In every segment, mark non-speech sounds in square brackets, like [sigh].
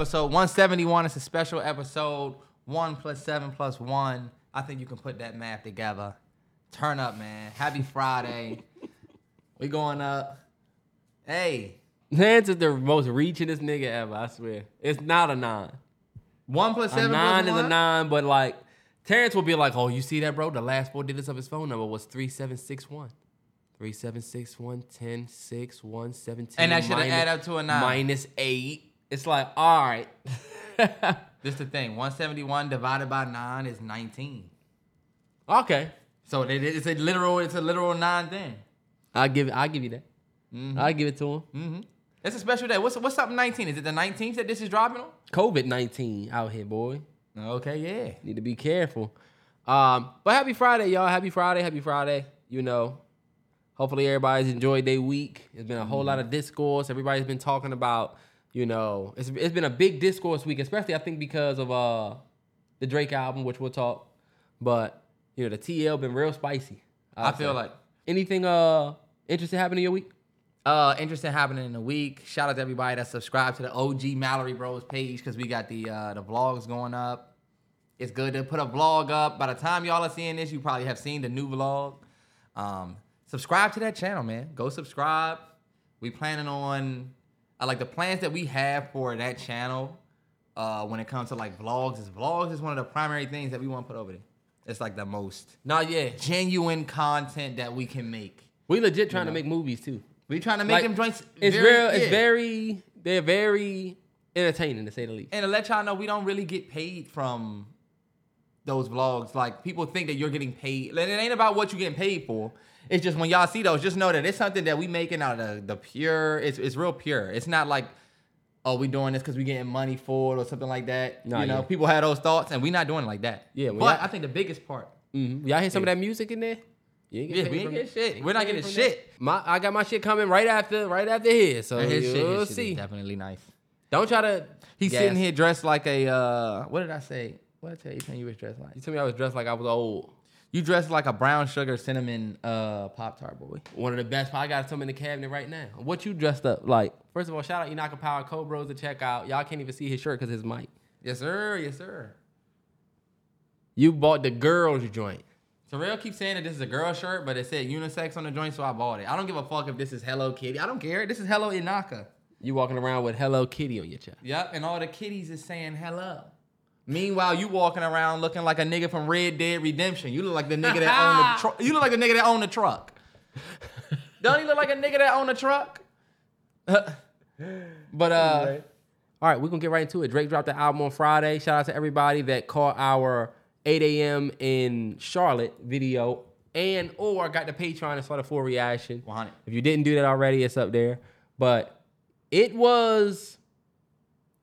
episode 171. It's a special episode. One plus seven plus one. I think you can put that math together. Turn up, man. Happy Friday. [laughs] we going up. Hey, Lance is the most reachingest nigga ever. I swear, it's not a nine. one plus A seven nine plus is a nine, but like Terrance will be like, "Oh, you see that, bro? The last four digits of his phone number was three seven six one." Three seven six one ten six one seventeen. And that should add up to a nine. minus eight. It's like, all right. [laughs] This the thing. 171 divided by 9 is 19. okay, So it's a literal, it's a literal nine then. I'll give. I'll give you that. Mm-hmm. I'll give it to him. hmm It's a special day. What's what's up 19? Is it the 19th that this is dropping on? COVID nineteen out here, boy. Okay, yeah. Need to be careful. Um, but happy Friday, y'all. Happy Friday. Happy Friday. You know, hopefully everybody's enjoyed their week. It's been a whole lot of discourse. Everybody's been talking about, you know, it's it's been a big discourse week, especially I think because of uh the Drake album, which we'll talk. But you know, the TL been real spicy. I I'd feel say. like anything uh interesting happening in your week. uh interesting happening in the week. Shout out to everybody that subscribed to the OG Mallory Bros page because we got the uh the vlogs going up. It's good to put a vlog up. By the time y'all are seeing this, you probably have seen the new vlog. Um, subscribe to that channel, man. Go subscribe. We planning on uh, like the plans that we have for that channel. Uh, when it comes to like vlogs, is vlogs is one of the primary things that we want to put over there. It's like the most Nah, yeah. genuine content that we can make. We legit trying to make movies too. We trying to make Like, them joints. It's very- real. It's yeah. very. They're very entertaining to say the least. and to let y'all know we don't really get paid from those vlogs. Like people think that you're getting paid. It ain't about what you're getting paid for. It's just when y'all see those, just know that it's something that we making out of the, pure. It's it's real pure. It's not like oh we doing this because we getting money for it or something like that. Nah, you know, yeah. people have those thoughts, and we not doing it like that. Yeah, but I think the biggest part. Mm-hmm. Y'all hear some of that music in there? You ain't Yeah, we ain't from get shit. Ain't We're not getting shit. that. My, I got my shit coming right after, right after here. So His shit, you'll his shit see. is definitely nice. Don't try to. He's gas. sitting here dressed like a uh, what did I say? What did I tell you? Saying you was dressed like? You told me I was dressed like I was old. You dressed like a brown sugar cinnamon uh pop tart boy. One of the best. I got some in the cabinet right now. What you dressed up like? First of all, shout out Inaka Power Cobros to check out. Y'all can't even see his shirt because his mic. Yes sir, yes sir. You bought the girls joint. Terrell keeps saying that this is a girl shirt, but it said unisex on the joint, so I bought it. I don't give a fuck if this is Hello Kitty. I don't care. This is Hello Inaka. You walking around with Hello Kitty on your chest. Yep, and all the kitties is saying hello. Meanwhile, you walking around looking like a nigga from Red Dead Redemption. You look like the nigga that own the truck. You look like the nigga that own the truck. [laughs] Don't he look like a nigga that own the truck? [laughs] but uh, All right, we're gonna get right into it. Drake dropped the album on Friday. Shout out to everybody that caught our 8 a.m. in Charlotte video and or got the Patreon and saw the full reaction. 100. If you didn't do that already, it's up there. But it was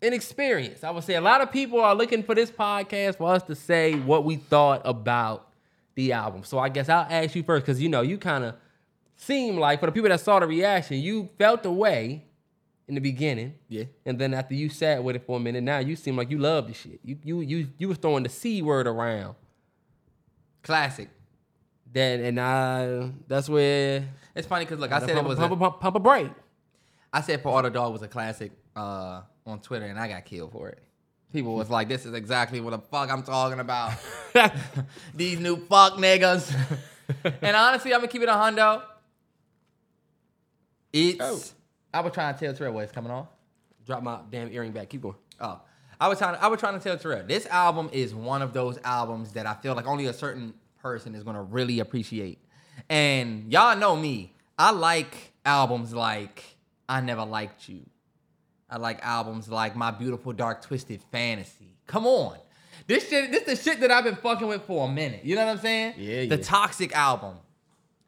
an experience. I would say a lot of people are looking for this podcast for us to say what we thought about the album. So I guess I'll ask you first, because you know, you kind of seem like for the people that saw the reaction, you felt the way in the beginning. Yeah. And then after you sat with it for a minute, now you seem like you love the shit. You you you you was throwing the C word around. Classic. Then and I that's where It's funny because look, I said it was. pump, A, pump, pump a break. I said For All the Dog was a classic uh, on Twitter, and I got killed for it. People was like, "This is exactly what the fuck I'm talking about." [laughs] These new fuck niggas. and honestly, I'm gonna keep it a hundo. It's. Oh. I was trying to tell Terrell what it's coming off. Drop my damn earring back. Keep going. Oh, I was trying. I was trying to tell Terrell this album is one of those albums that I feel like only a certain person is gonna really appreciate. And y'all know me. I like albums like I Never Liked You. I like albums like My Beautiful Dark Twisted Fantasy. Come on. This shit, this the shit that I've been fucking with for a minute. You know what I'm saying? Yeah, The yeah. Toxic album.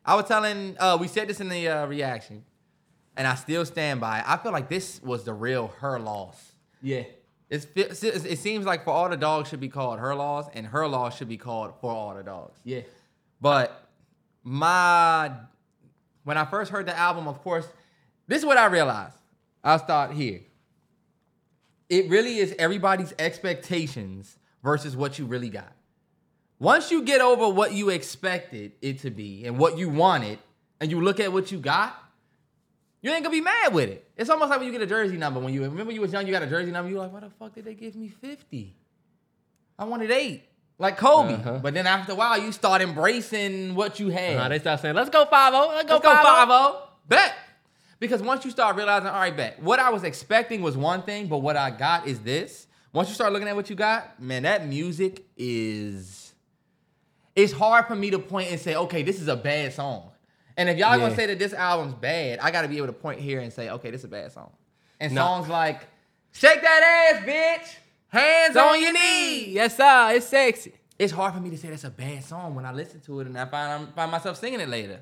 I was telling, uh, we said this in the uh, reaction, and I still stand by. it. I feel like this was the real her loss. Yeah. It's, it's, it seems like for all the dogs should be called her loss, and her loss should be called for all the dogs. Yeah. But my when I first heard the album, of course, this is what I realized. I'll start here. It really is everybody's expectations versus what you really got. Once you get over what you expected it to be and what you wanted, and you look at what you got, You ain't gonna be mad with it. It's almost like when you get a jersey number. When you remember you was young, you got a jersey number. You like, why the fuck did they give me fifty? I wanted eight, like Kobe. Uh-huh. But then after a while, you start embracing what you had. Nah, they start saying, "Let's go five zero. Let's go Let's go five zero. zero. Bet. Because once you start realizing, all right, bet. What I was expecting was one thing, but what I got is this. Once you start looking at what you got, man, that music is. It's hard for me to point and say, okay, this is a bad song. And if y'all Yeah. gonna say that this album's bad, I gotta be able to point here and say, okay, this is a bad song. And No. songs like "Shake That Ass, Bitch," "Hands on Your knee, Yes, sir. It's sexy. it's hard for me to say that's a bad song when I listen to it and I find I find myself singing it later.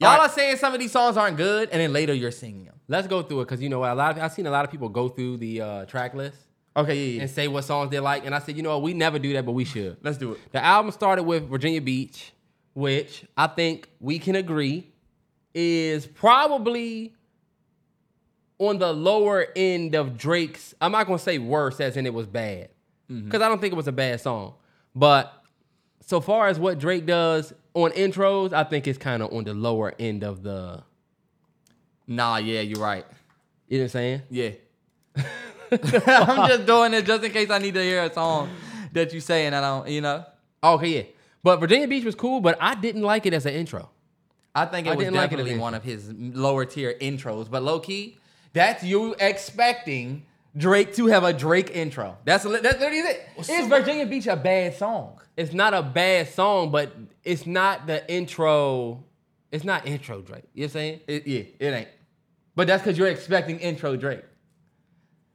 Y'all All right. are saying some of these songs aren't good, and then later you're singing them. Let's go through it because you know what? A lot of I've seen a lot of people go through the uh, track list Okay, yeah, yeah. and say what songs they like, and I said, you know what? We never do that, but we should. Let's do it. The album started with Virginia Beach, which I think we can agree is probably on the lower end of Drake's. I'm not gonna say worse as in it was bad, because I don't think it was a bad song. But so far as what Drake does on intros, I think it's kind of on the lower end of the. Nah, yeah, you're right. You know what I'm saying? Yeah. [laughs] I'm just doing it just in case I need to hear a song that you say and I don't, you know. Oh, okay, yeah. But Virginia Beach was cool, but I didn't like it as an intro. I think it I was didn't like it definitely as one of his lower tier intros, but low key, that's you expecting Drake to have a Drake intro. That's li- that's literally it. Is Virginia Beach a bad song? It's not a bad song, but it's not the intro. It's not intro Drake. You know what I'm saying? It, yeah, it ain't. But that's because you're expecting intro Drake.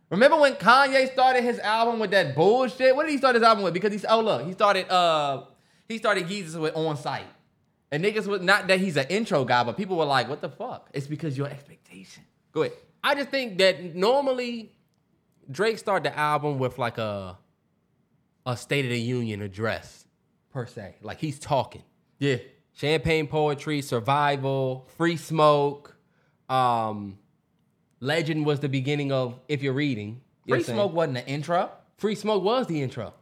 Remember when Kanye started his album with that bullshit? What did he start his album with? Because he's oh look, he started uh he started Yeezus with On Sight. And niggas was not that he's an intro guy, but people were like, what the fuck? It's because your expectation. Go ahead. I just think that normally Drake started the album with like a a State of the Union address per se. Like he's talking. Yeah. Champagne poetry, survival, free smoke. Um, Legend was the beginning of if you're reading. Free I'm? Smoke wasn't the intro. Free smoke was the intro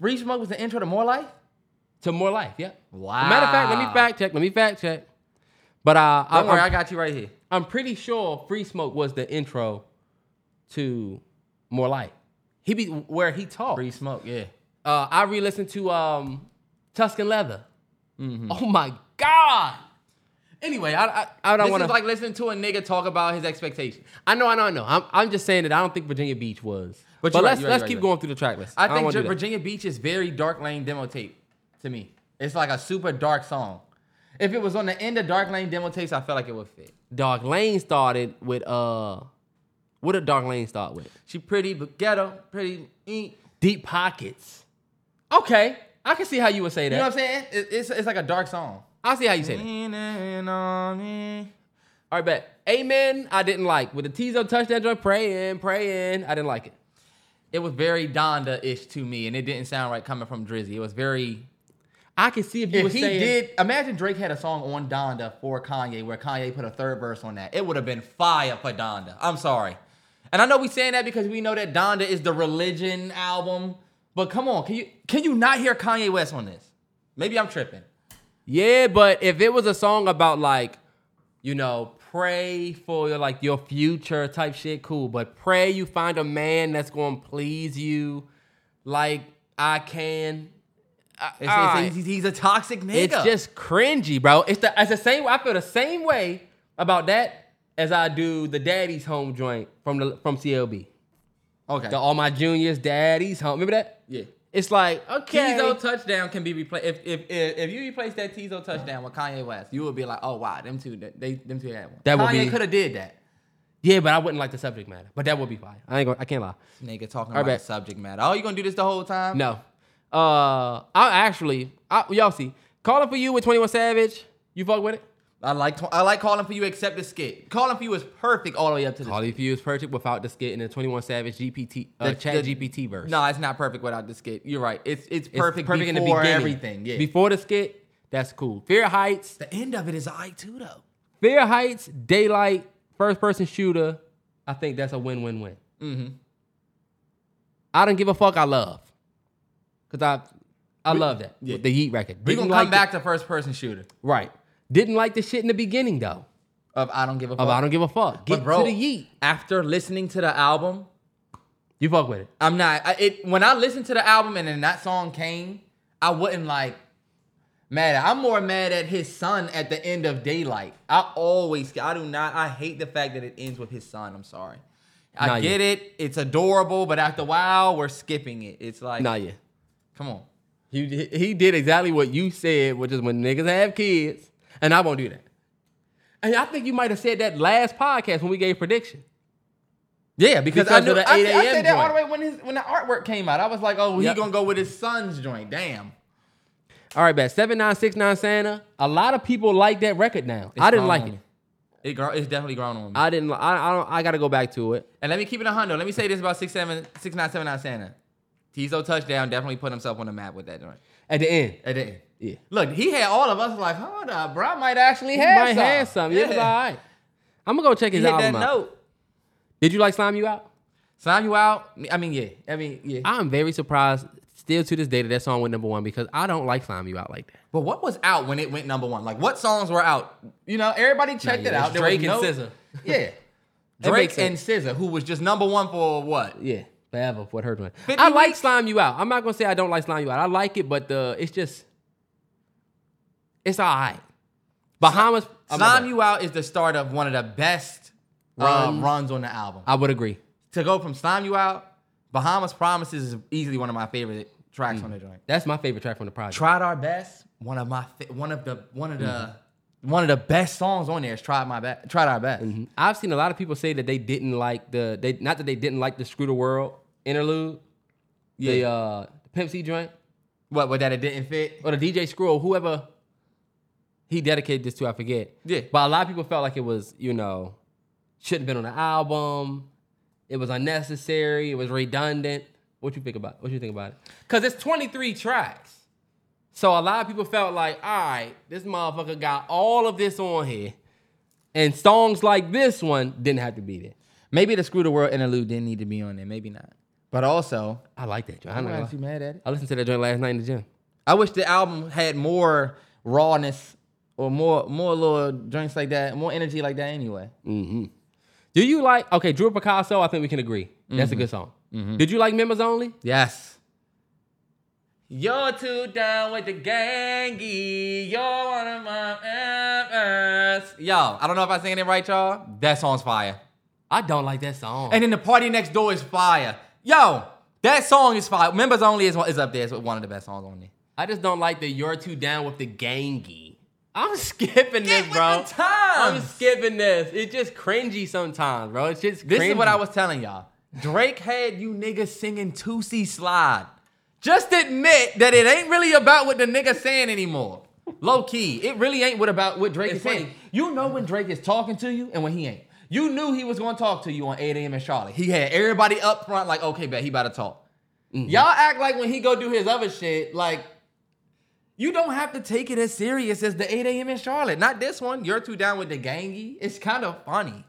Free Smoke was the intro to More Life? to more life. Yeah. Wow. Matter of fact, let me fact check. Let me fact check. But uh, I, Don't worry, I got you right here. I'm pretty sure Free Smoke was the intro to More Life. He be where he talked. Free Smoke, yeah. Uh, I re-listened to um, Tuscan Leather. Mm-hmm. Oh my god! Anyway, I I, I don't know. This want is to. like listening to a nigga talk about his expectations. I know, I know, I know. I'm, I'm just saying that I don't think Virginia Beach was. But But, let's right, let's keep right. going through the track list. I don't think wanna do that. Virginia Beach is very Dark Lane demo tape to me. It's like a super dark song. If it was on the end of Dark Lane demo tapes, I felt like it would fit. Dark Lane started with uh, what did Dark Lane start with? She pretty but ghetto, pretty. eh. Deep Pockets. Okay, I can see how you would say that. You know what I'm saying? It- it's, it's like a dark song. I see how you say that. Leaning on me. All right, bet. Amen. I didn't like with the Teezo Touchdown joint. Praying, praying. I didn't like it. It was very Donda-ish to me, and it didn't sound right coming from Drizzy. It was very. I can see if you If he saying did, imagine Drake had a song on Donda for Kanye, where Kanye put a third verse on that. It would have been fire for Donda. I'm sorry, and I know we saying that because we know that Donda is the religion album. But come on, can you can you not hear Kanye West on this? Maybe I'm tripping. Yeah, but if it was a song about like, you know, pray for your like your future type shit, cool. But pray you find a man that's gonna please you, like I can. I- It's, he's, he's a toxic nigga. It's just cringy, bro. It's the it's the same. I feel the same way about that as I do the Daddy's Home joint from the from CLB. okay. The, all my juniors, Daddy's Home. Remember that? yeah. It's like okay. Teezo Touchdown can be replaced. If, if if if you replace that Teezo Touchdown with Kanye West, you would be like, oh wow, them two, they them two had one. That would Kanye be- could have did that. Yeah, but I wouldn't like the subject matter. But that would be fine. I ain't gonna, I can't lie. Nigga talking All about right. the subject matter. Oh, you gonna do this the whole time? No. Uh I actually I, y'all see. Calling for you with 21 Savage. You fuck with it? I like I like calling for you except the skit. Calling for you is perfect all the way up to the. Calling for you is perfect without the skit in the 21 Savage GPT uh, The- chat the- GPT verse. No, it's not perfect without the skit. You're right. It's it's It's perfect, perfect in the before beginning. everything. Yeah. Before the skit, that's cool. Fear Heights, the end of it is I too though. Fear Heights, Daylight, first person shooter. I think that's a win win win. Mm-hmm. I don't give a fuck. I love. Cause I I love that. yeah. With the Heat record. We Didn't gonna come like back to first person shooter. right. Didn't like the shit in the beginning though. Of I don't give a fuck. Of I don't give a fuck. Get bro, to the yeet. after listening to the album, You fuck with it. I'm not. I, it when I listened to the album and then that song came, I wasn't like mad. At, I'm more mad at his son at the end of Daylight. I always, I do not. I hate the fact that it ends with his son. I'm sorry. I Not get it. It's adorable, but after a while, we're skipping it. It's like, Nah, yeah. come on. He he did exactly what you said, which is when niggas have kids, and I won't do that. And I think you might have said that last podcast when we gave prediction. Yeah, because, Because I knew I, 8 I said that all the way when his when the artwork came out. I was like, oh, Yep. he gonna go with his son's joint. Damn. All right, bet seven nine six nine Santa. A lot of people like that record now. I didn't like it. me. It grow, it's definitely grown on me. I didn't. I I don't. I got to go back to it. And let me keep it a hundred. Let me say this about six seven six nine seven nine Santa. Teezo Touchdown definitely put himself on the map with that joint. At the end, At the end. yeah. Look, he had all of us like, hold up, bro. I might actually He have might some. have some. Yeah, it was all right. I'm gonna go check He his hit album that out. note. Did you like Slime You Out? Slime you out. I mean, yeah. I mean, yeah. I'm very surprised still to this day that that song went number one because I don't like Slime You Out like that. but what was out when it went number one? Like, what songs were out? You know, everybody checked yeah, it out. it's There was Drake and no- SZA. Yeah. [laughs] Drake and SZA, who was just number one for what? Yeah, forever for what her. 50 I like weeks? Slime You Out. I'm not gonna say I don't like Slime You Out. I like it, but the it's just it's all right. Bahamas. I'm Slime. You Out is the start of one of the best runs, Runs. runs on the album. I would agree. to go from Slime You Out, Bahamas Promises is easily one of my favorite tracks Mm. on the joint. That's my favorite track from the project. Tried Our Best, one of my fa- one of the one of the Mm-hmm. one of the best songs on there is Tried My Best. Tried Our Best. Mhm. I've seen a lot of people say that they didn't like the they not that they didn't like the Screw the World interlude. The Yeah. uh Pimp C joint. What? What? That it didn't fit. or the DJ Screw whoever he dedicated this to, I forget. Yeah. But a lot of people felt like it was, you know, shouldn't have been on the album. It was unnecessary. It was redundant. What you think about? What you think about it? Because it's 23 tracks. So a lot of people felt like, all right, this motherfucker got all of this on here. And songs like this one didn't have to be there. Maybe the Screw the World interlude didn't need to be on there. Maybe not. But also, I like that joint. I, I'm know. not actually mad at it. I listened to that joint last night in the gym. I wish the album had more rawness or more more little drinks like that, more energy like that. Anyway, hmm Do you like okay, Drew Picasso? I think we can agree. That's a good song. Did you like Members Only? yes. You're too down with the gangy. You're one of my members. Yo, I don't know if I'm saying it right, y'all. That song's fire. I don't like that song. And then the party next door is fire. Yo, that song is fire. Members only is, is up there. It's one of the best songs on there. I just don't like that "You're Too Down with the Gangy." I'm [laughs] skipping this, with bro. I'm skipping this. It's just cringy sometimes, bro. It's just This cringy. is what I was telling y'all. Drake had you niggas singing Toosie Slide. Just admit that it ain't really about what the nigga saying anymore. Low key, it really ain't what about what Drake It's is saying. You know when Drake is talking to you and when he ain't. You knew he was gonna talk to you on 8 a.m. in Charlotte. He had everybody up front like, okay, bet he about to talk. Mm-hmm. Y'all act like when he go do his other shit, like you don't have to take it as serious as the 8 a.m. in Charlotte. Not this one. You're too down with the gangy. It's kind of funny.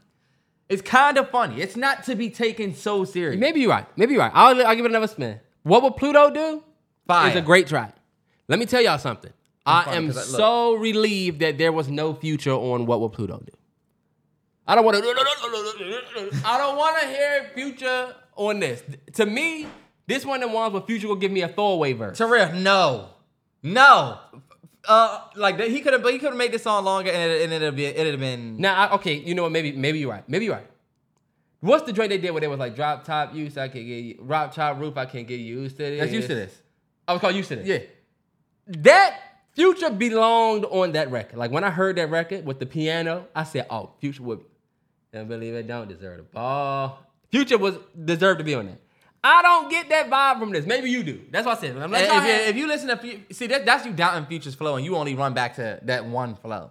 It's kind of funny. It's not to be taken so serious. Maybe you're right. Maybe you're right. I'll, I'll give it another spin. What would Pluto do? Fire. It's a great track. Let me tell y'all something. I funny am 'cause I- look. so relieved that there was no future on what would Pluto do. I don't want to. I don't want to hear future on this. To me, this one of the ones where future will give me a throwaway verse. Terrell, no, no. Uh, like that, he could have, he could have made this song longer, and it, and it'd be, it'd have been. Now, I, okay, you know what? Maybe, maybe you're right. Maybe you're right. What's the joint they did where they was like drop top use? I can get you, drop top roof. I can't get used to this. That's used to this. I was called used to this. Yeah. That Future belonged on that record. Like when I heard that record with the piano, I said, "Oh, Future would." Don't believe it. Don't deserve the ball. Future was deserved to be on that. I don't get that vibe from this. Maybe you do. That's what I said. I'm And like, if, have- if you listen to, see that that's you doubting Future's flow, and you only run back to that one flow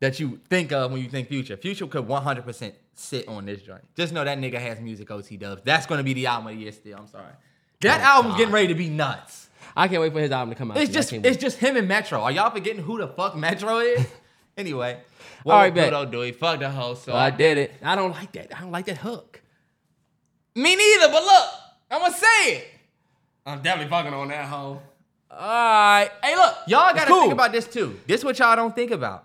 that you think of when you think Future. Future could 100% sit on this joint. Just know that nigga has music OT dubs. That's gonna be the album of the year. Still, I'm sorry. That oh, album's getting ready to be nuts. I can't wait for his album to come out. It's just it's wait. just him and Metro. Are y'all forgetting who the fuck Metro is? [laughs] anyway, what All All right, right, bet. Pluto do? He fucked the hoe. So So I did it. I don't like that. I don't like that hook. me neither. But look, I'm gonna say it. I'm definitely fucking on that hoe. All right. Hey, look. Y'all gotta cool. think about this too. This what y'all don't think about.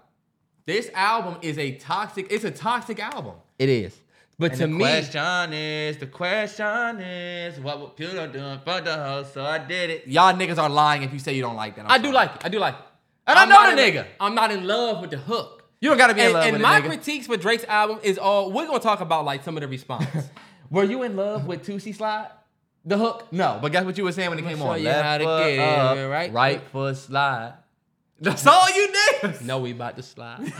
This album is a toxic. It's a toxic album. It is. But And to the me, question is, the question is, what would Pluto doing for the hoe? So I did it. Y'all niggas are lying if you say you don't like that. I'm I do like it. I do like it. And I I'm know not the in- nigga. I'm not in love with the hook. You don't gotta be in And, love and with my a nigga. critiques for Drake's album is all we're gonna talk about like some of the response. [laughs] Were you in love with Toosie Slide? The hook? No, but guess what you were saying when it came on? you how to foot get it, up, right? Right foot slide. That's all you did. [laughs] no, we about to slide. [laughs]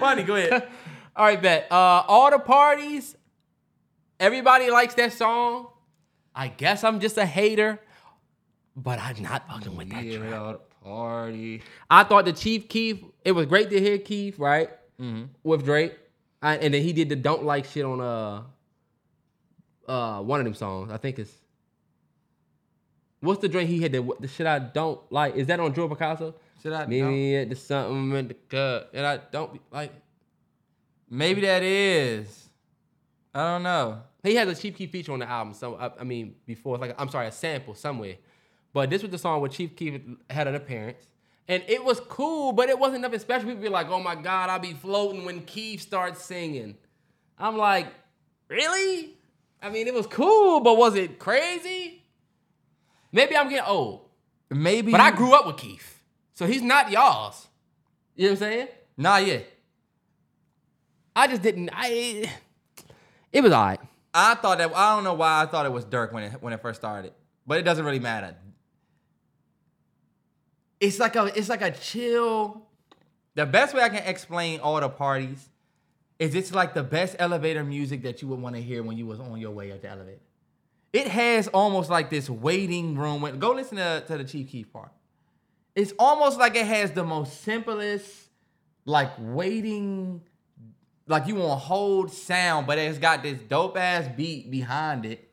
Funny, go ahead. all right, bet. Uh, all the parties. Everybody likes that song. I guess I'm just a hater, but I'm not fucking with that track. party. I thought the Chief Keef. It was great to hear Keef right Mm-hmm. with Drake, I, and then he did the "Don't Like" shit on uh uh one of them songs. I think it's what's the drink he had the the shit I don't like. Is that on Joe Picasso? Should I? Meet me at the something in the cup, and I don't be- like. Maybe that is. I don't know. He has a Chief Keef feature on the album. So I, I mean, before it's like I'm sorry, a sample somewhere. But this was the song where Chief Keef had an appearance, and it was cool, but it wasn't nothing special. People be like, "Oh my God, I'll be floating when Keef starts singing." I'm like, really? I mean, it was cool, but was it crazy? Maybe I'm getting old, Maybe. but I grew up with Keef. so he's not y'all's. You know what I'm saying? Nah, yeah. I just didn't. I. It was alright. I thought that. I don't know why I thought it was Durk when it when it first started, but it doesn't really matter. It's like a. It's like a chill. The best way I can explain all the parties is it's like the best elevator music that you would want to hear when you was on your way up the elevator. It has almost like this waiting room. Go listen to, to the Chief Keef part. It's almost like it has the most simplest, like waiting, like you want hold sound, but it's got this dope ass beat behind it.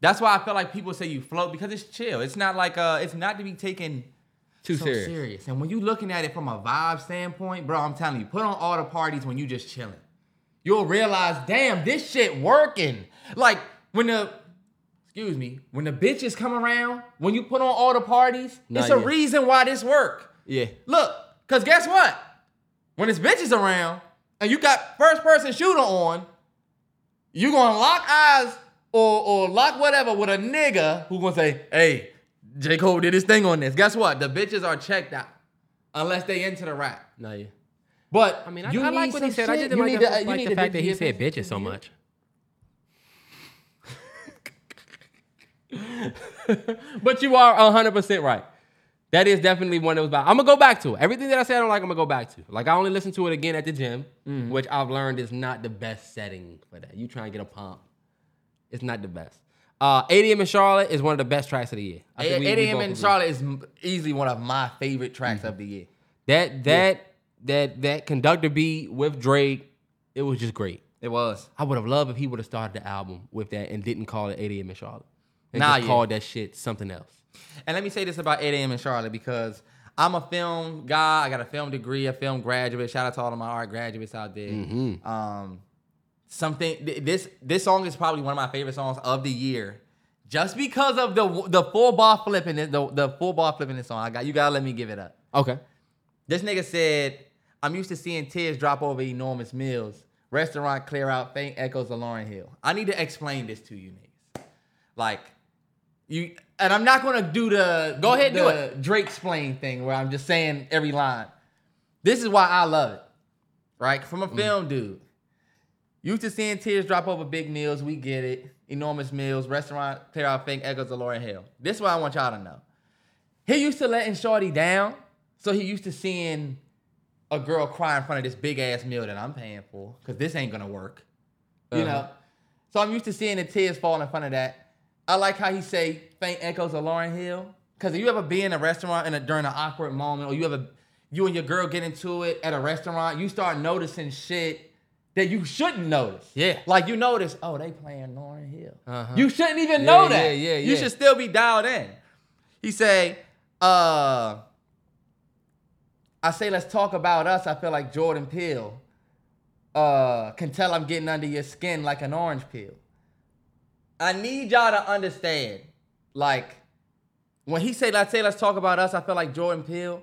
That's why I feel like people say you float because it's chill. It's not like uh, it's not to be taken Too so serious. serious. And when you looking at it from a vibe standpoint, bro, I'm telling you, put on all the parties when you just chilling. You'll realize, damn, this shit working. Like when the excuse me, when the bitches come around, when you put on all the parties, Nah, it's a reason why this work. Yeah. Look, cause guess what? When it's bitches around and you got first person shooter on, you gonna lock eyes or or lock whatever with a nigga who gonna say, hey, J. Cole did his thing on this. Guess what? The bitches are checked out. Unless they into the rap. No, yeah. But I mean, I, you I like what he some said. I just didn't like, need the, to- you like need the to fact that he said bitches so much. but you are 100% right. That is definitely one that was bad. I'm going to go back to it. Everything that I said I don't like, I'm going to go back to. Like, I only listen to it again at the gym, Mm-hmm. which I've learned is not the best setting for that. You try and get a pump. It's not the best. Uh, 8 a.m. in Charlotte is one of the best tracks of the year. I 8 think we- we a.m. in. Charlotte is easily one of my favorite tracks of the year. That, that, that, that conductor beat with Drake, it was just great. It was. I would have loved if he would have started the album with that and didn't call it 8 a.m. in Charlotte. And Nah, just yeah. called that shit something else. And let me say this about 8 a.m. in Charlotte because I'm a film guy. I got a film degree, a film graduate. Shout out to all of my art graduates out there. Um, something th- this this song is probably one of my favorite songs of the year, just because of the the full ball flipping it, the the full ball flipping this song. I got you gotta let me give it up. Okay. This nigga said, I'm used to seeing tears drop over enormous meals. Restaurant clear out faint echoes of Lauryn Hill. I need to explain this to you niggas. Like, you and I'm not gonna do the Go ahead, the do it. Drake explain thing where I'm just saying every line. This is why I love it. Right? From a Mm. film dude. Used to seeing tears drop over big meals, we get it. Enormous meals, restaurant clear out faint echoes of Lauryn Hill. This is what I want y'all to know. He used to letting Shorty down, so he used to seeing a girl cry in front of this big ass meal that I'm paying for, because this ain't gonna work. You Uh-huh. know? So I'm used to seeing the tears fall in front of that. I like how he say faint echoes of Lauryn Hill. Cause if you ever be in a restaurant in a, during an awkward moment, or you ever you and your girl get into it at a restaurant, you start noticing shit that you shouldn't notice. Yeah. Like you notice, oh, they playing Lauryn Hill. Uh-huh. You shouldn't even Yeah, know yeah, that. yeah, You should still be dialed in. He say, uh, I say let's talk about us. I feel like Jordan Peele. Uh, can tell I'm getting under your skin like an orange peel. I need y'all to understand, like, when he say let's say let's talk about us, I feel like Jordan Peele.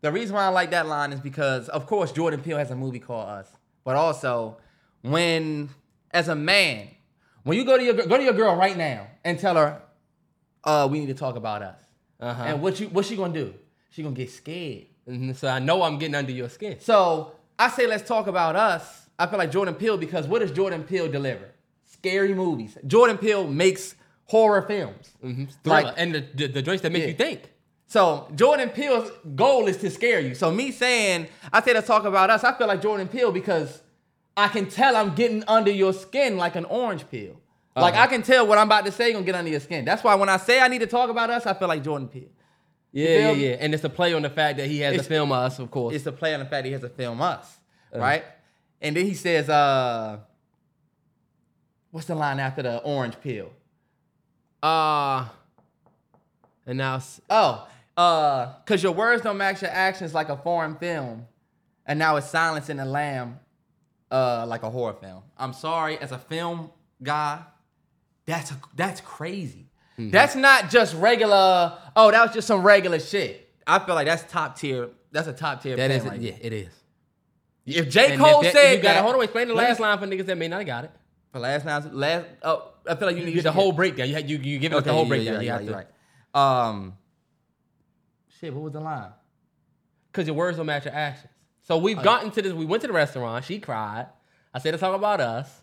The reason why I like that line is because, of course, Jordan Peele has a movie called Us, but also when, as a man, when you go to your go to your girl right now and tell her, "Uh, we need to talk about us," Uh-huh. and what you what's she gonna do? She gonna get scared. Mhm, So I know I'm getting under your skin. So I say, let's talk about us. I feel like Jordan Peele because what does Jordan Peele deliver? Scary movies. Jordan Peele makes horror films. Thriller. Like- and the, the, the joints that make Yeah. you think. So Jordan Peele's goal is to scare you. So me saying, I say let's talk about us. I feel like Jordan Peele because I can tell I'm getting under your skin like an orange peel. Like Uh-huh. I can tell what I'm about to say gonna get under your skin. That's why when I say I need to talk about us, I feel like Jordan Peele. Yeah, yeah, yeah. And it's a play on the fact that he has to It's- film us, of course. It's a play on the fact he has to film us, Uh. right? And then he says, uh, what's the line after the orange peel? Uh, and now, Oh, uh, cause your words don't match your actions like a foreign film, and now it's silence in the lamb, uh, like a horror film. I'm sorry, as a film guy, that's a, that's crazy. Mm-hmm. That's not just regular. Oh, that was just some regular shit. I feel like that's top tier. That's a top tier. That is, right yeah, it is. If J Cole if that- said that, hold on, explain the last line for niggas that may not have got it. For last night, last oh, I feel like you You need the whole breakdown. You had- you you give us Okay, the whole yeah, breakdown. Yeah, you yeah, to, right. Um, shit, what was the line? because your words don't match your actions. So we've Oh. gotten to this. We went to the restaurant. She cried. I said to talk about us.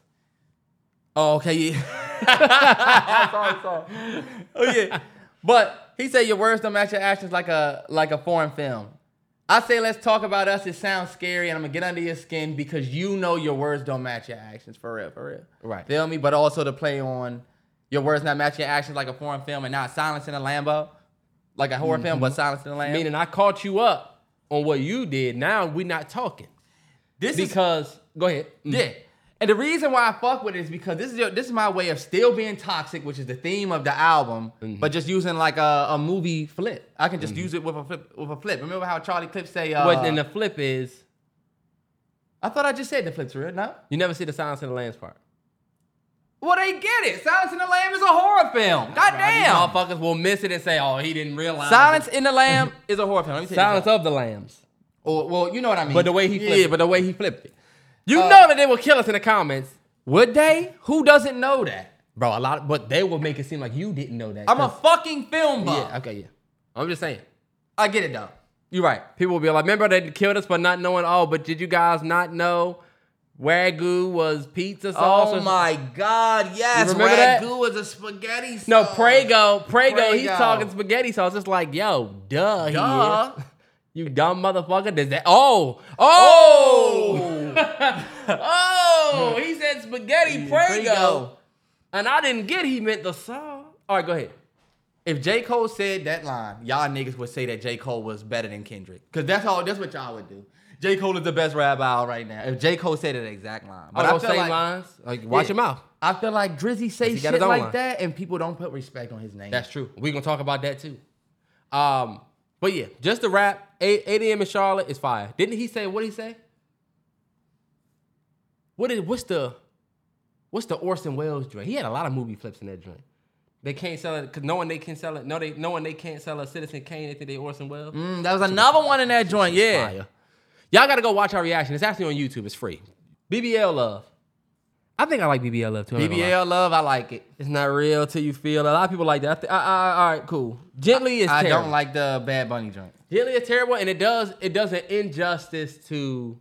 Oh, okay, yeah. [laughs] sorry, sorry. Oh yeah, but he said your words don't match your actions like a like a foreign film. I say let's talk about us. It sounds scary, and I'm gonna get under your skin because you know your words don't match your actions for real, for real. Right. Feel me? But also to play on your words not match your actions like a foreign film, and not silencing a Lambo, like a horror film, but Silence in the Lamb. Meaning I caught you up on what you did. Now we're not talking this is because go ahead. Mm. Yeah. And the reason why I fuck with it is because this is your, this is my way of still being toxic, which is the theme of the album, Mm-hmm. but just using like a, a movie flip. I can just use it with a flip with a flip. Remember how Charlie Clips say uh, But then the flip is I thought I just said the flip's real, no? you never see the silence in the lambs part. Well, they get it. Silence in the Lamb is a horror film. God damn. motherfuckers will miss it and say, "Oh, he didn't realize." Silence in the Lamb [laughs] is a horror film. Let me tell you Silence something. of the lambs. Or, well, you know what I mean. But the way he flipped Yeah, it. but the way he flipped it. You Uh, know that they will kill us in the comments, Would they? Who doesn't know that? bro. A lot, of, but they will make it seem like you didn't know that. I'm a 'cause- fucking film buff. yeah. Okay, yeah. I'm just saying. I get it though. You're right. People will be like, "Remember they killed us for not knowing." Oh, but did you guys not know wagyu was pizza oh sauce? Oh my God! Yes, remember that? ragu was a spaghetti. Sauce. No, Prego, Prego. He's talking spaghetti sauce. It's like, yo, duh, Duh. [laughs] You dumb motherfucker. Does that? Oh, oh, oh. [laughs] oh he said spaghetti mm, Prego, Prego. and I didn't get. He meant the sauce. All right, go ahead. If J Cole said that line, y'all niggas would say that J Cole was better than Kendrick, cause that's all. That's what y'all would do. J Cole is the best rapper out right now. If J Cole said that exact line, But I those feel same like- lines. Like, watch Yeah. your mouth. I feel like Drizzy say shit like line. that, and people don't put respect on his name. That's true. We're gonna talk about that too. Um, but yeah, just the rap. 8, 8 a.m. in Charlotte is fire. Didn't he say what did he say? What is what's the what's the Orson Welles joint? He had a lot of movie flips in that joint. They can't sell it because knowing they can sell it. No, they knowing they can't sell a Citizen Kane. They think they Orson Welles. Mm, that was another one in that joint. Yeah. Fire. Y'all gotta go watch our reaction. It's actually on YouTube. It's free. BBL love. I think I like BBL love too. I'm not gonna lie. BBL love, I like it. It's not real till you feel it. A lot of people like that. I th- I, I, all right, cool. Gently is I terrible. don't like the Bad Bunny joint. Gently is terrible, and it does it does an injustice to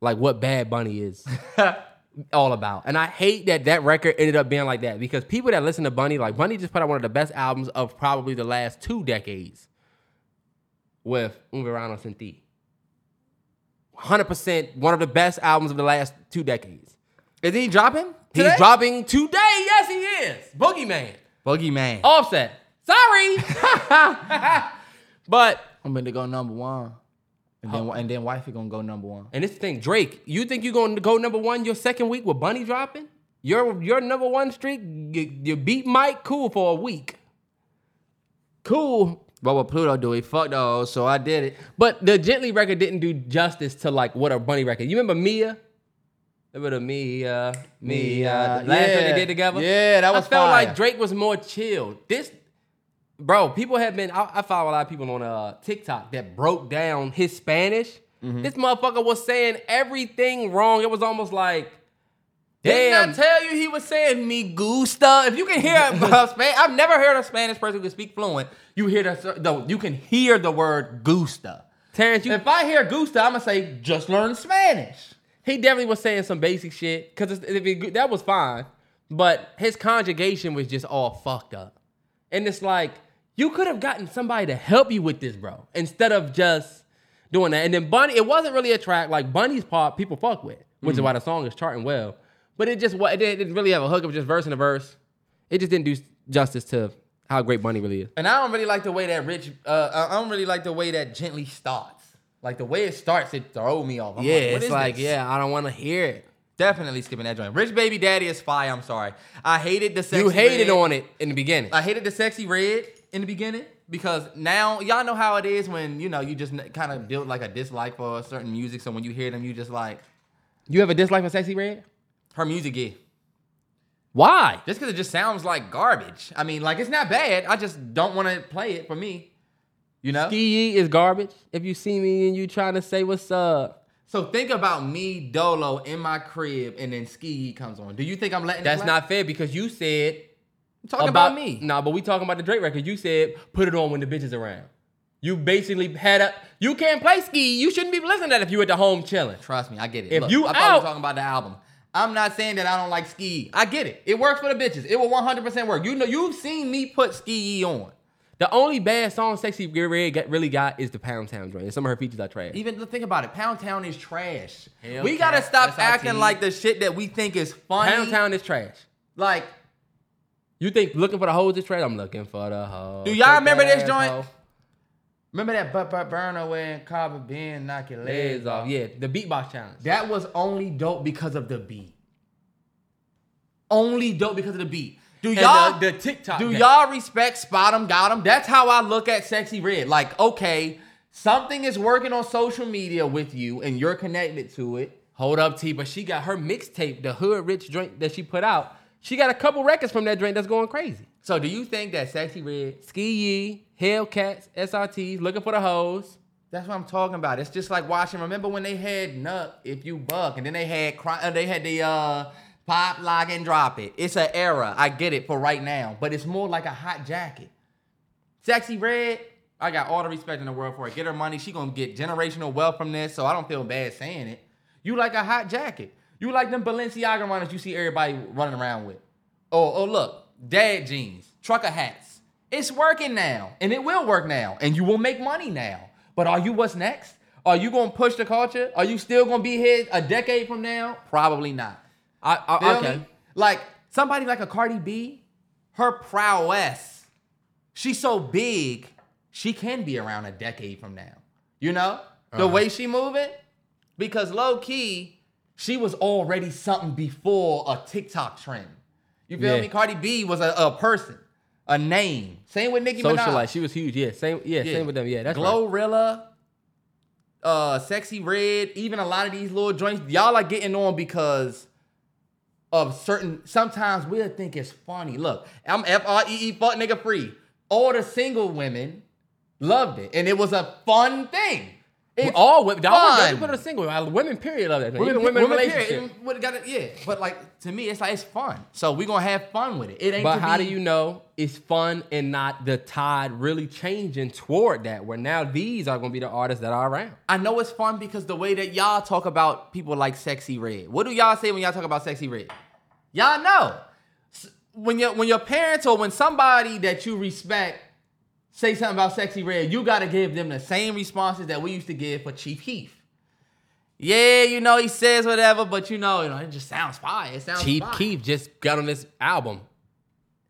like what Bad Bunny is [laughs] all about. And I hate that that record ended up being like that because people that listen to Bunny, like Bunny, just put out one of the best albums of probably the last two decades with Un Verano Sin Ti. 100% one of the best albums of the last two decades. Is he dropping? He's dropping today. Yes, he is. Boogeyman. Boogeyman. Offset. Sorry. [laughs] [laughs] but I'm going to go number one. And then, and then wifey gonna go number one. and this thing, Drake, you think you're gonna go number one your second week with Bunny dropping? Your your number one streak, you, you beat Mike cool for a week. Cool. What Pluto do? He fucked those, so I did it. But the Gently record didn't do justice to like what a Bunny record. You remember Mia? Remember the Mia, Mia, the last one yeah. they did together? Yeah, that was I felt fire. like Drake was more chilled. This bro, people have been. I, I follow a lot of people on uh, TikTok that broke down his Spanish. Mm-hmm. This motherfucker was saying everything wrong. It was almost like, Didn't. I tell you he was saying me gusta? If you can hear [laughs] uh, Span- I've never heard a Spanish person who can speak fluent. You hear the, the you can hear the word gusta. Terrance, you, If I hear gusta, I'm gonna say just learn Spanish. he definitely was saying some basic shit because that was fine, but his conjugation was just all fucked up. And it's like you could have gotten somebody to help you with this, bro, instead of just doing that. And then Bunny, it wasn't really a track like Bunny's part. People fuck with, which is why the song is charting well. But it just it didn't, really have a hook. It was just verse and a verse. It just didn't do justice to how great Bunny really is. And I don't really like the way that Rich. Uh, I don't really like the way that gently starts. Like the way it starts, it throw me off. I'm yeah, what it's like this? yeah, I don't want to hear it. definitely skipping that joint. Rich Baby Daddy is fire. I'm sorry. I hated the sexy you hated red. on it in the beginning. I hated the sexy red in the beginning because now y'all know how it is when you know you just kind of build like a dislike for certain music. So when you hear them, you just like you have a dislike for Sexy Red? Her music. Yeah, Why? just because it just sounds like garbage. I mean, like it's not bad. I just don't want to play it for me. You know. Ski is garbage. If you see me and you trying to say what's up, So think about me Dolo in my crib and then Ski comes on. Do you think I'm letting? that's not fair because you said I'm talking about, me. Nah, but we talking about the Drake record. You said put it on when the bitch is around. You basically had a. You can't play ski. You shouldn't be listening to that if you at the home chilling. Trust me, I get it. If Look, you I thought we were talking about the album. I'm not saying that I don't like Ski. I get it. It works for the bitches. It will 100% work. You know, you've seen me put Ski on. The only bad song Sexy Red got, really got is the Pound Town joint. And some of her features are trash. Even the think about it. Pound Town is trash. Hellcat, we gotta stop SRT. acting like the shit that we think is funny. Pound Town is trash. Like, You think looking for the hoes is trash? I'm looking for the hoes. Do y'all remember this joint? asshole. Remember that butt butt burner when Carver Ben knock your legs Legs off. off? Yeah, the beatbox challenge. That was only dope because of the beat. Only dope because of the beat. Do And y'all the, the TikTok. do y'all respect spot 'em, got 'em? That's how I look at Sexy Red. Like, okay, something is working on social media with you and you're connected to it. Hold up, T, but she got her mixtape, the Hood Rich joint that she put out. She got a couple records from that joint that's going crazy. So do you think that Sexy Red Ski Yee, Hellcats, SRTs, looking for the hoes. That's what I'm talking about. It's just like watching. Remember when they had Nut If You Buck, and then they had uh, they had the uh, pop, lock, and drop it. It's an era. I get it for right now, but it's more like a hot jacket. Sexy Red, I got all the respect in the world for it. Get her money. She gonna get generational wealth from this, so I don't feel bad saying it. You like a hot jacket. You like them Balenciaga runners you see everybody running around with. Oh, oh look, dad jeans, trucker hats. It's working now, and it will work now, and you will make money now. But are you what's next? Are you gonna push the culture? Are you still gonna be here a decade from now? Probably not. I, I okay. me? Like somebody like a Cardi B, her prowess, she's so big, she can be around a decade from now. You know the Uh-huh. way she moving, because low key, she was already something before a TikTok trend. You feel Yeah. me? Cardi B was a, a person, a name. Same with Nicki Minaj. Socialite, she was huge. Yeah, same. Yeah, Yeah. same with them. Yeah, that's right. Glorilla, uh, Sexy Red, even a lot of these little joints, y'all are getting on because of certain. Sometimes we'll think it's funny. Look, I'm F R E E fuck nigga free. All the single women loved it, and it was a fun thing. We It's all women. All fun. women put a single. uh, Women, period, Of that. joint. Even women, in period, relationship. it would've got it- yeah, but like to me, it's like it's fun. So we gonna have fun with it. It ain't. But to how be- do you know it's fun and not the tide really changing toward that? Where now these are gonna be the artists that are around. I know it's fun because the way that y'all talk about people like Sexy Red. What do y'all say when y'all talk about Sexy Red? Y'all know. When your when your parents or when somebody that you respect say something about Sexy Red, you gotta give them the same responses that we used to give for Chief Keef. Yeah, you know, he says whatever, but you know, you know, it just sounds fire. It sounds Chief fire. Keef just got on this album,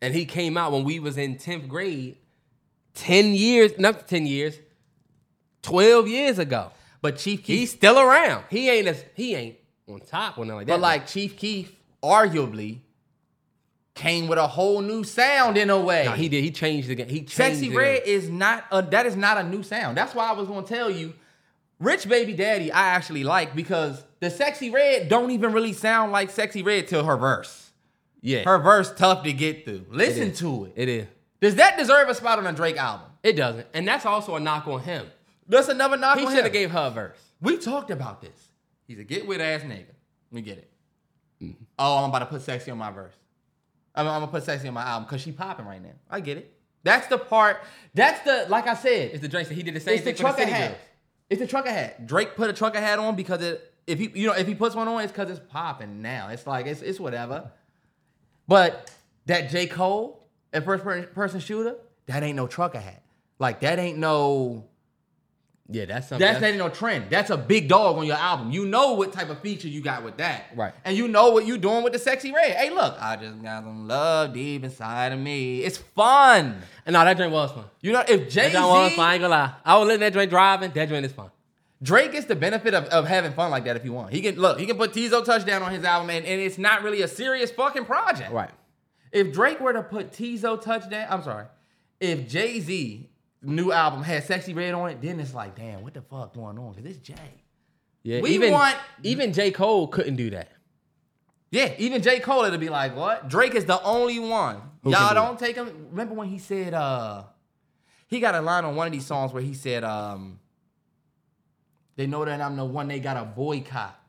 and he came out when we was in tenth grade, ten years, not ten years, twelve years ago. But Chief Keef He's still around. He ain't as he ain't on top or nothing like that. But like Chief Keef, arguably, came with a whole new sound in a way. Nah, he did. He changed the game. He changed Sexy Red is not a that is not a new sound. That's why I was gonna tell you, Rich Baby Daddy I actually like because the Sexy Red don't even really sound like Sexy Red till her verse. Yeah, Her verse tough to get through. Listen is. to it. it is. Does that deserve a spot on a Drake album? It doesn't, and that's also a knock on him. That's another knock on him. He should have gave her a verse. We talked about this. He's a get with ass nigga. We get it. Mm-hmm. Oh, I'm about to put sexy on my verse. I'm, I'm gonna put sexy on my album because she popping right now. I get it. That's the part. That's the like I said. It's the Drake. That he did the same It's the thing for the trucker City hat. Girls. It's the trucker hat. Drake put a trucker hat on because it. If he, you know, if he puts one on, it's because it's popping now. It's like it's it's whatever. But that J Cole and first person shooter, that ain't no trucker hat. Like that ain't no. Yeah, that's something. That's, that ain't no trend. That's a big dog on your album. You know what type of feature you got with that. Right. And you know what you doing with the Sexyy Red. Hey, look, I just got some love deep inside of me. It's fun. And no, that joint was fun. You know, if Jay That joint was fun. I ain't gonna lie. I was letting that joint driving. That joint is fun. Drake gets the benefit of, of having fun like that if he want. He can look, he can put Teezo Touchdown on his album, and, and it's not really a serious fucking project. Right. If Drake were to put Teezo Touchdown, I'm sorry. If Jay Z new album had Sexyy Red on it, then it's like, damn, what the fuck going on? Cause it's Jay. Yeah. We even, want- even J Cole couldn't do that. Yeah, even J. Cole it'll be like, what? Drake is the only one. Who Y'all do don't take him. Remember when he said uh he got a line on one of these songs where he said, um, they know that I'm the one they got a boycott.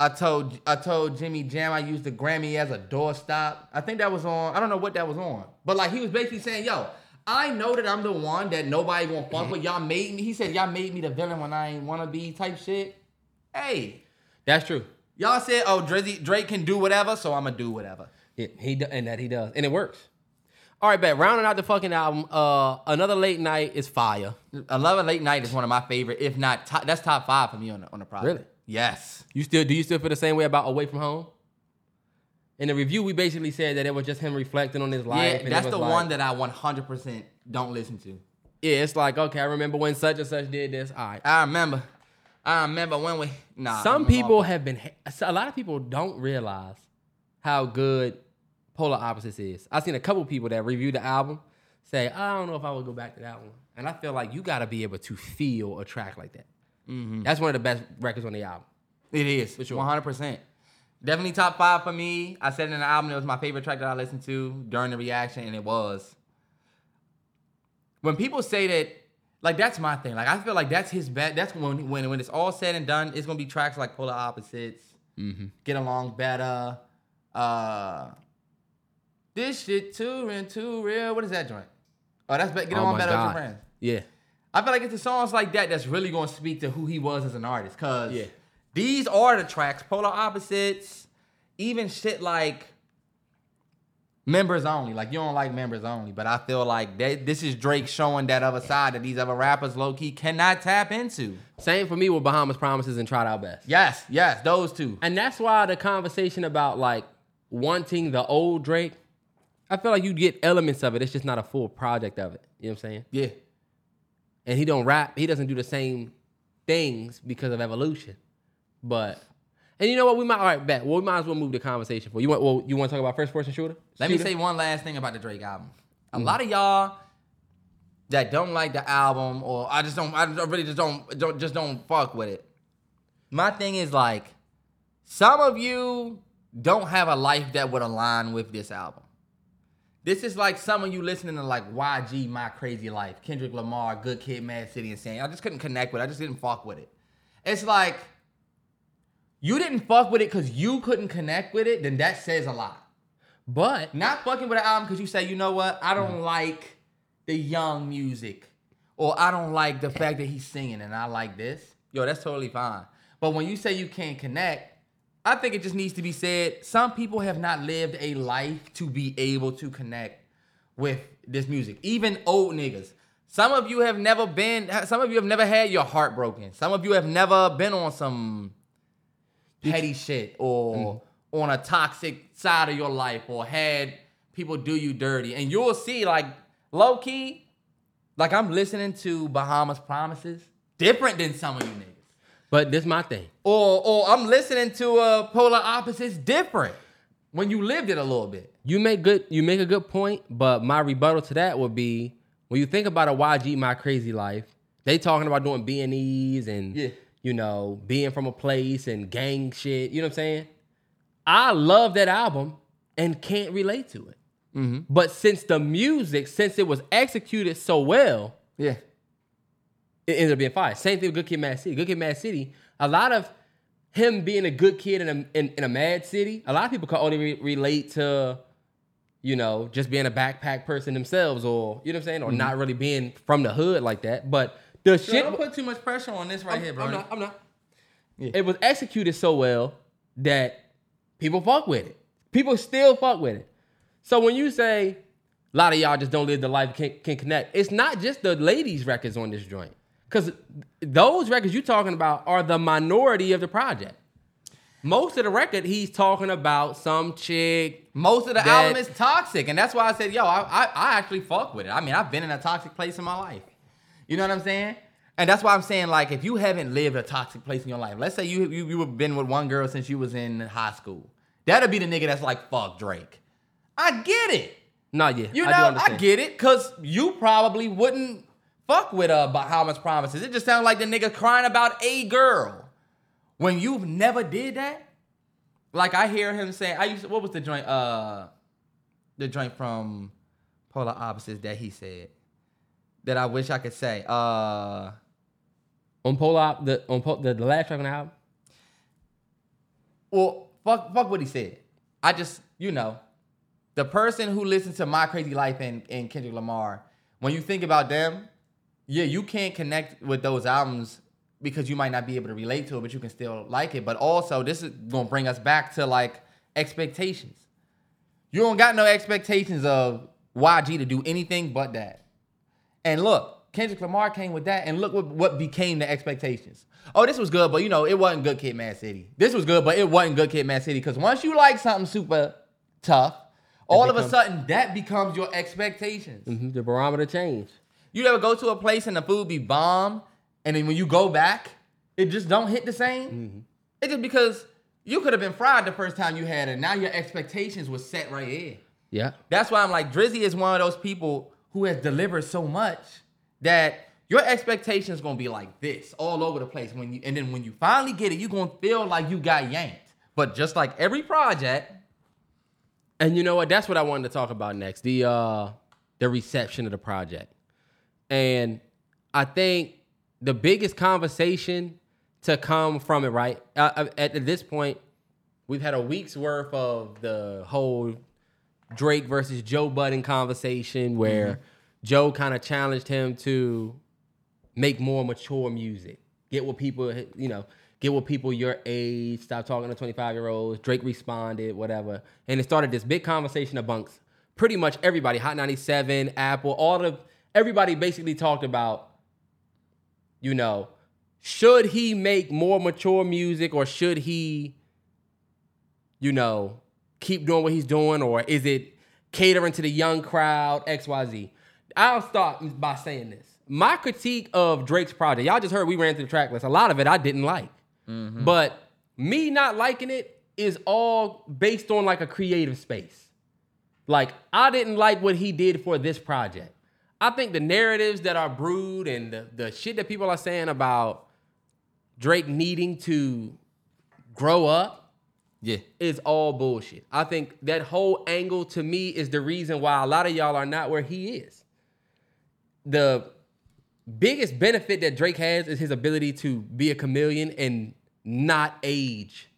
I told I told Jimmy Jam I used the Grammy as a doorstop. I think that was on, I don't know what that was on. But like he was basically saying, yo, I know that I'm the one that nobody gonna fuck with. Y'all made me. He said, Y'all made me the villain when I ain't wanna be type shit. Hey, That's true. Y'all said, "Oh, Drizzy, Drake can do whatever, so I'm gonna do whatever." Yeah, he do, and that he does, and it works. All right, bet. Rounding out the fucking album, uh, another late night is fire. Another late night is one of my favorite, if not top, that's top five for me on the on the project. Really? Yes. You still do you still feel the same way about Away from Home? In the review, we basically said that it was just him reflecting on his life. Yeah, that's the like- one that I 100% don't listen to. Yeah, it's like okay, I remember when such and such did this. All right. I remember. I remember when we. Nah. Some people have been. A lot of people don't realize how good Polar Opposites is. I've seen a couple people that reviewed the album say, "I don't know if I would go back to that one," and I feel like you got to be able to feel a track like that. Mm-hmm. That's one of the best records on the album. It is For sure. 100%. Definitely top five for me. I said in the album it was my favorite track that I listened to during the reaction, and it was. When people say that, like that's my thing. Like I feel like that's his best. That's when when when it's all said and done, it's gonna be tracks like Polar Opposites, Get Along Better, uh, this shit too and too real. What is that joint? Oh, that's Get Oh Along my Better with God. Your Friends. Yeah. I feel like it's the songs like that that's really gonna speak to who he was as an artist. Cause Yeah. These are the tracks, Polar Opposites, even shit like members only. Like you don't like members only, but I feel like that this is Drake showing that other side that these other rappers low key cannot tap into. Same for me with Bahamas Promises and Tried Our Best. Yes, yes, those two. And that's why the conversation about like wanting the old Drake, I feel like you get elements of it. It's just not a full project of it. You know what I'm saying? Yeah. and he don't rap. He doesn't do the same things because of evolution. But and you know what? We might all right bet. Well, we might as well move the conversation for you. Want well, you want to talk about first person shooter? Let me say one last thing about the Drake album. A mm. lot of y'all that don't like the album, or I just don't, I really just don't, don't just don't fuck with it. My thing is like, some of you don't have a life that would align with this album. This is like some of you listening to like YG, My Krazy Life, Kendrick Lamar, Good Kid, Mad City, and saying I just couldn't connect with it. I just didn't fuck with it. It's like you didn't fuck with it because you couldn't connect with it. Then that says a lot. But Not fucking with an album because you say, you know what, I don't like the young music. Or I don't like the fact that he's singing and I like this. Yo, that's totally fine. But when you say you can't connect, I think it just needs to be said. Some people have not lived a life to be able to connect with this music. Even old niggas. Some of you have never been, some of you have never had your heart broken. Some of you have never been on some petty shit or on a toxic side of your life or had people do you dirty. And you'll see, like, low key, like I'm listening to Bahamas Promises, different than some of you niggas. but this my thing. Or or I'm listening to uh, Polar Opposites different when you lived it a little bit. You make good you make a good point, but my rebuttal to that would be when you think about a YG My Krazy Life, they talking about doing B and E's and Yeah. You know, being from a place and gang shit. You know what I'm saying? I love that album and can't relate to it. Mm-hmm. But since the music, since it was executed so well, Yeah. it ended up being fire. Same thing with Good Kid, Mad City. Good Kid, Mad City. A lot of him being a good kid in a in, in a mad city. A lot of people can only re- relate to, you know, just being a backpack person themselves, or you know what I'm saying, or mm-hmm. not really being from the hood like that. But the Shit, don't put too much pressure on this right here, bro. I'm not. I'm not. It was executed so well that people fuck with it. People still fuck with it. So when you say a lot of y'all just don't live the life can, can connect, it's not just the ladies' records on this joint. Because those records you're talking about are the minority of the project. Most of the record, he's talking about some chick. Most of the that- album is toxic, and that's why I said, yo, I, I I actually fuck with it. I mean, I've been in a toxic place in my life. You know what I'm saying? And that's why I'm saying, like, if you haven't lived a toxic place in your life, let's say you you you have been with one girl since you was in high school, that'll be the nigga that's like, fuck Drake. I get it. Nah, yeah, You I do know, I, get it, cause you probably wouldn't fuck with uh Bahamas promises. It just sounds like the nigga crying about a girl. When you've never did that, like I hear him saying, I used to, what was the joint? Uh, the joint from Polar Opposites that he said that I wish I could say. Uh, on Polop, the on Pol- the, the last track on the album. well, fuck, fuck what he said. I just, you know, the person who listens to My Krazy Life and, and Kendrick Lamar, when you think about them, yeah, you can't connect with those albums because you might not be able to relate to it, but you can still like it. But also, this is gonna bring us back to like expectations. You don't got no expectations of YG to do anything but that. And look, Kendrick Lamar came with that, and look what, what became the expectations. Oh, this was good, but you know, it wasn't Good Kid, Mad City. This was good, but it wasn't Good Kid, Mad City. Because once you like something super tough, all of a sudden that becomes your expectations. Mhm, The barometer changed. You ever go to a place and the food be bomb, and then when you go back, it just don't hit the same? It's just because you could have been fried the first time you had it. And now your expectations was set right here. Yeah. That's why I'm like, Drizzy is one of those people who has delivered so much that your expectations gonna be like this all over the place. When you and then when you finally get it, you gonna feel like you got yanked. But just like every project, And you know what? That's what I wanted to talk about next. The uh the reception of the project. And I think the biggest conversation to come from it, right? Uh, uh, at this point, we've had a week's worth of the whole Drake versus Joe Budden conversation where mm-hmm. Joe kind of challenged him to make more mature music. Get what people, you know, get with people your age, stop talking to 25 year olds. Drake responded, whatever. And it started this big conversation amongst pretty much everybody Hot 97, Apple, all the, everybody basically talked about, you know, should he make more mature music or should he, you know, keep doing what he's doing or is it catering to the young crowd, XYZ? I'll start by saying this. My critique of Drake's project, y'all just heard we ran through the track list. A lot of it I didn't like. Mm-hmm. But me not liking it is all based on like a creative space. Like, I didn't like what he did for this project. I think the narratives that are brewed and the, the shit that people are saying about Drake needing to grow up yeah, is all bullshit. I think that whole angle to me is the reason why a lot of y'all are not where he is. The biggest benefit that Drake has is his ability to be a chameleon and not age.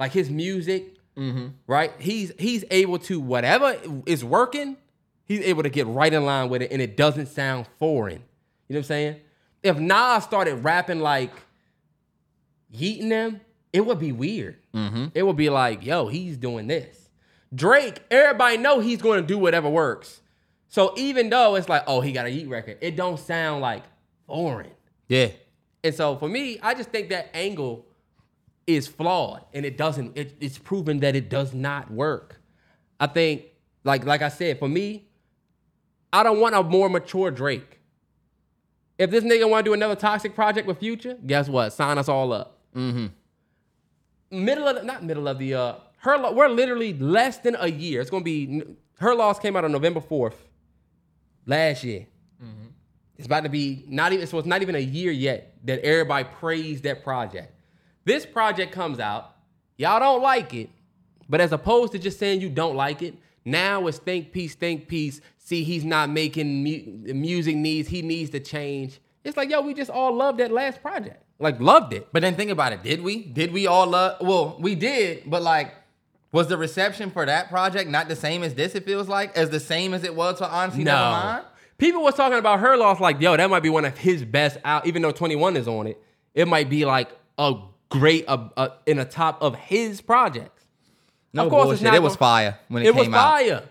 Like his music, mm-hmm. right? He's he's able to whatever is working, he's able to get right in line with it, and it doesn't sound foreign. You know what I'm saying? If Nas started rapping like yeeting them, it would be weird. Mm-hmm. It would be like, yo, he's doing this. Drake, everybody know he's going to do whatever works. So even though it's like, oh, he got a yeet record, it don't sound like foreign. yeah. And so for me, I just think that angle is flawed, and it doesn't. It, it's proven that it does not work. I think, like like I said, for me, I don't want a more mature Drake. If this nigga want to do another toxic project with Future, guess what? Sign us all up. Mm-hmm. Middle of the, not middle of the uh her we're literally less than a year. It's gonna be her loss came out on November fourth last year. It's about to be not even so it's not even a year yet that everybody praised that project. This project comes out, y'all don't like it, but as opposed to just saying you don't like it, Now it's think peace, think peace. See, he's not making mu- music needs. He needs to change. It's like, yo, we just all loved that last project. Like, loved it. But then think about it. Did we? Did we all love? Well, we did, but like, was the reception for that project not the same as this? It feels like as the same as it was for Honestly No. People was talking about her loss like, yo, that might be one of his best out. Even though 21 is on it, it might be like a great uh, uh, in the top of his projects. No Of course, it's not It was fire when it, It was came out. fire.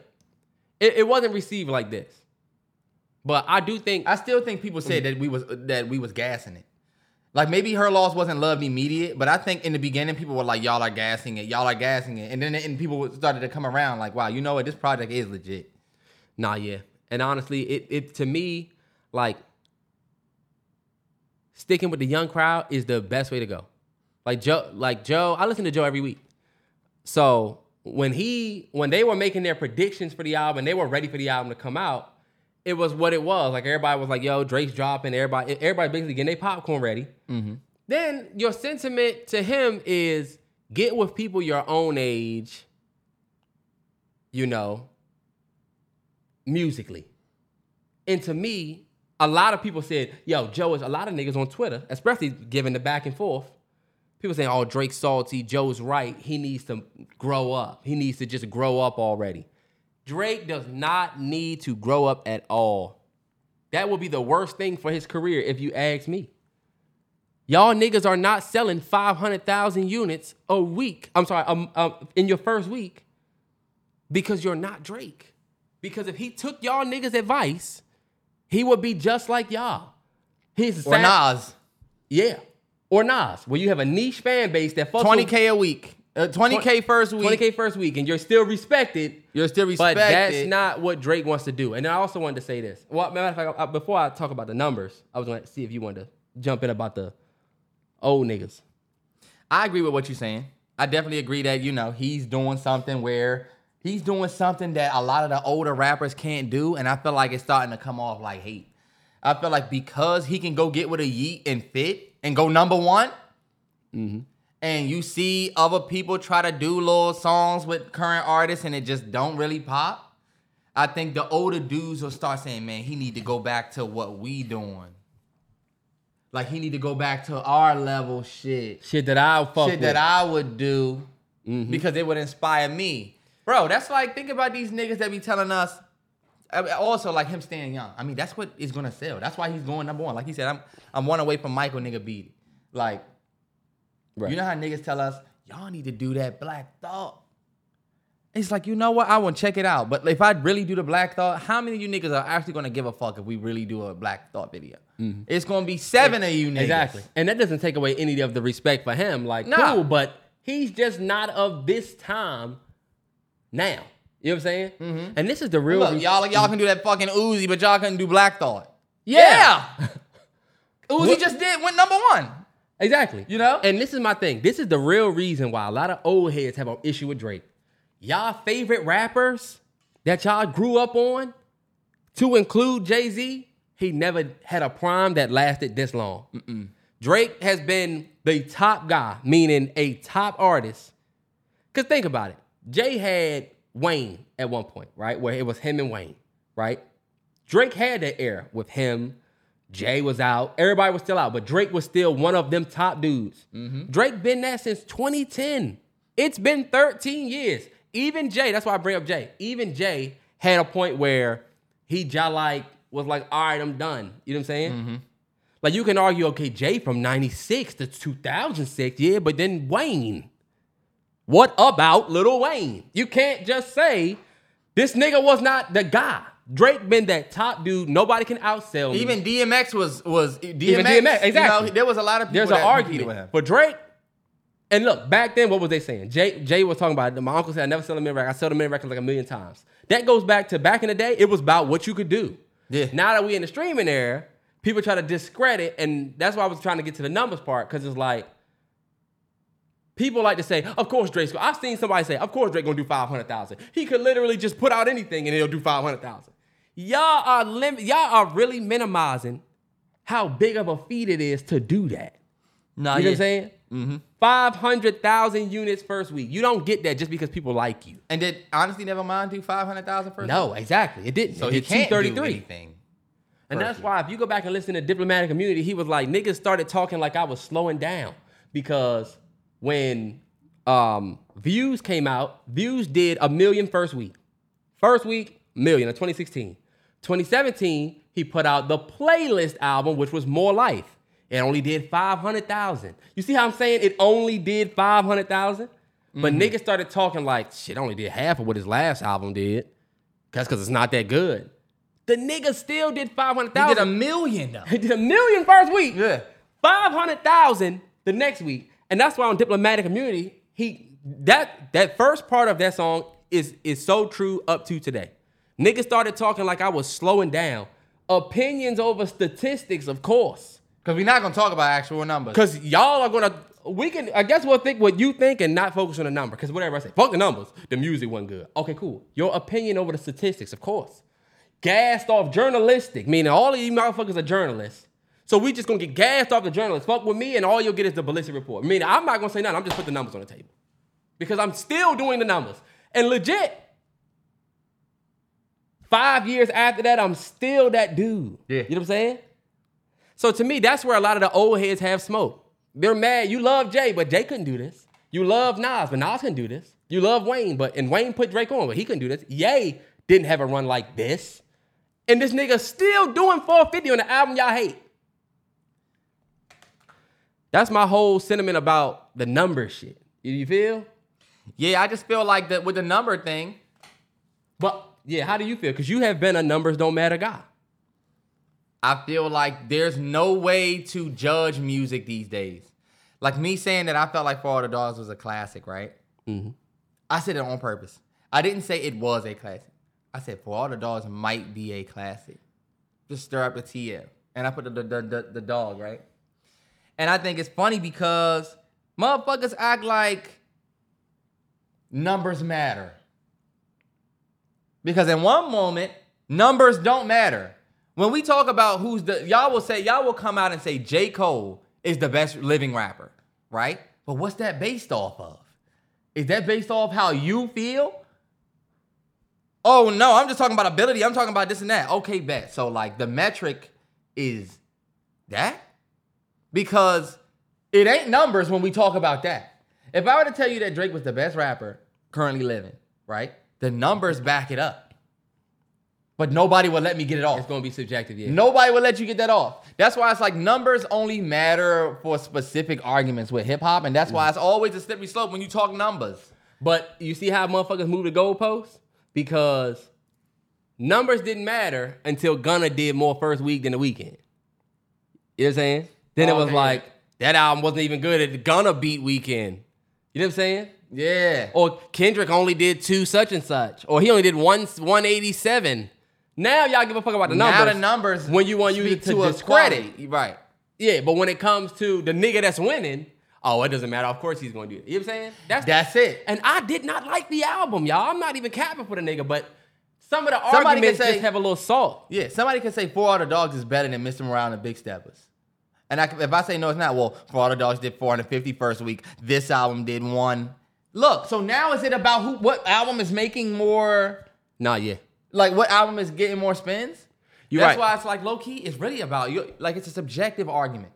It, it wasn't received like this. But I do think I still think people said that we was that we was gassing it. Like maybe her loss wasn't loved immediate, but I think in the beginning people were like, "Y'all are gassing it, y'all are gassing it," and then and people started to come around like, "Wow, you know what? This project is legit." Nah, yeah. And honestly, it it to me, like sticking with the young crowd is the best way to go. Like Joe, like Joe, I listen to Joe every week. So when he when they were making their predictions for the album, they were ready for the album to come out. It was what it was. Like everybody was like, "Yo, Drake's dropping." Everybody, everybody basically getting their popcorn ready. Mm-hmm. Then your sentiment to him is get with people your own age. You know, musically. And to me, a lot of people said, yo, Joe is a lot of niggas on Twitter, especially given the back and forth. People saying, oh, Drake's salty, Joe's right. He needs to grow up. He needs to just grow up already. Drake does not need to grow up at all. That would be the worst thing for his career if you ask me. Y'all niggas are not selling 500,000 units a week. I'm sorry, um, um, in your first week because you're not Drake. Because if he took y'all niggas' advice, he would be just like y'all. He's Or Nas, Yeah. Or Nas, where you have a niche fan base that fucks twenty with- k a week, uh, twenty k first week. 20K first week, and you're still respected. You're still respected, But respected. that's not what Drake wants to do. And I also wanted to say this. Well, matter of fact, I- before I talk about the numbers, I was going to see if you wanted to jump in about the old niggas. I agree with what you're saying. I definitely agree that you know he's doing something where he's doing something that a lot of the older rappers can't do, and I feel like it's starting to come off like hate. I feel like because he can go get with a yeet and fit and go number one, and you see other people try to do little songs with current artists and it just don't really pop. I think the older dudes will start saying, "Man, he need to go back to what we doing." Like he need to go back to our level shit Shit that I fuck shit with. that I would do Mm-hmm. because it would inspire me. Bro, that's like think about these niggas that be telling us also like him staying young. I mean, that's what is gonna sell. That's why he's going number one. Like he said, I'm I'm one away from Michael nigga beat. Like, Right. you know how niggas tell us, y'all need to do that black thought. It's like, you know what? I want to check it out. But if I really do the Black Thought, how many of you niggas are actually gonna give a fuck if we really do a Black Thought video? It's gonna be seven of you niggas. Mm-hmm. Exactly. And that doesn't take away any of the respect for him. Like, Nah. cool, but he's just not of this time now. You know what I'm saying? And this is the real Look, y'all y'all can do that fucking Uzi, but y'all couldn't do Black Thought. Yeah. [laughs] Uzi What- just did went number one. Exactly. You know? And this is my thing. This is the real reason why a lot of old heads have an issue with Drake. Y'all favorite rappers that y'all grew up on, to include Jay Z, he never had a prime that lasted this long. Drake has been the top guy, meaning a top artist. Because think about it. Jay had Wayne at one point, right? Where it was him and Wayne, right? Drake had that era with him. Jay was out. Everybody was still out, but Drake was still one of them top dudes. Mm-hmm. Drake been that since 2010. It's been 13 years. Even Jay, that's why I bring up Jay. Even Jay had a point where he just like was like, all right, I'm done. You know what I'm saying? Mm-hmm. Like you can argue, okay, Jay from 96 to 2006, yeah, but then Wayne. What about Lil Wayne? You can't just say this nigga was not the guy. Drake been that top dude. Nobody can outsell me. Even DMX was was DMX. Even DMX, you exactly. know, there was a lot of people There's an that competed with argument him. for Drake. And look, back then, what was they saying? Jay, Jay was talking about it. My uncle said, I never sell a million record. I sold a million records like a million times. That goes back to back in the day, it was about what you could do. Yeah. Now that we in the streaming era, people try to discredit, and that's why I was trying to get to the numbers part, because it's like, people like to say, of course Drake's go-" I've seen somebody say, of course Drake gonna do 500,000. He could literally just put out anything and he'll do 500,000. Y'all are lim- y'all are really minimizing how big of a feat it is to do that. Nah, you know yeah. what I'm saying? Mm-hmm. 500,000 units first week. You don't get that just because people like you. And did honestly never mind do five hundred thousand first? No, exactly. It didn't. so it he did can't do 233. anything. And that's week. why if you go back and listen to Diplomatic Immunity, he was like, niggas started talking like I was slowing down. Because when um views came out, views did a million first week. First week, million in 2016. 2017, he put out the playlist album, which was More Life. It only did 500,000. You see how I'm saying it only did 500,000? But mm-hmm. niggas started talking like, shit, only did half of what his last album did. That's because it's not that good. The nigga still did 500,000. He 500,000. did a million though. He did a million first week. Yeah. 500,000 the next week. And that's why on Diplomatic Immunity, he that that first part of that song is is so true up to today. Niggas started talking like I was slowing down. Opinions over statistics, of course. Because we're not gonna talk about actual numbers. Cause y'all are gonna we can I guess we'll think what you think and not focus on the number. Cause whatever I say, fuck the numbers. The music wasn't good. Okay, cool. Your opinion over the statistics, of course. Gassed off journalistic, meaning all of you motherfuckers are journalists. So we just gonna get gassed off the journalists. Fuck with me, and all you'll get is the ballistic report. Meaning I'm not gonna say nothing. I'm just put the numbers on the table because I'm still doing the numbers and legit. Five years after that, I'm still that dude. Yeah. You know what I'm saying? So to me, that's where a lot of the old heads have smoke. They're mad. You love Jay, but Jay couldn't do this. You love Nas, but Nas couldn't do this. You love Wayne, but and Wayne put Drake on, but he couldn't do this. Ye didn't have a run like this. And this nigga still doing 450 on the album y'all hate. That's my whole sentiment about the number shit. You, you feel? Yeah, I just feel like that with the number thing. But yeah, how do you feel? Because you have been a numbers don't matter guy. I feel like there's no way to judge music these days. Like me saying that I felt like For All the Dogs was a classic, right? Mm-hmm. I said it on purpose. I didn't say it was a classic. I said For All the Dogs might be a classic. Just stir up the TL. And I put the, the, the, the dog, right? And I think it's funny because motherfuckers act like numbers matter. Because in one moment, numbers don't matter. When we talk about who's the, y'all will say, y'all will come out and say J. Cole is the best living rapper, right? But what's that based off of? Is that based off how you feel? Oh no, I'm just talking about ability. I'm talking about this and that. Okay, bet. So like the metric is that? Because it ain't numbers when we talk about that. If I were to tell you that Drake was the best rapper currently living, right? The numbers back it up. But nobody will let me get it off. It's gonna be subjective, yeah. Nobody will let you get that off. That's why it's like numbers only matter for specific arguments with hip hop, and that's why it's always a slippery slope when you talk numbers. But you see how motherfuckers move the goalposts? Because numbers didn't matter until Gunna did more first week than the Weeknd. You know what I'm saying? Then it was Okay. like, that album wasn't even good at Gunna beat Weeknd. You know what I'm saying? Yeah. Or Kendrick only did two such and such. Or he only did one 187. Now y'all give a fuck about the numbers. Now the numbers when you want to use it to, to discredit. Right. Yeah, but when it comes to the nigga that's winning, oh, it doesn't matter. Of course he's gonna do it. You know what I'm saying? That's That's it. and I did not like the album, y'all. I'm not even capping for the nigga, but some of the Somebody arguments can say- just have a little salt. Yeah. Somebody can say For All the Dogs is better than Mr. Morale and Big Steppers. And I, if I say no, it's not. Well, For All the Dogs did 450 first week. This album did one. Look, so now is it about who? What album is making more? Nah, yeah. Like what album is getting more spins? You're That's right. why it's like low key. It's really about you. Like it's a subjective argument.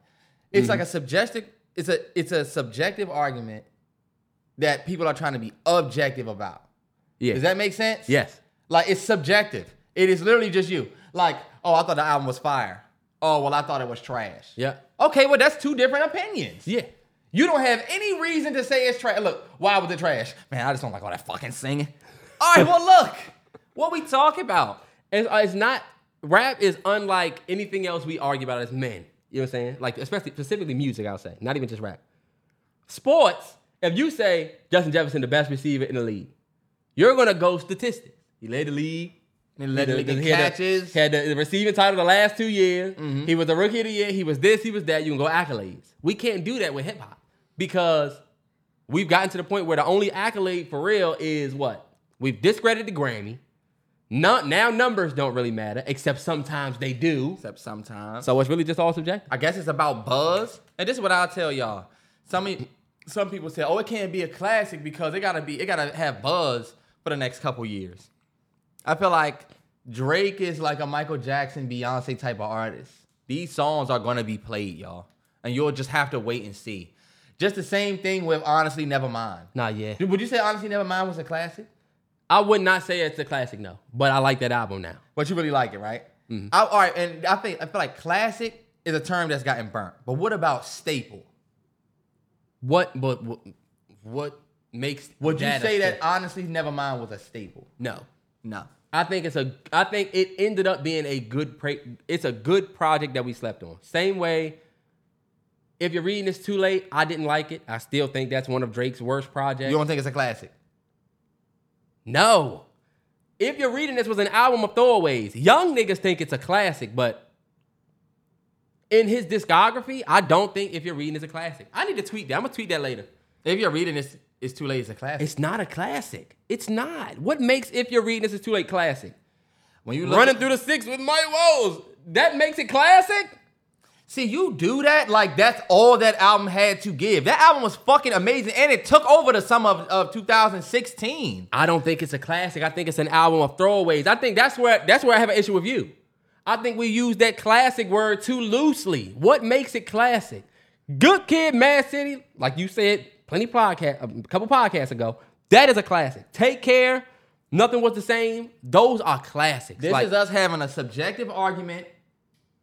It's Mm-hmm. like a subjective. It's a it's a subjective argument that people are trying to be objective about. Yeah. Does that make sense? Yes. Like it's subjective. It is literally just you. Like, oh, I thought the album was fire. Oh, well, I thought it was trash. Yeah. Okay, well, that's two different opinions. Yeah. You don't have any reason to say it's trash. Look, why was it trash? Man, I just don't like all that fucking singing. [laughs] All right, well, look, what we talking about? It's, uh, it's not rap is unlike anything else we argue about as men. You know what I'm saying? Like especially specifically music, I'll say. Not even just rap. Sports, if you say Justin Jefferson the best receiver in the league, you're gonna go statistics. He led the league. And led the league in he had the- Had the, the receiving title the last two years. Mm-hmm. He was the rookie of the year. He was this. He was that. You can go accolades. We can't do that with hip hop because we've gotten to the point where the only accolade for real is what we've discredited the Grammy. No, now numbers don't really matter, except sometimes they do. Except sometimes. So it's really just all subjective. I guess it's about buzz. And this is what I'll tell y'all. Some some people say, "Oh, it can't be a classic because it gotta be, it gotta have buzz for the next couple years." I feel like Drake is like a Michael Jackson, Beyonce type of artist. These songs are gonna be played, y'all, and you'll just have to wait and see. Just the same thing with Honestly Nevermind. Not yet. Would you say Honestly Nevermind was a classic? I would not say it's a classic, no. But I like that album now. But you really like it, right? Mm-hmm. I, all right, and I think I feel like classic is a term that's gotten burnt. But what about staple? What? But what, what makes? Would you say that honestly Nevermind was a staple? No. No. I think it's a. I think it ended up being a good. Pre, it's a good project that we slept on. Same way. If you're reading this too late, I didn't like it. I still think that's one of Drake's worst projects. You don't think it's a classic? No. If you're reading this was an album of throwaways, young niggas think it's a classic, but in his discography, I don't think if you're reading it's a classic. I need to tweet that. I'm gonna tweet that later. If you're reading this, it's too late. It's a classic. It's not a classic. It's not. What makes if you're reading this is too late classic? when you Running through the six with My Woes. That makes it classic? see you do that like that's all that album had to give. That album was fucking amazing, and it took over the summer of, of 2016. I don't think it's a classic. I think it's an album of throwaways. I think that's where that's where I have an issue with you. I think we use that classic word too loosely. What makes it classic? Good Kid, Mad City, like you said, plenty podcast, a couple podcasts ago. That is a classic. Take care. Nothing was the same. Those are classics. This Like, is us having a subjective argument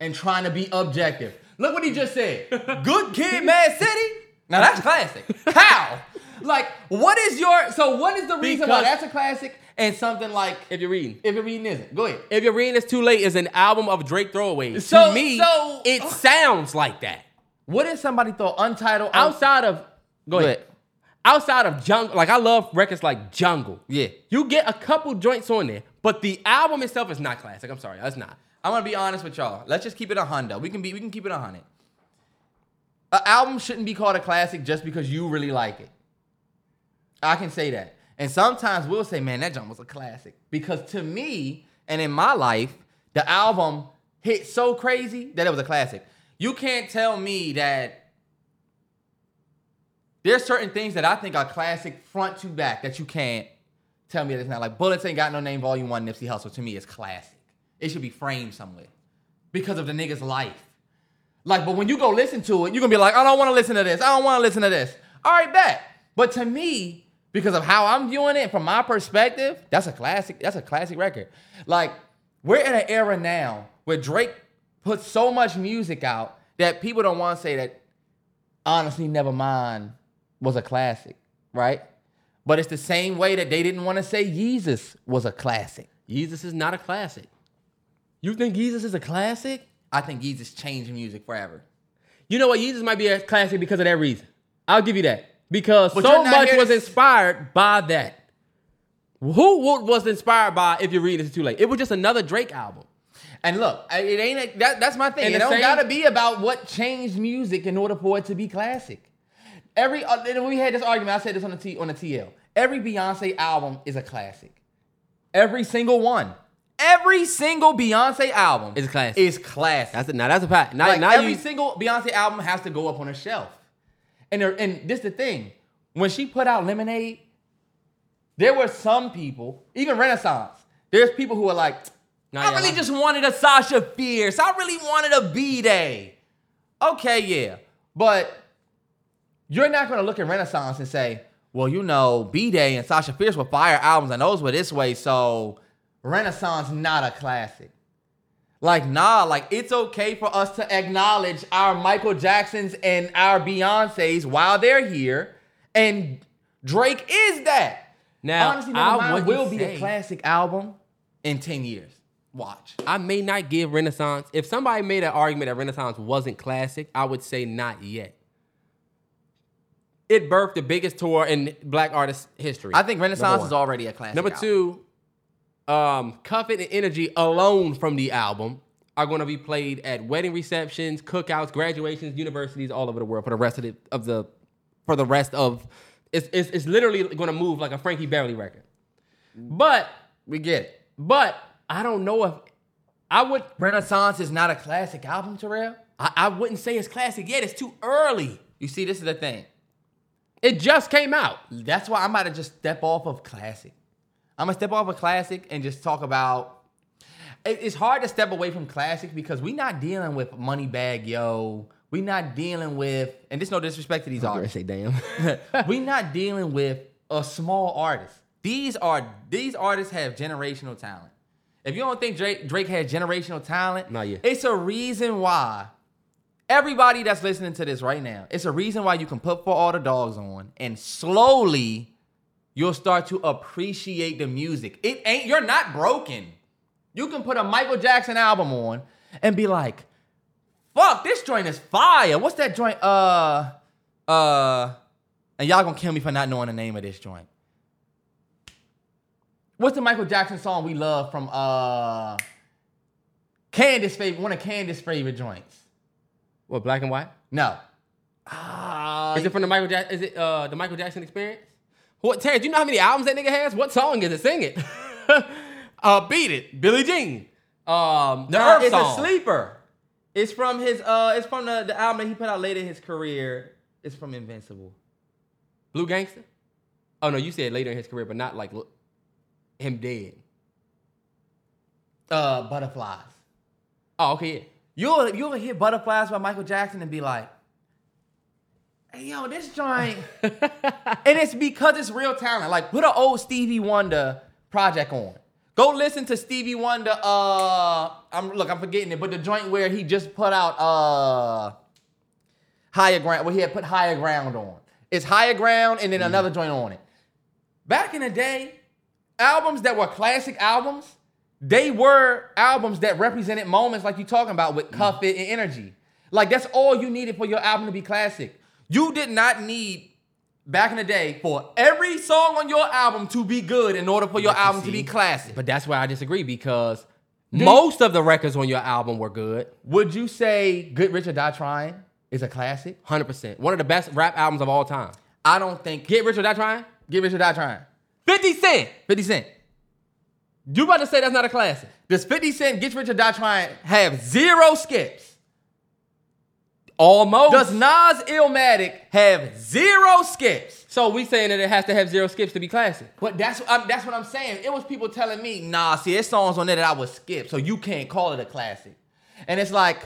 and trying to be objective. Look what he just said. [laughs] Good kid, Mad City. Now that's classic. How? Like, what is your so? What is the reason why that's a classic and something like if you're reading. if you're reading isn't? Go ahead. If you're reading this too late is an album of Drake throwaways. So- to me, so- it uh, sounds like that. What if somebody thought Untitled Outside of go, Go ahead. ahead. Outside of Jungle, like I love records like Jungle. Yeah. You get a couple joints on there, but the album itself is not classic. I'm sorry, that's not. I'm gonna be honest with y'all. Let's just keep it a hundred. We can be we can keep it a hundred. An album shouldn't be called a classic just because you really like it. I can say that. And sometimes we'll say, man, that jump was a classic. Because to me, and in my life, the album hit so crazy that it was a classic. You can't tell me that there's certain things that I think are classic front to back that you can't tell me that it's not. Like Bullets Ain't Got No Name Volume 1 Nipsey Hussle to me is classic. It should be framed somewhere because of the nigga's life. Like, but when you go listen to it, you're gonna be like, I don't wanna listen to this. I don't wanna listen to this. All right, bet. But to me, because of how I'm viewing it from my perspective, that's a classic, that's a classic record. Like, we're in an era now where Drake puts so much music out that people don't wanna say that honestly Nevermind was a classic, right? But it's the same way that they didn't want to say Yeezus was a classic. Yeezus is not a classic. You think Yeezus is a classic? I think Yeezus changed music forever. You know what? Yeezus might be a classic because of that reason. I'll give you that. Because But so much was to- inspired by that. Who wa- was inspired by If You're Reading This Too Late? It was just another Drake album. And look, it ain't a, that, that's my thing. And it don't same- gotta be about what changed music in order for it to be classic. Every uh, we had this argument. I said this on the T on the TL. Every Beyonce album is a classic. Every single one. Every single Beyonce album Is a classic. Is classic. That's a, now that's a fact. Now, like now every you, single Beyonce album has to go up on a shelf. And there, and this the thing. When she put out Lemonade, there were some people, even Renaissance. There's people who are like, Nah, I really just wanted a Sasha Fierce. I really wanted a B'Day. Okay, yeah. But you're not gonna look at Renaissance and say, well, you know, B'Day and Sasha Fierce were fire albums and those were this way, so Renaissance not a classic. Like, nah, like it's okay for us to acknowledge our Michael Jacksons and our Beyonces while they're here. And Drake is that. Now, honestly, I will be a classic album in 10 years. Watch. I may not give Renaissance. If somebody made an argument that Renaissance wasn't classic, I would say not yet. It birthed the biggest tour in black artist history. I think Renaissance is already a classic. Number two, um, Cuff It and Energy alone from the album are going to be played at wedding receptions, cookouts, graduations, universities all over the world for the rest of the of the for the rest of it's it's, it's literally going to move like a Frankie Beverly record. But we get it. but I don't know if I would. Renaissance is not a classic album, Terrell. I, I wouldn't say it's classic yet. It's too early. You see, this is the thing. It just came out. That's why I'm about to just step off of classic. I'm gonna step off of classic and just talk about. It's hard to step away from classic because we're not dealing with Moneybagg Yo. We're not dealing with, and this no disrespect to these artists. say damn. [laughs] we're not dealing with a small artist. These are these artists have generational talent. If you don't think Drake Drake has generational talent, Not yet. it's a reason why everybody that's listening to this right now, it's a reason why you can put for all the dogs on and slowly you'll start to appreciate the music. It ain't you're not broken. You can put a Michael Jackson album on and be like, fuck, this joint is fire. What's that joint? Uh uh and y'all gonna kill me for not knowing the name of this joint. What's the Michael Jackson song we love from uh Candace favorite one of Candace's favorite joints? What black and white? No. Ah, Is it from the Michael Jackson? Is it uh, the Michael Jackson Experience? What Terrence? Do you know how many albums that nigga has? What song is it? Sing it. [laughs] uh, beat it, Billie Jean. Um, the Nah, Earth it's song. a sleeper. It's from his uh it's from the, the album that he put out later in his career. It's from Invincible. Blue Gangsta. Oh no, you said later in his career, but not like l- him dead. Uh Butterflies. Oh, okay, yeah. You'll you'll hear Butterflies by Michael Jackson and be like, hey yo, this joint. [laughs] and it's because it's real talent. Like put an old Stevie Wonder project on. Go listen to Stevie Wonder. Uh, I'm look, I'm forgetting it, but the joint where he just put out uh higher ground, where he had put higher ground on. It's higher ground and then another joint on it. Back in the day, albums that were classic albums, they were albums that represented moments like you're talking about with Cuff It and Energy. Like that's all you needed for your album to be classic. You did not need back in the day for every song on your album to be good in order for your album to be classic. But that's why I disagree because most of the records on your album were good. Would you say Good Rich or Die Trying is a classic? Hundred percent. One of the best rap albums of all time. I don't think Get Rich or Die Trying. Get Rich or Die Trying. Fifty Cent. 50 Cent. You about to say that's not a classic? Does 50 Cent Get Rich or Die Trying have zero skips? Almost. Does Nas Illmatic have zero skips? so we saying that it has to have zero skips to be classic? But that's um, that's what I'm saying. It was people telling me, nah, see, there's songs on there that I would skip, so you can't call it a classic. And it's like,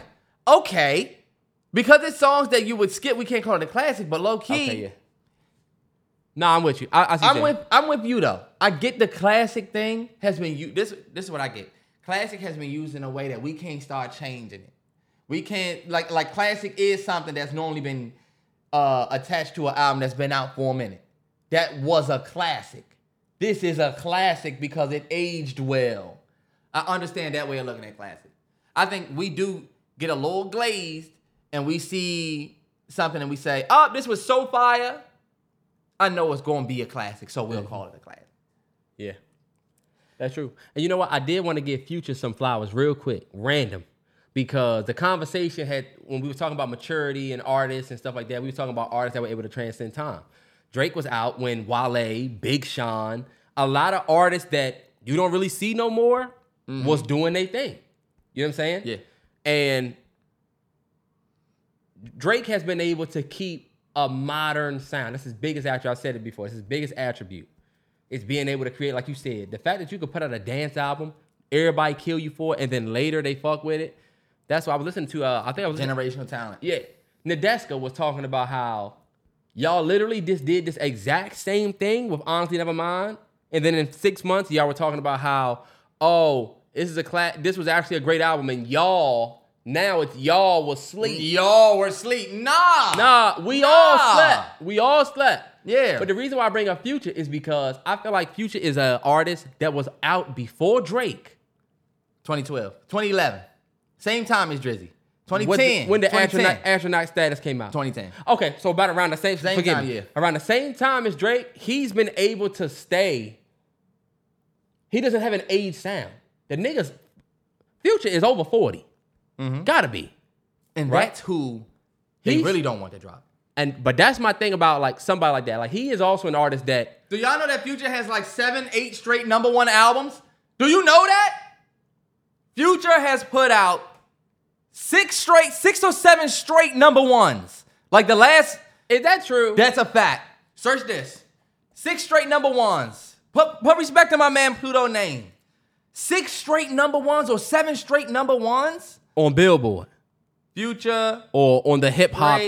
okay, because it's songs that you would skip, we can't call it a classic. But low key, Okay, yeah. Nah, I'm with you. I, I see I'm with I'm with you though. I get the classic thing has been you. This this is what I get. Classic has been used in a way that we can't start changing it. We can't like like classic is something that's normally been uh, attached to an album that's been out for a minute. That was a classic. This is a classic because it aged well. I understand that way of looking at classic. I think we do get a little glazed and we see something and we say, "Oh, this was so fire." I know it's going to be a classic, so we'll call it a classic. Yeah. That's true. And you know what? I did want to give Future some flowers real quick, random. Because the conversation had when we were talking about maturity and artists and stuff like that, we were talking about artists that were able to transcend time. Drake was out when Wale, Big Sean, a lot of artists that you don't really see no more mm-hmm. was doing their thing. You know what I'm saying? Yeah. And Drake has been able to keep a modern sound. That's his biggest attribute. I've said it before. It's his biggest attribute. It's being able to create, like you said, the fact that you could put out a dance album, everybody kill you for it, and then later they fuck with it. That's why I was listening to. Uh, I think I was Generational talent. yeah. Nadeska was talking about how y'all literally just did this exact same thing with Honestly Nevermind, and then in six months y'all were talking about how oh this is a class. This was actually a great album, and y'all now it's y'all was sleep. Y'all were asleep. Nah. Nah, we all slept. We all slept. Yeah. But the reason why I bring up Future is because I feel like Future is an artist that was out before Drake. 2012. 2011. Same time as Drizzy. When 2010. the, when the 2010. astronaut, astronaut status came out. 2010. Okay, so about around the same, Same time, me. yeah. Around the same time as Drake, he's been able to stay. He doesn't have an age sound. The niggas, Future is over 40. Mm-hmm. Gotta be. And Right. that's who they He's- really don't want to drop. And but that's my thing about like somebody like that. Like he is also an artist that Do y'all know that Future has like seven, eight straight number one albums? Do you know that? Future has put out six straight, six or seven straight number ones. Like the last, Is that true? that's a fact. Search this. Six straight number ones. Put, put respect to my man Pluto name. Six straight number ones or seven straight number ones? On Billboard Future or on the hip hop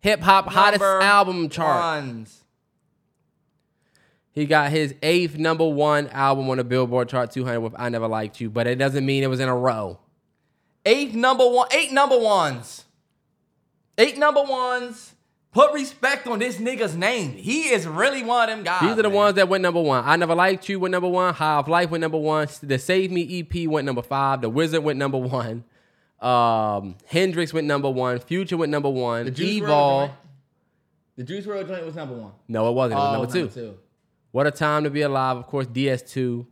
hip hop hottest album chart. ones. He got his eighth number one album on the Billboard chart 200 with "I Never Liked You," but it doesn't mean it was in a row. Eight number one, eight number ones. Eight number ones. Put respect on this nigga's name. He is really one of them guys. These are the man. ones that went number one. I Never Liked You went number one. High Off Life went number one. The Save Me EP went number five. The Wizard went number one. Um, Hendrix went number one. Future went number one. The Juice Evol. joint? The Juice WRLD joint was number one. No, it wasn't. It was Oh, number, two. What a time to be alive. Of course, DS2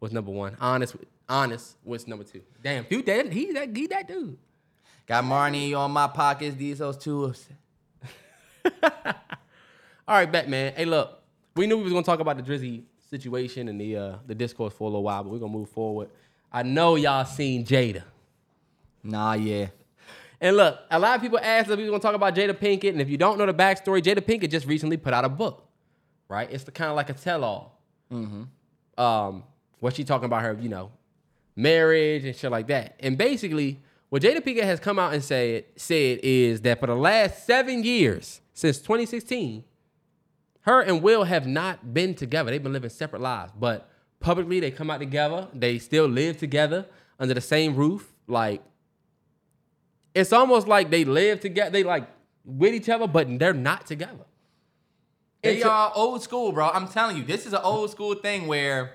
was number one. Honest, honest was number two. Damn, dude, that he that he that dude. Got Marnie on my pockets. These those two. [laughs] All right, Batman. Hey, look, we knew we was gonna talk about the Drizzy situation and the uh, the discourse for a little while, but we're gonna move forward. I know y'all seen Jada. Nah, yeah. And look, a lot of people asked if we were gonna talk about Jada Pinkett, and if you don't know the backstory, Jada Pinkett just recently put out a book, right? It's the kind of like a tell-all. Um, what she talking about her, you know, marriage and shit like that. And basically, what Jada Pinkett has come out and said said is that for the last seven years, since 2016, her and Will have not been together. They've been living separate lives, but publicly they come out together. They still live together under the same roof. Like it's almost like they live together. They like with each other, but they're not together. They It's are old school, bro. I'm telling you, this is an old school thing where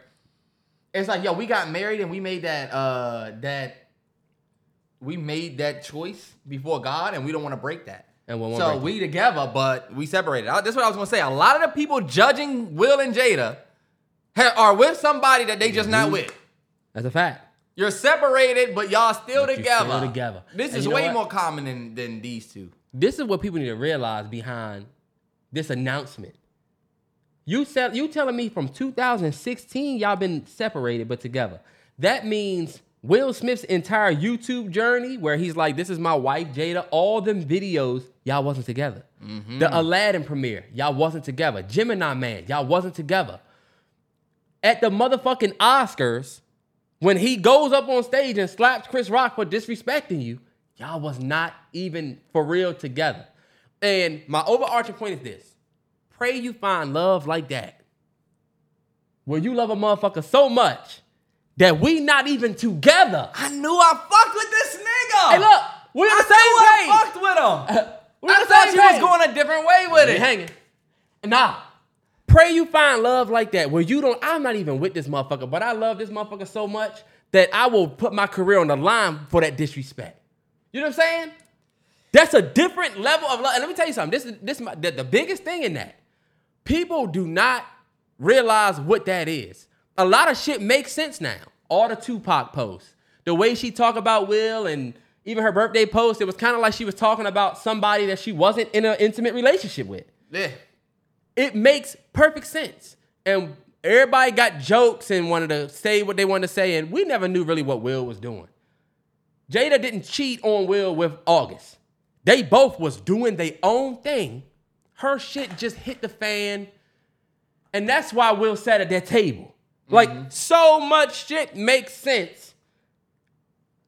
it's like, yo, we got married and we made that uh that we made that choice before God and we don't want to break that. And we won't so we together, but we separated. I- That's what I was gonna say. A lot of the people judging Will and Jada ha- are with somebody that they just Mm-hmm. not with. That's a fact. You're separated, but y'all still But together. still together. This And is way more common than than these two. This is what people need to realize behind this announcement. You said you telling me from 2016 y'all been separated but together. That means Will Smith's entire YouTube journey, where he's like, "This is my wife Jada." All them videos, y'all wasn't together. Mm-hmm. The Aladdin premiere, y'all wasn't together. Gemini Man, y'all wasn't together. At the motherfucking Oscars, when he goes up on stage and slaps Chris Rock for disrespecting you, y'all was not even for real together. And my overarching point is this pray you find love like that. Where you love a motherfucker so much that we not even together. I knew I fucked with this nigga. Hey, look, we on I the same knew I fucked with him. [laughs] We I the thought you was going a different way with They it. hanging. Nah. Pray you find love like that where you don't, I'm not even with this motherfucker, but I love this motherfucker so much that I will put my career on the line for that disrespect. You know what I'm saying? That's a different level of love. And let me tell you something. This is this is my, the, the biggest thing in that. People do not realize what that is. A lot of shit makes sense now. All the Tupac posts, the way she talk about Will, and even her birthday post, it was kind of like she was talking about somebody that she wasn't in an intimate relationship with. Yeah. It makes perfect sense. And everybody got jokes and wanted to say what they wanted to say, and we never knew really what Will was doing. Jada didn't cheat on Will with August. They both was doing their own thing. Her shit just hit the fan. And that's why Will sat at that table. Like, mm-hmm. so much shit makes sense.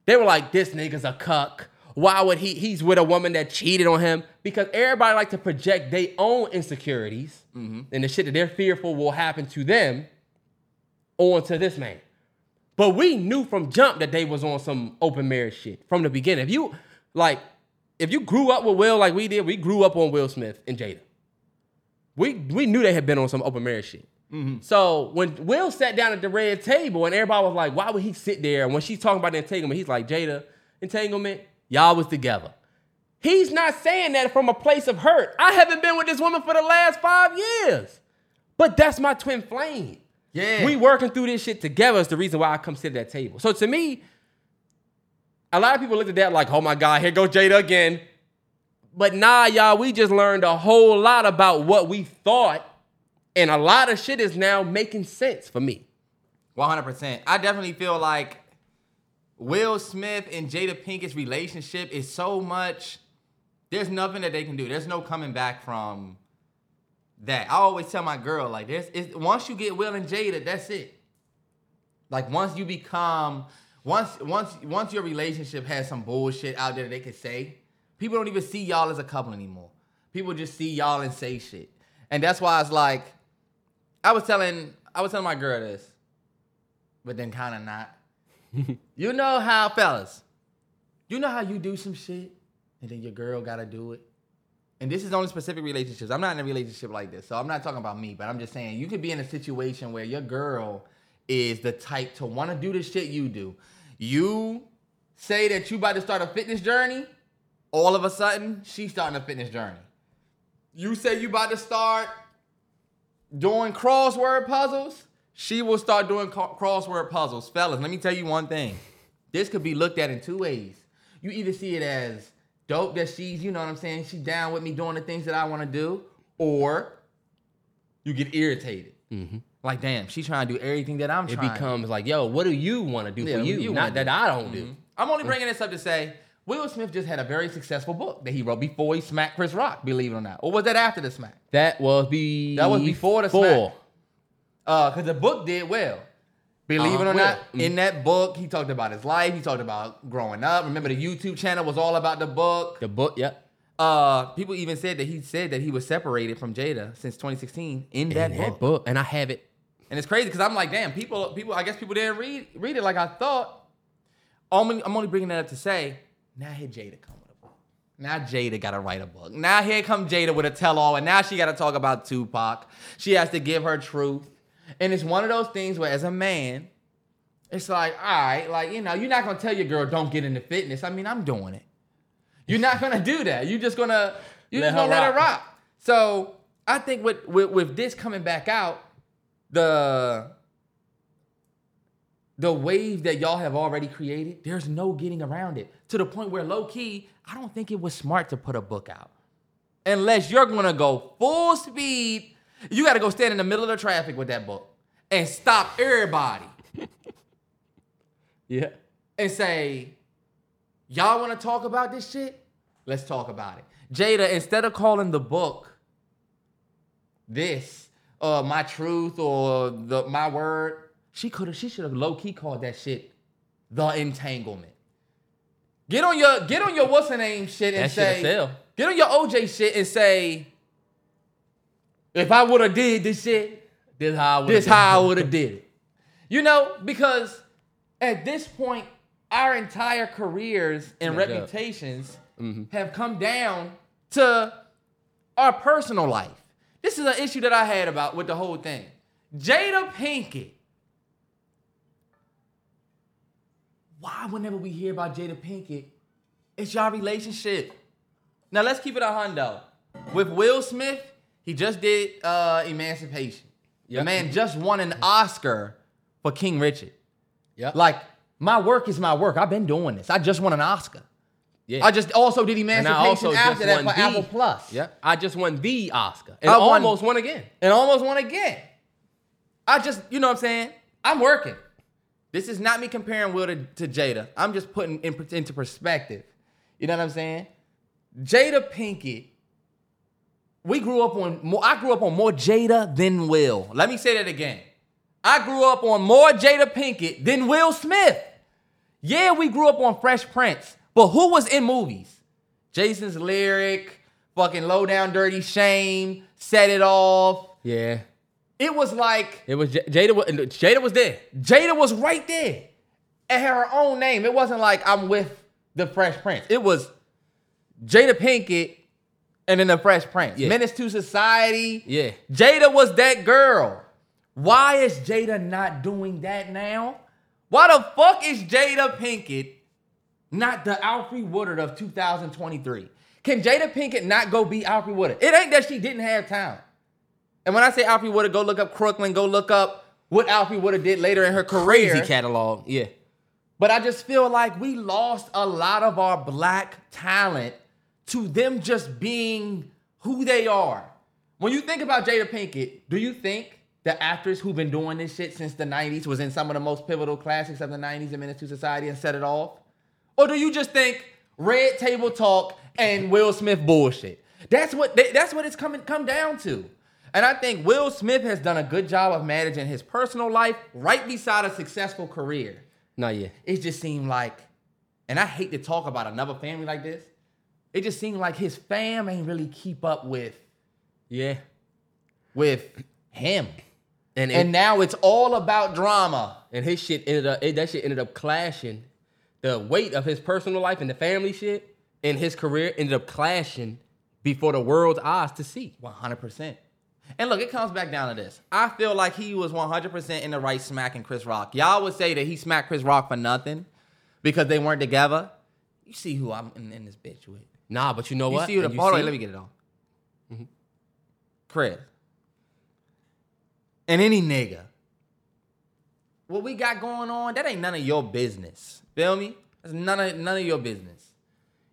They were like, this nigga's a cuck. Why would he? He's with a woman that cheated on him. Because everybody like to project their own insecurities mm-hmm. and the shit that they're fearful will happen to them onto this man. But we knew from jump that they was on some open marriage shit from the beginning. If you like, if you grew up with Will like we did, we grew up on Will Smith and Jada. We we knew they had been on some open marriage shit. Mm-hmm. So when Will sat down at the red table and everybody was like, why would he sit there? And when she's talking about the entanglement, he's like, Jada, entanglement, y'all was together. He's not saying that from a place of hurt. I haven't been with this woman for the last five years. But that's my twin flame. Yeah. We working through this shit together is the reason why I come sit at that table. So to me, a lot of people looked at that like, oh my God, here goes Jada again. But nah, y'all, we just learned a whole lot about what we thought, and a lot of shit is now making sense for me. One hundred percent. I definitely feel like Will Smith and Jada Pinkett's relationship is so much. There's nothing that they can do. There's no coming back from that. I always tell my girl like, this. it's, once you get Will and Jada, that's it. Like once you become once once once your relationship has some bullshit out there that they can say, people don't even see y'all as a couple anymore. People just see y'all and say shit. And that's why it's like I was telling I was telling my girl this, but then kind of not. [laughs] you know how fellas, you know how you do some shit and then your girl gotta do it. And this is only specific relationships. I'm not in a relationship like this, so I'm not talking about me, but I'm just saying you could be in a situation where your girl is the type to want to do the shit you do. You say that you about to start a fitness journey, all of a sudden she's starting a fitness journey. You say you about to start doing crossword puzzles, she will start doing crossword puzzles. Fellas, let me tell you one thing. This could be looked at in two ways. You either see it as dope that she's, you know what I'm saying, she's down with me doing the things that I want to do, or you get irritated. Mm-hmm. Like, damn, she's trying to do everything that I'm It trying. It becomes like, yo, what do you want to do Yeah, for you? you Not that I don't do. Mm-hmm. I'm only bringing this up to say Will Smith just had a very successful book that he wrote before he smacked Chris Rock, believe it or not. Or was that after the smack? That was be That was before the smack. Uh, because the book did well. Believe it or Will. not, in that book, he talked about his life. He talked about growing up. Remember, the YouTube channel was all about the book. The book, yep. Uh, people even said that he said that he was separated from Jada since 2016 in that And book. that book, and I have it. And it's crazy because I'm like, damn, people, people. I guess people didn't read read it like I thought. Only, I'm only bringing that up to say, now here Jada come with a book. Now Jada got to write a book. Now here come Jada with a tell all, and now she got to talk about Tupac. She has to give her truth, and it's one of those things where, as a man, it's like, all right, like you know, you're not gonna tell your girl don't get into fitness. I mean, I'm doing it. You're not gonna do that. You're just gonna you're Let just gonna let her rock. rock. So I think with, with with this coming back out, the the wave that y'all have already created, there's no getting around it. To the point where low key, I don't think it was smart to put a book out. Unless you're gonna go full speed, you gotta go stand in the middle of the traffic with that book and stop everybody [laughs] Yeah. and say, Y'all wanna talk about this shit? Let's talk about it. Jada, instead of calling the book this, uh, my truth or the my word, she could have she should have low-key called that shit the entanglement. Get on your get on your what's her name shit and That say get on your OJ shit and say if I would have did this shit, This how I would. this how I would have [laughs] did it. You know, because at this point, our entire careers and reputations mm-hmm. have come down to our personal life. This is an issue that I had about with the whole thing. Jada Pinkett. Why, whenever we hear about Jada Pinkett, it's y'all relationship. Now let's keep it a hundo. With Will Smith, he just did uh, Emancipation. The man just won an Oscar for King Richard. Yeah. Like, my work is my work. I've been doing this. I just won an Oscar. yeah. I just also did Emancipation after that for the, Apple Plus. Yep. I just won the Oscar and I won- almost won again. and almost won again. I just, you know what I'm saying? I'm working. This is not me comparing Will to, to Jada. I'm just putting in, into perspective. You know what I'm saying? Jada Pinkett, we grew up on more, I grew up on more Jada than Will. Let me say that again. I grew up on more Jada Pinkett than Will Smith. Yeah, we grew up on Fresh Prince, but who was in movies? Jason's lyric, fucking low down dirty shame, set it off. Yeah. It was like It was J- Jada. wa- Jada was there. Jada was right there. Had her own name. It wasn't like I'm with the Fresh Prince. It was Jada Pinkett and then the Fresh Prince. Yeah. Menace to Society. Yeah. Jada was that girl. Why is Jada not doing that now? Why the fuck is Jada Pinkett not the Alfre Woodard of 2023? Can Jada Pinkett not go be Alfre Woodard? It ain't that she didn't have talent. And when I say Alfre Woodard, go look up Crooklyn, go look up what Alfre Woodard did later in her career. Crazy catalog. Yeah. But I just feel like we lost a lot of our black talent to them just being who they are. When you think about Jada Pinkett, do you think the actress who've been doing this shit since the 90s was in some of the most pivotal classics of the 90s and Menace to Society and set it off? Or do you just think red table talk and Will Smith bullshit? That's what that's what it's coming come down to. And I think Will Smith has done a good job of managing his personal life right beside a successful career. Not yet. It just seemed like, and I hate to talk about another family like this. It just seemed like his fam ain't really keep up with Yeah. with him. And And now it's all about drama. and his shit ended up it, that shit ended up clashing. The weight of his personal life and the family shit and his career ended up clashing before the world's eyes to see. 100%. And look, it comes back down to this. I feel like he was 100% in the right smacking Chris Rock. Y'all would say that he smacked Chris Rock for nothing because they weren't together. You see who I'm in, in this bitch with. Nah, but you know You what? see the hold on, let me get it on. Mm-hmm. Chris. And any nigga. What we got going on, that ain't none of your business. Feel me? That's none of none of your business.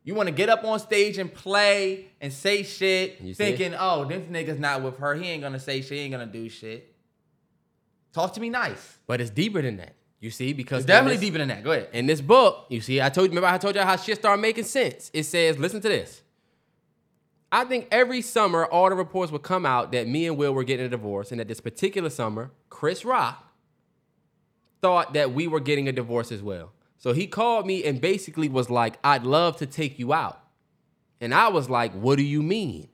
You want to get up on stage and play and say shit, You thinking, oh, this nigga's not with her. He ain't gonna say shit, he ain't gonna do shit. Talk to me nice. But it's deeper than that. You see, because It's definitely this- deeper than that. Go ahead. In this book, you see, I told you, remember I told you how shit started making sense. It says, listen to this. I think every summer, all the reports would come out that me and Will were getting a divorce, and that this particular summer, Chris Rock thought that we were getting a divorce as well. So he called me and basically was like, I'd love to take you out. And I was like, What do you mean?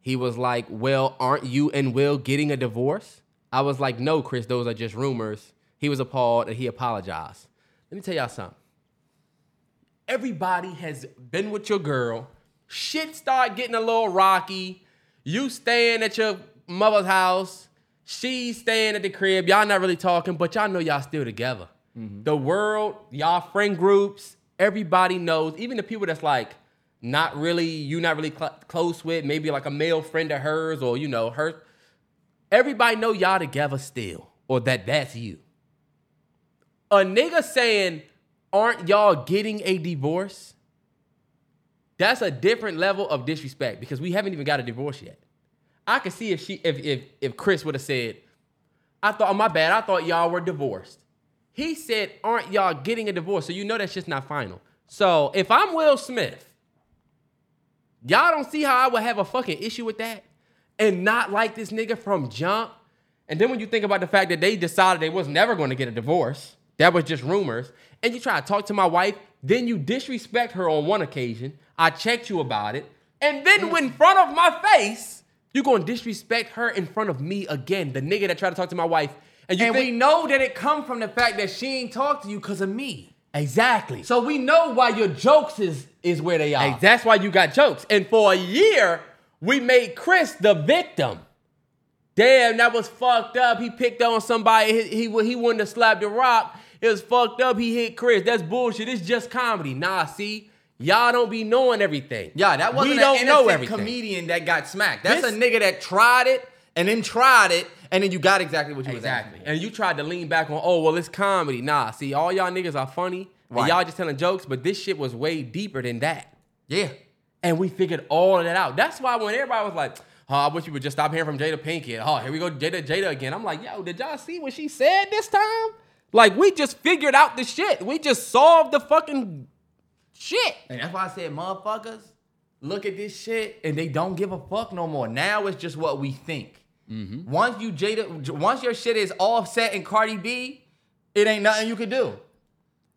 He was like, Well, aren't you and Will getting a divorce? I was like, No, Chris, those are just rumors. He was appalled and he apologized. Let me tell y'all something. Everybody has been with your girl. Shit start getting a little rocky. You staying at your mother's house. She's staying at the crib. Y'all not really talking, but y'all know y'all still together. Mm-hmm. The world, y'all friend groups, everybody knows. Even the people that's like not really you not really cl- close with, maybe like a male friend of hers or you know her. Everybody know y'all together still, or that that's you. A nigga saying, "Aren't y'all getting a divorce?" That's a different level of disrespect because we haven't even got a divorce yet. I could see if she if if if Chris would have said, I thought, oh, my bad, I thought y'all were divorced. He said, aren't y'all getting a divorce? So you know that's just not final. So if I'm Will Smith, y'all don't see how I would have a fucking issue with that and not like this nigga from jump. And then when you think about the fact that they decided they was never going to get a divorce, that was just rumors, and you try to talk to my wife, then you disrespect her on one occasion. I checked you about it, and then in front of my face, you're going to disrespect her in front of me again, the nigga that tried to talk to my wife. And you and think, we know that it come from the fact that she ain't talked to you because of me. exactly. So we know why your jokes is is where they are. Hey, that's why you got jokes. And for a year, we made Chris the victim. Damn, that was fucked up. He picked on somebody. He, he, he wouldn't have slapped the rock. It was fucked up. He hit Chris. That's bullshit. It's just comedy. Nah, see, y'all don't be knowing everything. Yeah, that wasn't we an don't know everything. comedian that got smacked. That's This- a nigga that tried it and then tried it and then you got exactly what you Exactly. And you tried to lean back on, oh, well, it's comedy. Nah, see, all y'all niggas are funny. Right. And y'all just telling jokes, but this shit was way deeper than that. Yeah. And we figured all of that out. That's why when everybody was like, oh, I wish you would just stop hearing from Jada Pinkett. Oh, here we go, Jada, Jada again. I'm like, yo, did y'all see what she said this time? Like, we just figured out the shit. We just solved the fucking shit. And that's why I said, motherfuckers, look at this shit and they don't give a fuck no more. Now it's just what we think. Mm-hmm. Once you Jada, once your shit is Offset and Cardi B, it ain't nothing you could do.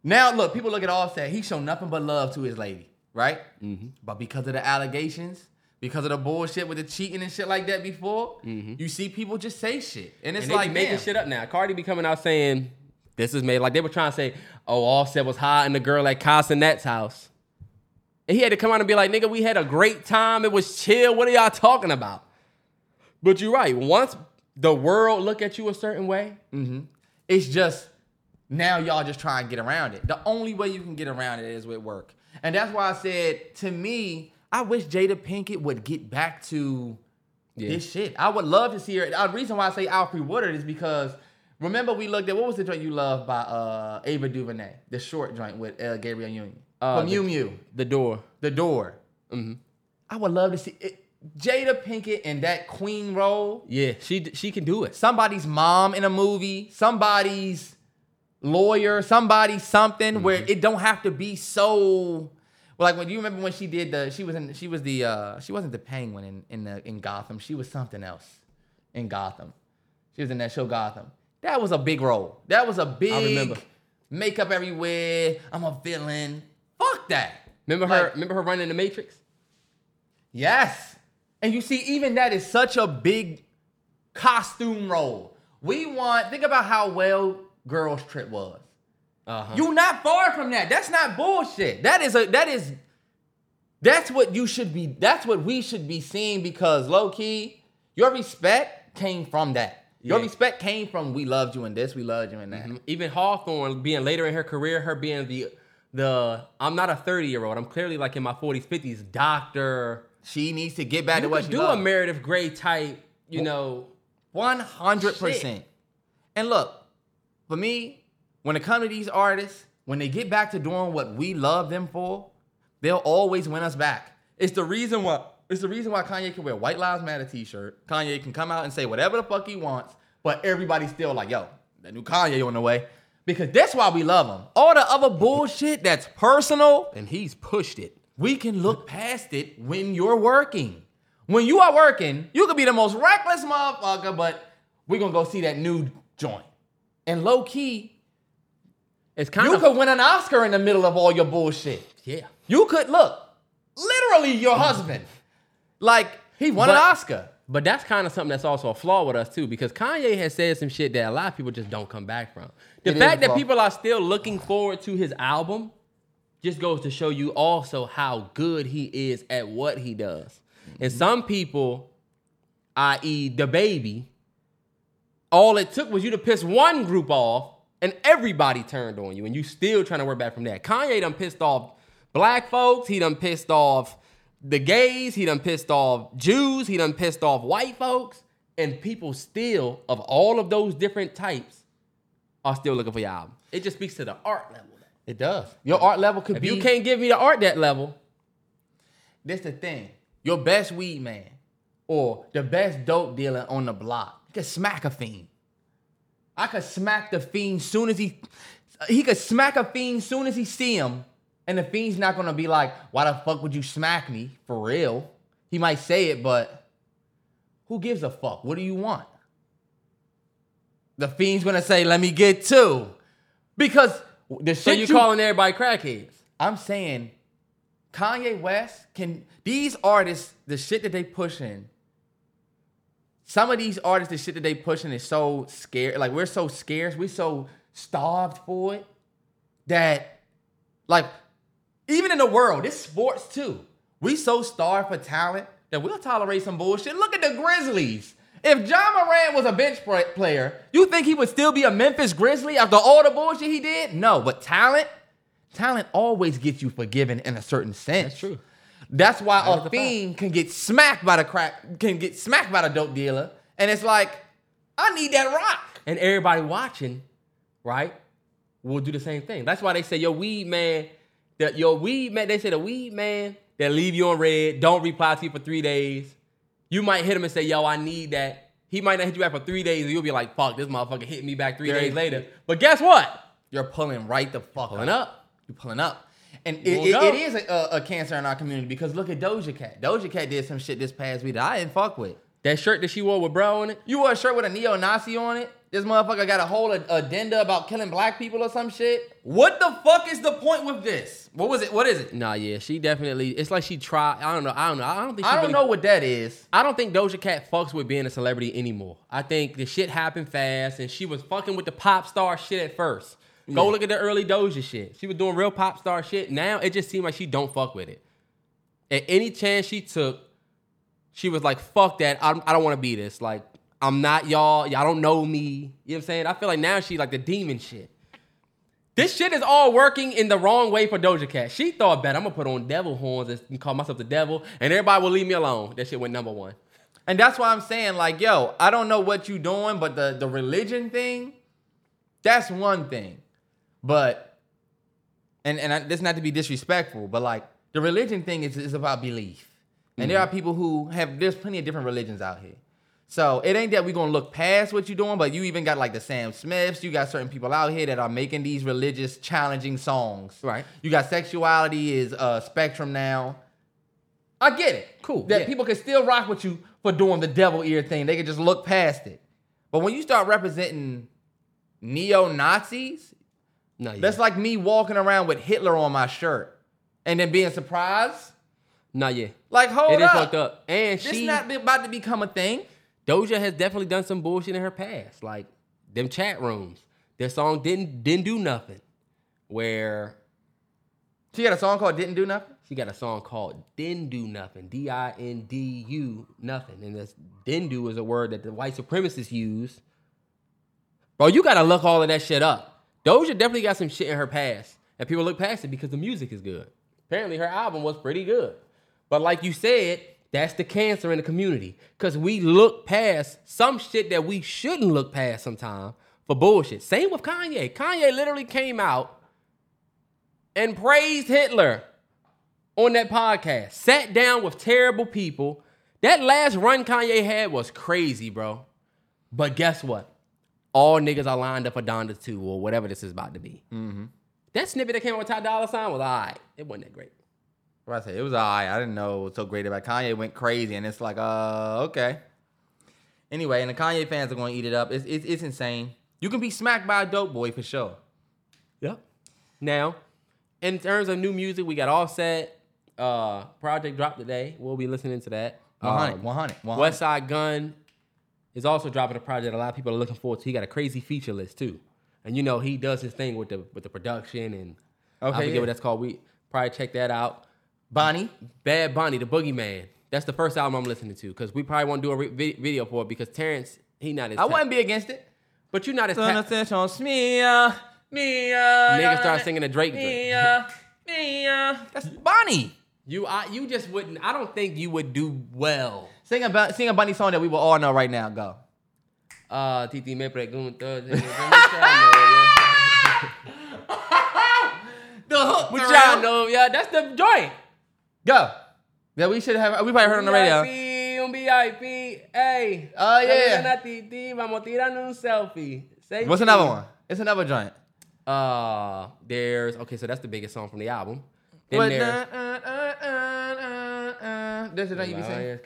Now look, people look at Offset. He show nothing but love to his lady, right? Mm-hmm. But because of the allegations, because of the bullshit with the cheating and shit like that before, you see people just say shit, and it's Mm-hmm. And like making shit up now. Cardi be coming out saying, this is made. Like, they were trying to say, oh, all Offset was high in the girl at Casanet's house. And he had to come out and be like, nigga, we had a great time. It was chill. What are y'all talking about? But you're right. Once the world look at you a certain way, mm-hmm. It's just now y'all just try and get around it. The only way you can get around it is with work. And that's why I said to me, I wish Jada Pinkett would get back to Yeah. this shit. I would love to see her. The reason why I say Alfre Woodard is because remember we looked at what was the joint you loved by uh Ava DuVernay, the short joint with uh, Gabrielle Union Uh, from the- Mew Mew, the door. the door. Mm-hmm. I would love to see it. Jada Pinkett in that queen role, Yeah, she she can do it. somebody's mom in a movie, somebody's lawyer, somebody something where it don't have to be so well, like when you remember when she did the she was in she was the uh she wasn't the penguin in in the in Gotham. She was something else in Gotham. She was in that show Gotham. That was a big role. That was a big remember. makeup everywhere. I'm a villain. Fuck that. Remember her? Like- remember her running the Matrix? Yes. And you see, even that is such a big costume role. We want, think about how well Girls Trip was. Uh-huh. You're not far from that. That's not bullshit. That is a that is that's what you should be, that's what we should be seeing because low-key, your respect came from that. Your Yeah. respect came from we loved you in this, we loved you in that. Mm-hmm. Even Hawthorne being later in her career, her being the the I'm not a 30 year old. I'm clearly like in my 40s, 50s, doctor. She needs to get back to what she do loved. a Meredith Grey type, you know. One hundred percent. And look, for me, when it comes to these artists, when they get back to doing what we love them for, they'll always win us back. It's the reason why. It's the reason why Kanye can wear White Lives Matter T-shirt. Kanye can come out and say whatever the fuck he wants, but everybody's still like, "Yo, that new Kanye on the way," because that's why we love him. All the other bullshit that's personal, And he's pushed it. we can look past it when you're working. When you are working, you could be the most reckless motherfucker, but we're gonna go see that new joint. And low key, It's kind you of you could win an Oscar in the middle of all your bullshit. yeah. You could look, literally your husband. Like, he won an Oscar. But that's kind of something that's also a flaw with us too, because Kanye has said some shit that a lot of people just don't come back from. The It fact that people are still looking forward to his album just goes to show you also how good he is at what he does. And mm-hmm. some people, i.e., the baby, all it took was you to piss one group off, and everybody turned on you, and you still trying to work back from that. Kanye done pissed off black folks. He done pissed off the gays. He done pissed off Jews. He done pissed off white folks, and people still of all of those different types are still looking for your album. It just speaks to the art level. It does. Your art level could If be. you can't give me the art that level, This the thing. Your best weed man or the best dope dealer on the block. You could smack a fiend. I could smack the fiend soon as he he could smack a fiend soon as he see him. And the fiend's not gonna be like, why the fuck would you smack me? For real. He might say it, but who gives a fuck? What do you want? The fiend's gonna say, let me get two. Because the so shit you you calling everybody crackheads. I'm saying Kanye West can these artists, the shit that they pushing, some of these artists, the shit that they pushing is so scared. Like we're so scarce, we're so starved for it that like even in the world, it's sports too. We so starved for talent that we'll tolerate some bullshit. Look at the Grizzlies. If Ja Morant was a bench pla- player, you think he would still be a Memphis Grizzly after all the bullshit he did? No, but talent, talent always gets you forgiven in a certain sense. That's true. That's why That a fiend can get smacked by the crack, can get smacked by the dope dealer, and it's like, I need that rock. and everybody watching, right, will do the same thing. That's why they say yo, weed man, that your weed man, they say the weed man that leave you on red, don't reply to you for three days. You might hit him and say, yo, I need that. He might not hit you back for three days, and you'll be like, fuck, this motherfucker hit me back three There days later. But guess what? You're pulling right the fuck Pulling up. You're pulling up. And it, it- it is a, a, a cancer in our community because look at Doja Cat. Doja Cat did some shit this past week that I didn't fuck with. That shirt that she wore with bro on it, You wore a shirt with a neo-Nazi on it. This motherfucker got a whole ad- agenda about killing black people or some shit. What the fuck is the point with this? What was it? What is it? nah, yeah, she definitely. It's like she tried. I don't know. I don't know. I don't think. She I don't really- know what that is. I don't think Doja Cat fucks with being a celebrity anymore. I think the shit happened fast, and she was fucking with the pop star shit at first. Go look at the early Doja shit. She was doing real pop star shit. Now it just seemed like she don't fuck with it. At any chance she took, she was like, "Fuck that! I'm, I don't want to be this. Like, I'm not y'all. Y'all don't know me. You know what I'm saying? I feel like now she like the demon shit. This shit is all working in the wrong way for Doja Cat. She thought, "Bet I'm gonna put on devil horns and call myself the devil, and everybody will leave me alone." That shit went number one. And that's why I'm saying, like, yo, I don't know what you doing, but the the religion thing, that's one thing. But and and I, this not to be disrespectful, but like the religion thing is is about belief. And there mm-hmm. are people who have there's plenty of different religions out here. So it ain't that we're gonna look past what you're doing, but you even got like the Sam Smiths, you got certain people out here that are making these religious challenging songs. Right. You got sexuality is uh spectrum now. I get it. Cool, That yeah. people can still rock with you for doing the devil ear thing. They can just look past it. But when you start representing neo-Nazis, No, that's like me walking around with Hitler on my shirt and then being surprised. no, yeah. Like, hold It is up. fucked up. And This she not about to become a thing. Doja has definitely done some bullshit in her past, like them chat rooms. Their song didn't didn't do nothing. Where She got a song called "Didn't Do Nothing." she got a song called "Didn't Do Nothing," D I N D U nothing, and this "dindu" is a word that the white supremacists use. Bro, you gotta look all of that shit up. Doja definitely got some shit in her past, and people look past it because the music is good. Apparently, her album was pretty good, but like you said, that's the cancer in the community because we look past some shit that we shouldn't look past sometime for bullshit. Same with Kanye. Kanye literally came out and praised Hitler on that podcast. Sat down with terrible people. That last run Kanye had was crazy, bro. But guess what? All niggas are lined up for Donda 2 or whatever this is about to be. Mm-hmm. That snippet that came out with Ty Dolla Sign was all right. It wasn't that great. What I say? It was alright. I didn't know it was so great about Kanye went crazy, and it's like, uh, okay. Anyway, and the Kanye fans are going to eat it up. It's, it's it's insane. You can be smacked by a dope boy for sure. Yep. Now, in terms of new music, we got Offset. Uh, project dropped today. We'll be listening to that. 100, Um, 100, 100. Westside Gunn is also dropping a project a lot of people are looking forward to. He got a crazy feature list too, and you know he does his thing with the with the production and I Okay, forget yeah. what that's called. We probably check that out. Bonnie. Bad Bunny, the Boogeyman. That's the first album I'm listening to because we probably won't do a re- video for it because Terrence he not as I tap- wouldn't be against it. but you're not as Son tap- of on Smia, Mia. Niggas start singing a Drake joint. Mia, Mia. That's Bonnie. you I, you just wouldn't. I don't think you would do well. Sing a, sing a Bunny song that we will all know right now. Go. Uh, Titi me pregunto. [laughs] [laughs] The hook. Which y'all know, yeah, that's the joint. Go. Yeah, we should have. We probably heard on the radio. Un VIP, hey. Oh, yeah. Saludan a Titi, vamos tirando un selfie. What's another one? It's another joint. Uh, there's okay, so that's the biggest song from the album. Then What there's the- uh, uh, uh, This is what you be saying.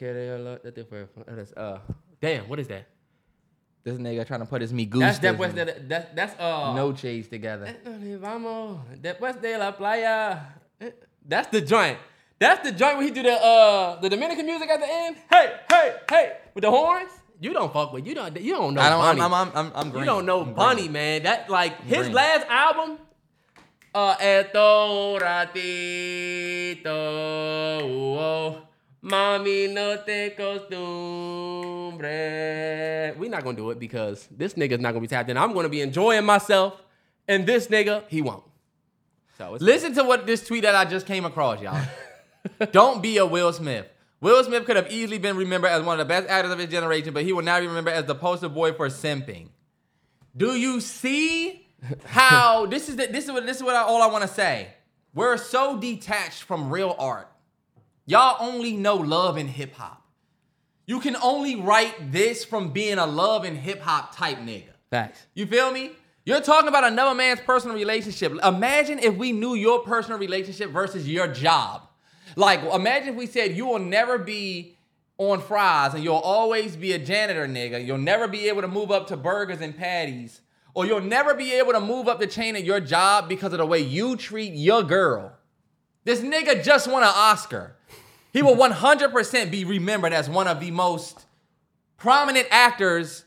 Uh, damn, what is that? This nigga trying to put his me goose. That's that was that, that that's uh no chase together. Vamos, después de la playa. That's the joint. That's the joint where he do the uh the Dominican music at the end. Hey, hey, hey, with the horns. You don't fuck with you don't you don't know I don't. Bunny. I'm. I'm. I'm. I'm green. you don't know I'm green. Bunny, man. That like his green. last album. Uh, esto ratito, oh, mami no te costumbre. We not gonna do it because this nigga's not gonna be tapped in. I'm gonna be enjoying myself, and this nigga he won't. So it's Listen to what this tweet that I just came across, y'all. [laughs] Don't be a Will Smith. Will Smith could have easily been remembered as one of the best actors of his generation, but he will now be remembered as the poster boy for simping. Do you see how [laughs] this is the, this is what this is what I, all I want to say. We're so detached from real art. Y'all only know love and hip hop. You can only write this from being a love and hip hop type nigga. facts. You feel me? You're talking about another man's personal relationship. Imagine if we knew your personal relationship versus your job. Like, imagine if we said you will never be on fries and you'll always be a janitor nigga. You'll never be able to move up to burgers and patties. Or you'll never be able to move up the chain at your job because of the way you treat your girl. This nigga just won an Oscar. He will 100% be remembered as one of the most prominent actors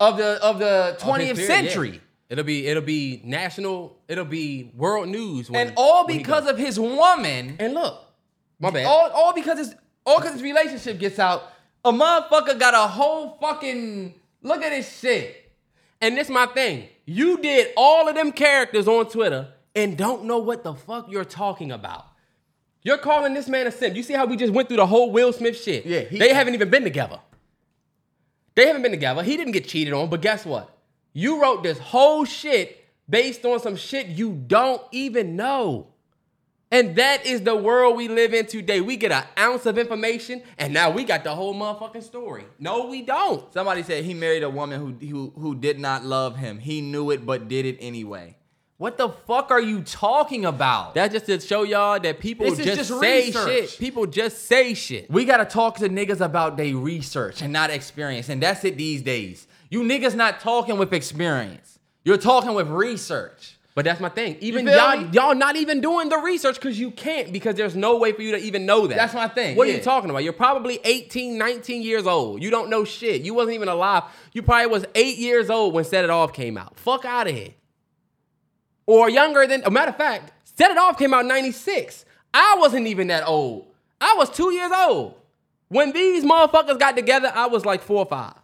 of the of the 20th Of period, century. yeah. It'll be it'll be national. It'll be world news. When, And all because of his woman. and look, my bad. All, all because his all because his relationship gets out. A motherfucker got a whole fucking look at this shit. And this my thing. You did all of them characters on Twitter and don't know what the fuck you're talking about. You're calling this man a simp. You see how we just went through the whole Will Smith shit? Yeah, he- they haven't even been together. They haven't been together. He didn't get cheated on, but guess what? You wrote this whole shit based on some shit you don't even know. And that is the world we live in today. We get an ounce of information, and now we got the whole motherfucking story. No, we don't. Somebody said he married a woman who who who did not love him. He knew it but did it anyway. What the fuck are you talking about? That's just to show y'all that people just, just say research. shit. People just say shit. we gotta talk to niggas about their research and not experience, and that's it these days. You niggas not talking with experience. You're talking with research. But that's my thing. Even y'all, me? y'all not even doing the research because you can't because there's no way for you to even know that. That's my thing, What are you talking about? You're probably 18, 19 years old. You don't know shit. You wasn't even alive. You probably was eight years old when Set It Off came out. Fuck out of here. Or younger than, a matter of fact, Set It Off came out in 96. I wasn't even that old. I was two years old. When these motherfuckers got together, I was like four or five.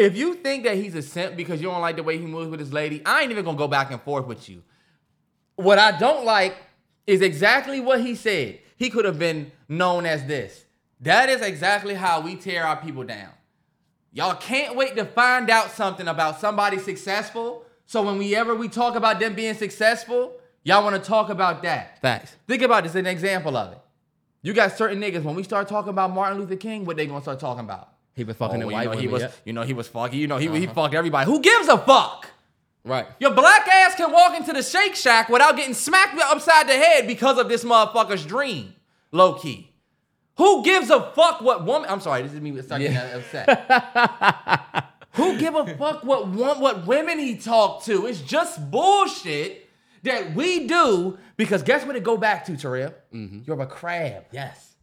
If you think that he's a simp because you don't like the way he moves with his lady, I ain't even gonna go back and forth with you. What I don't like is exactly what he said. He could have been known as this. That is exactly how we tear our people down. Y'all can't wait to find out something about somebody successful. So when we ever we talk about them being successful, y'all want to talk about that. Facts. Think about this, an example of it. You got certain niggas when we start talking about Martin Luther King, what they gonna start talking about? He was fucking Oh, the you white know, he was, yeah. you know, he was fucking. You know, he he fucked everybody. Who gives a fuck? Right. Your black ass can walk into the Shake Shack without getting smacked upside the head because of this motherfucker's dream. Low key. Who gives a fuck what woman? I'm sorry, this is me starting Yeah. upset. [laughs] Who give a fuck what what women he talked to? It's just bullshit that we do because guess what it go back to, Terrell? You're a crab. Yes.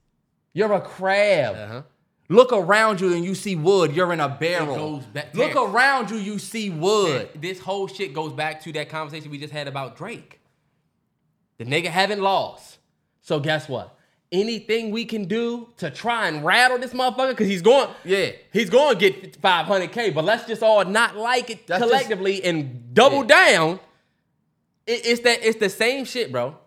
You're a crab. Uh-huh. Look around you and you see wood. You're in a barrel. back- Look Terrence. around you, you see wood. This whole shit goes back to that conversation we just had about Drake. The nigga haven't lost. So guess what? Anything we can do to try and rattle this motherfucker, because he's going, Yeah. he's going to get 500K, but let's just all not like it That's just- collectively and double down. It- it's that it's the same shit, bro.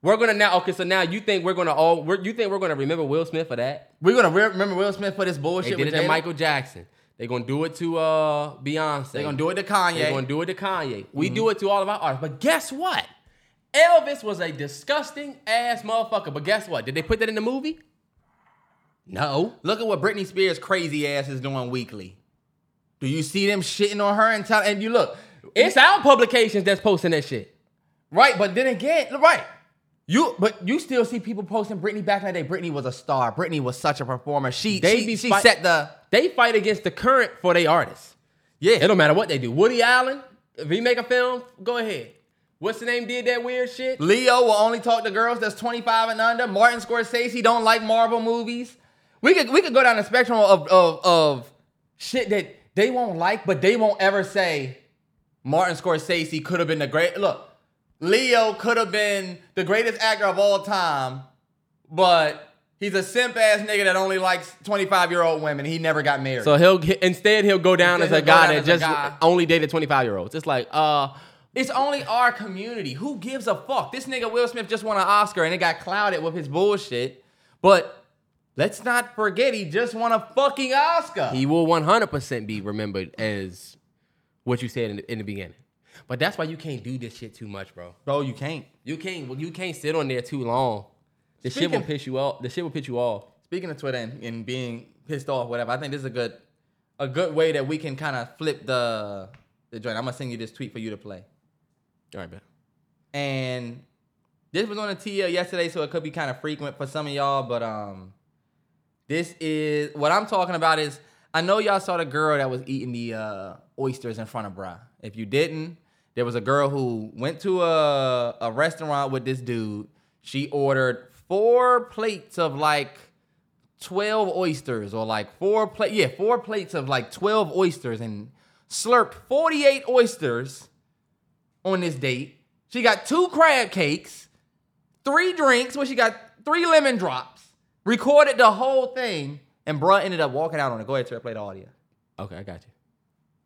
We're gonna now okay, so now you think we're gonna all we're, you think we're gonna remember Will Smith for that? We're gonna re- remember Will Smith for this bullshit. They did with it to Michael Jackson. They're gonna do it to uh Beyonce. They're gonna do it to Kanye. They're gonna do it to Kanye. We do it to all of our artists. But guess what? Elvis was a disgusting ass motherfucker. But guess what? Did they put that in the movie? No. Look at what Britney Spears' crazy ass is doing weekly. Do you see them shitting on her and tell? And you look, It's our publications that's posting that shit. right? But then again, right? You, but you still see people posting Britney back in the day. Britney was a star. Britney was such a performer. She, They she, she fight- set the They fight against the current for their artists. yeah. It don't matter what they do. Woody Allen, if he make a film, go ahead. What's the name did that weird shit? Leo will only talk to girls that's 25 and under. Martin Scorsese don't like Marvel movies. We could we could go down the spectrum of, of, of shit that they won't like, but they won't ever say Martin Scorsese could have been the great. Look, Leo could have been the greatest actor of all time, but he's a simp ass nigga that only likes 25 year old women. He never got married. So he'll instead he'll go down Instead as a guy that just guy. only dated 25 year olds. It's like, uh, It's only our community. Who gives a fuck? This nigga Will Smith just won an Oscar and it got clouded with his bullshit. But let's not forget he just won a fucking Oscar. he will 100% be remembered as what you said in the, in the beginning. But that's why you can't do this shit too much, bro. Bro, you can't. You can't well, you can't sit on there too long. The shit will piss you off. The shit will piss you off. Speaking of Twitter and, and being pissed off, whatever, I think this is a good a good way that we can kind of flip the the joint. I'm gonna send you this tweet for you to play. All right, man. And this was on the TL yesterday, so it could be kind of frequent for some of y'all, but um this is what I'm talking about is I know y'all saw the girl that was eating the uh, oysters in front of Bra. If you didn't, there was a girl who went to a, a restaurant with this dude. She ordered four plates of like 12 oysters or like four plate yeah, four plates of like 12 oysters and slurped 48 oysters on this date. She got two crab cakes, three drinks, where she got three lemon drops, recorded the whole thing, and bruh ended up walking out on it. Go ahead, Trey, play the audio. Okay, I got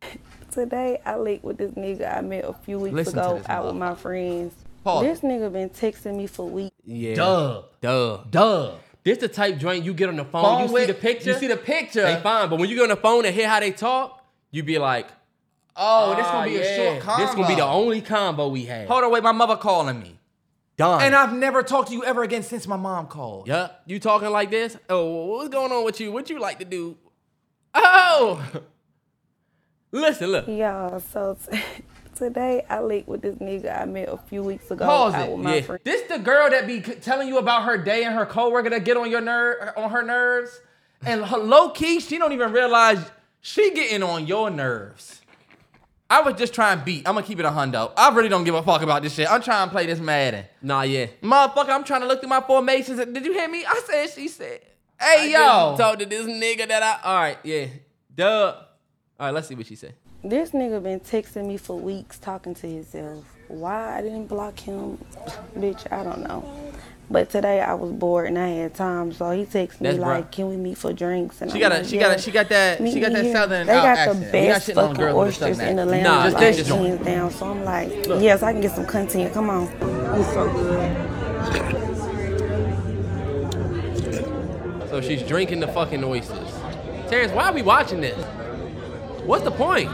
you. Today I linked with this nigga I met a few weeks Listen ago out with my friends. Pause. This nigga been texting me for weeks. Yeah. Duh. Duh. Duh. This the type joint you get on the phone, Phone you see the picture. You see the picture. They fine, but when you get on the phone and hear how they talk, you be like, oh, this gonna "Ah, be yeah, a short combo. This gonna be the only combo we have. Hold on, wait, my mother calling me. Done. And I've never talked to you ever again since my mom called. Yup. You talking like this? Oh, what's going on with you? What you like to do? Oh. [laughs] Listen, look. Y'all, so t- [laughs] today I linked with this nigga I met a few weeks ago Pause it. my Yeah. friend. This the girl that be c- telling you about her day and her coworker that get on your nerve on her nerves, and her, low key she don't even realize she getting on your nerves. I was just trying to beat. I'm gonna keep it a hundo. I really don't give a fuck about this shit. I'm trying to play this Madden, Nah, yeah. motherfucker. I'm trying to look through my formations. Did you hear me? I said. She said. I Hey just yo. talked to this nigga that I. All right, yeah. Dub. All right, let's see what she said. This nigga been texting me for weeks talking to himself. Why I didn't block him, bitch, I don't know. But today I was bored and I had time, so he texted me That's like, bruh. "Can we meet for drinks?" And She I'm got a- like, she got a- she got that- meet she got that here." southern, They got accent. the We not best shitting on fucking girls oysters in the land. Nah, like, just- just joint. hands down. So I'm like, yes, I can get some content. Come on. It's so good. So she's drinking the fucking oysters. Terrence, why are we watching this? What's the point?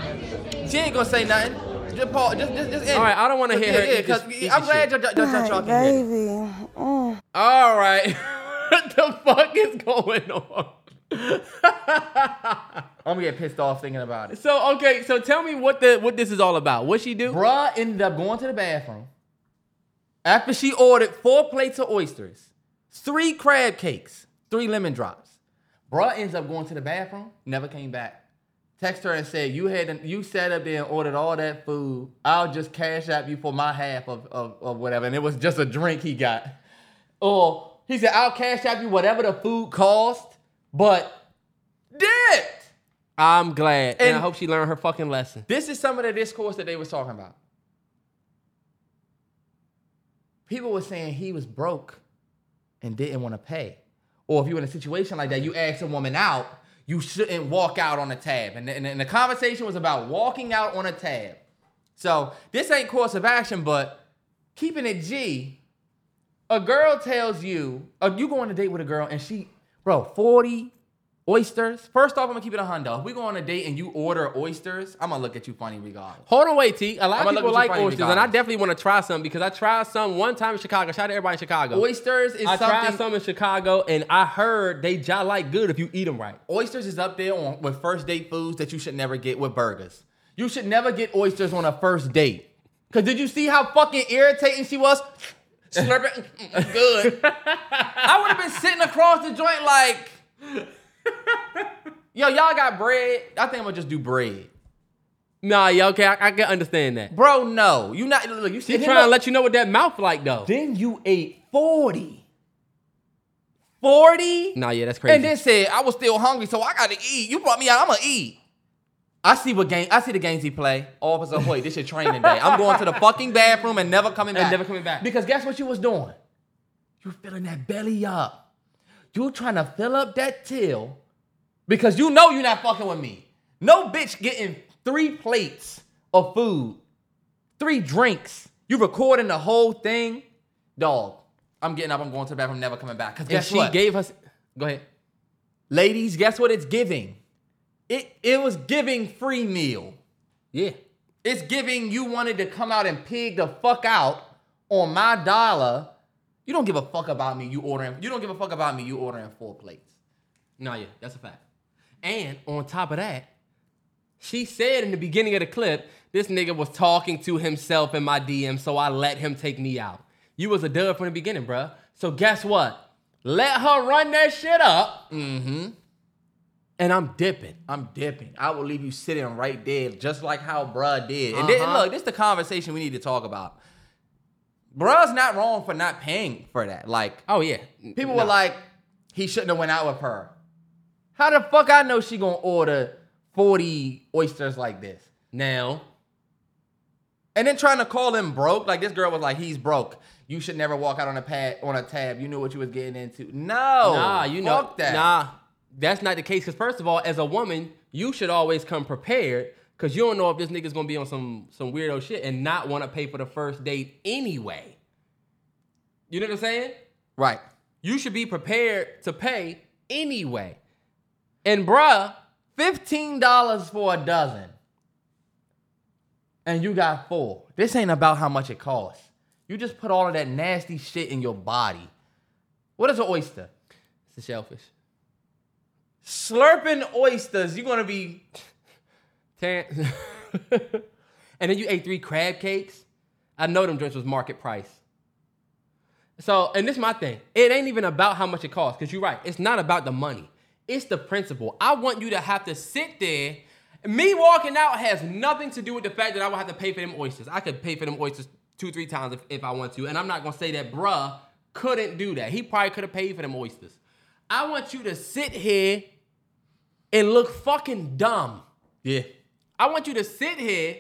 She ain't gonna say nothing. Just pause. Just, just, just end All right. I don't wanna hear her Yeah, eat this because piece I'm glad y'all, y'all, y'all, y'all can hear it. baby. Mm. All right. [laughs] what the fuck is going on? [laughs] I'm gonna get pissed off thinking about it. so okay, so tell me what the what this is all about. What she do? Bruh ended up going to the bathroom after she ordered four plates of oysters, three crab cakes, three lemon drops. Bruh ends up going to the bathroom, never came back. Text her and said, "You had you sat up there and ordered all that food. I'll just cash out you for my half of, of, of whatever." And it was just a drink he got. Or he said, "I'll cash out you whatever the food cost, but dipped." I'm glad, and, I hope she learned her fucking lesson. This is some of the discourse that they was talking about. People were saying he was broke and didn't want to pay. Or if you're in a situation like that, you ask a woman out, you shouldn't walk out on a tab. And, and, and the conversation was about walking out on a tab. So this ain't course of action, but keeping it G, a girl tells you, uh, you go on a date with a girl and she, bro, 40 oysters. First off, I'm gonna keep it a hundo. If we go on a date and you order oysters, I'm gonna look at you funny regardless. Hold on, wait, T. A lot of people like oysters, and I definitely want to try some because I tried some one time in Chicago. Shout out to everybody in Chicago. Oysters is I tried some in Chicago, and I heard they jolly like good if you eat them right. Oysters is up there on, with first date foods that you should never get with burgers. You should never get oysters on a first date. Cause did you see how fucking irritating she was? Slurping, mm, good. [laughs] I would have been sitting across the joint like, yo, y'all got bread? I think I'm gonna just do bread. Nah, yeah, okay, I, I can understand that. Bro, no. You not look, you She sit trying to let you know what that mouth like though. Then you ate 40. 40? Nah, yeah, that's crazy. And then said, I was still hungry, so I gotta eat. You brought me out, I'm gonna eat. I see what game I see the games he play. Officer Hoyt, this your training day. I'm going to the fucking bathroom and never coming And back. never coming back. Because guess what you was doing? You were filling that belly up. You trying to fill up that till because you know you're not fucking with me. No bitch getting three plates of food, three drinks. You recording the whole thing, dog. I'm getting up. I'm going to the bathroom. Never coming back. Cause guess she what? gave us. Go ahead. Ladies, guess what it's giving? It it was giving free meal. Yeah. It's giving you wanted to come out and pig the fuck out on my dollar. You don't give a fuck about me. You ordering. You don't give a fuck about me. You ordering four plates. No, yeah, that's a fact. And on top of that, she said in the beginning of the clip, this nigga was talking to himself in my DM, so I let him take me out. You was a dub from the beginning, bruh. So guess what? Let her run that shit up. Mm-hmm. And I'm dipping. I'm dipping. I will leave you sitting right there, just like how bruh did. And then, Uh-huh. look, this is the conversation we need to talk about. Bruh's not wrong for not paying for that. Like Oh yeah. people Nah. were like, he shouldn't have went out with her. How the fuck I know she gonna order 40 oysters like this? now. And then trying to call him broke, like this girl was like, he's broke. You should never walk out on a pad on a tab. You knew what you was getting into. No, Nah, you know that. Nah, that's not the case. Because first of all, as a woman, you should always come prepared. Cause you don't know if this nigga's gonna be on some some weirdo shit and not want to pay for the first date anyway. You know what I'm saying? Right. You should be prepared to pay anyway. And bruh, Fifteen dollars for a dozen, and you got four. This ain't about how much it costs. You just put all of that nasty shit in your body. What is an oyster? It's a shellfish. Slurping oysters, you're gonna be [laughs] And then you ate three crab cakes. I know them drinks was market price. So, and this is my thing. It ain't even about how much it costs, because you're right. It's not about the money. It's the principle. I want you to have to sit there. Me walking out has nothing to do with the fact that I would have to pay for them oysters. I could pay for them oysters two, three times if, if I want to. And I'm not gonna say that bruh couldn't do that. He probably could have paid for them oysters. I want you to sit here and look fucking dumb. Yeah. I want you to sit here,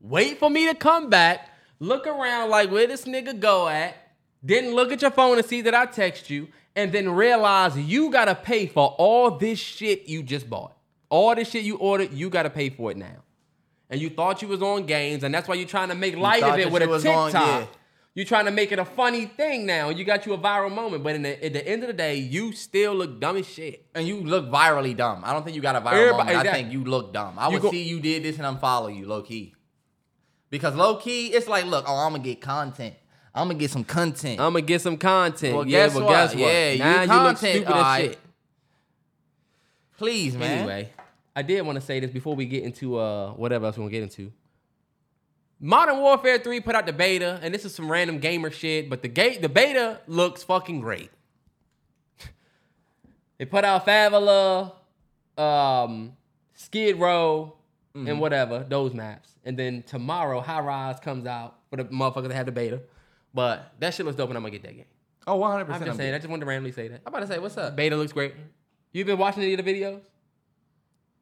wait for me to come back, look around like where this nigga go at, then look at your phone and see that I text you, and then realize you gotta pay for all this shit you just bought. All this shit you ordered, you gotta pay for it now. And you thought you was on games, and that's why you're trying to make light of it with a TikTok. on- yeah. You're trying to make it a funny thing now. You got you a viral moment, but in the, at the end of the day, you still look dumb as shit. And you look virally dumb. I don't think you got a viral Everybody- moment. I think you look dumb. I You would go- see you did this and unfollow you, low key. Because low key, it's like, look, oh, I'm gonna get content. I'm gonna get some content. I'm gonna get some content. Well, yeah, guess but what? guess what? Yeah, you now you, look content, stupid as alright. shit. Please, man. Anyway, I did want to say this before we get into uh whatever else we're gonna get into. Modern Warfare 3 put out the beta, and this is some random gamer shit, but the gate the beta looks fucking great. [laughs] they put out Favela, um, Skid Row, Mm-hmm. and whatever, those maps. And then tomorrow, High Rise comes out for the motherfuckers that have the beta. But that shit looks dope, and I'm gonna get that game. Oh, 100%. I'm just saying, I just wanted to randomly say that. I'm about to say, what's up? Beta looks great. You've been watching any of the videos?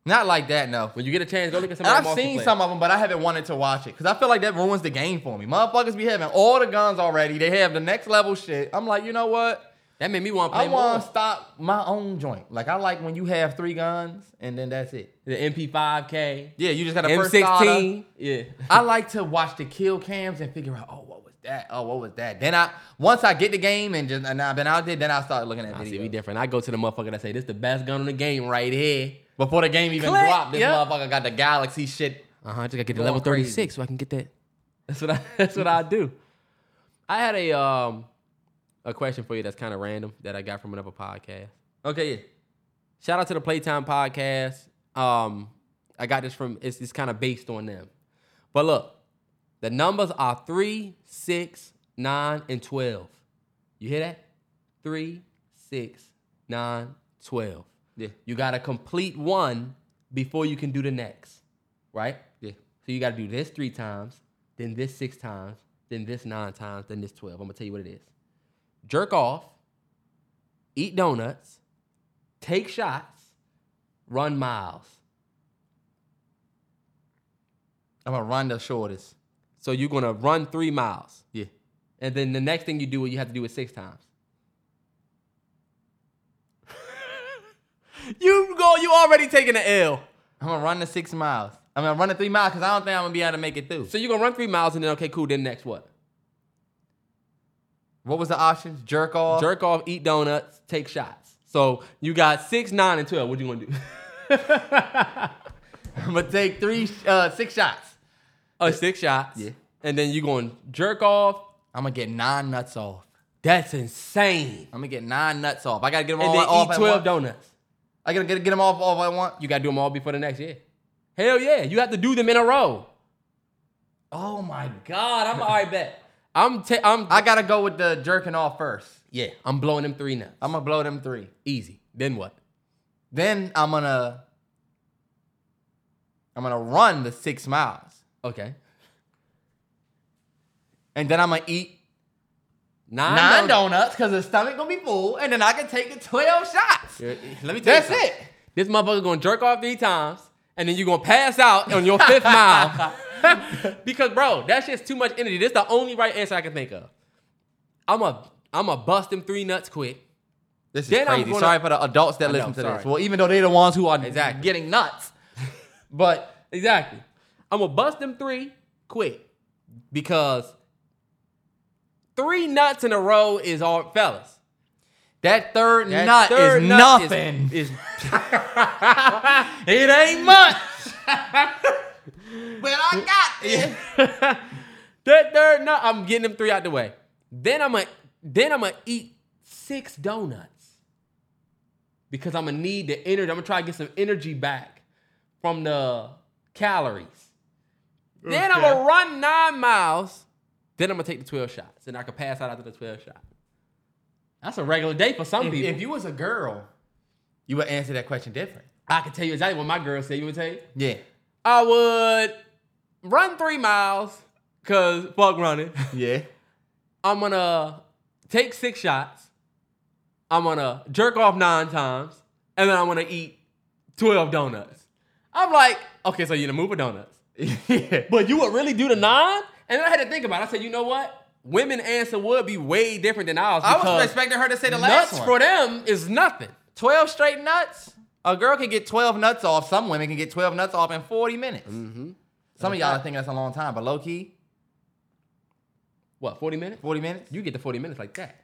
Not like that, no. When you get a chance, go look at some. And of that I've seen some of them, but I haven't wanted to watch it because I feel like that ruins the game for me. Motherfuckers be having all the guns already. They have the next level shit. I'm like, you know what? That made me want to I play want to stop my own joint. Like I like when you have three guns and then that's it. The MP5K, Yeah, you just got a first starter. M16. Yeah. I like to watch the kill cams and figure out, oh, what was that? Oh, what was that? Then I once I get the game and just and I've been out there, then I start looking at I see, we different. I go to the motherfucker that say this the best gun in the game right here. Before the game even Click, dropped, this yep. motherfucker got the galaxy shit. Uh huh. I just gotta get to level thirty six so I can get that. That's what I. [laughs] That's what I do. I had a um a question for you that's kind of random that I got from another podcast. Okay, yeah. Shout out to the Playtime podcast. Um, I got this from it's, it's kind of based on them. But look, the numbers are three, six, nine, and twelve. You hear that? Three, six, nine, twelve. Yeah. You gotta complete one before you can do the next. Right? Yeah. So you gotta do this three times, then this six times, then this nine times, then this twelve. I'm gonna tell you what it is. Jerk off, eat donuts, take shots, run miles. I'm gonna run the shortest. So you're gonna run three miles. Yeah. And then the next thing you do, you have to do it six times. You go, you already taking the L. I'm gonna run the six miles. I'm gonna run the three miles because I don't think I'm gonna be able to make it through. So you're gonna run three miles and then okay, cool, then next what? What was the options? Jerk off. Jerk off, eat donuts, take shots. So you got six, nine, and twelve. What you gonna do? [laughs] I'm gonna take three, uh, six shots. oh, six shots. Yeah. And then you going to jerk off. I'm gonna get nine nuts off. That's insane. I'm gonna get nine nuts off. I gotta get them And all then off eat at 12 once. donuts. I gotta get, get them off all I want. You gotta do them all before the next year. Hell yeah. You have to do them in a row. Oh my god. I'm [laughs] all right bet. I'm ta- I'm I gotta go with the jerking off first. yeah, I'm blowing them three nuts. I'm gonna blow them three. Easy. Then what? Then I'm gonna I'm gonna run the six miles. Okay. And then I'm gonna eat Nine, nine donuts. because the stomach gonna be full, and then I can take the 12 shots. Let me tell you That's something. it. This motherfucker gonna jerk off three times, and then you gonna pass out on your fifth [laughs] mile. [laughs] because bro, that shit's too much energy. This the only right answer I can think of. I'm a I'm a bust them three nuts quick. This is Then I'm crazy. gonna- sorry for the adults that I listen know, to sorry. this. Well, even though they're the ones who are Exactly. getting nuts. [laughs] But Exactly. I'm gonna bust them three quick because three nuts in a row is all fellas. that third That nut third is nut nothing. [laughs] Is, it ain't much. but I got this. [laughs] That third nut, I'm getting them three out the way. Then I'm gonna then I'm gonna eat six donuts because I'm gonna need the energy. I'm gonna try to get some energy back from the calories. Then I'm gonna run nine miles. Then I'm gonna take the 12 shots, and I can pass out after the 12 shot. That's a regular day for some If, people. if you was a girl, you would answer that question different. I can tell you exactly what my girl said. You would tell you? Yeah. I would run three miles, cause fuck running. [laughs] Yeah. I'm gonna take six shots. I'm gonna jerk off nine times, and then I'm gonna eat 12 donuts. I'm like, okay, so you're gonna move with donuts. [laughs] yeah. But you would really do the nine? And then I had to think about it. I said, you know what? Women answer would be way different than ours. I was expecting her to say the last nuts one. for them is nothing. 12 straight nuts? A girl can get 12 nuts off. Some women can get 12 nuts off in 40 minutes. Mm-hmm. Some of y'all are thinking that's a long time, but low key, What, 40 minutes? 40 minutes? You get to 40 minutes like that.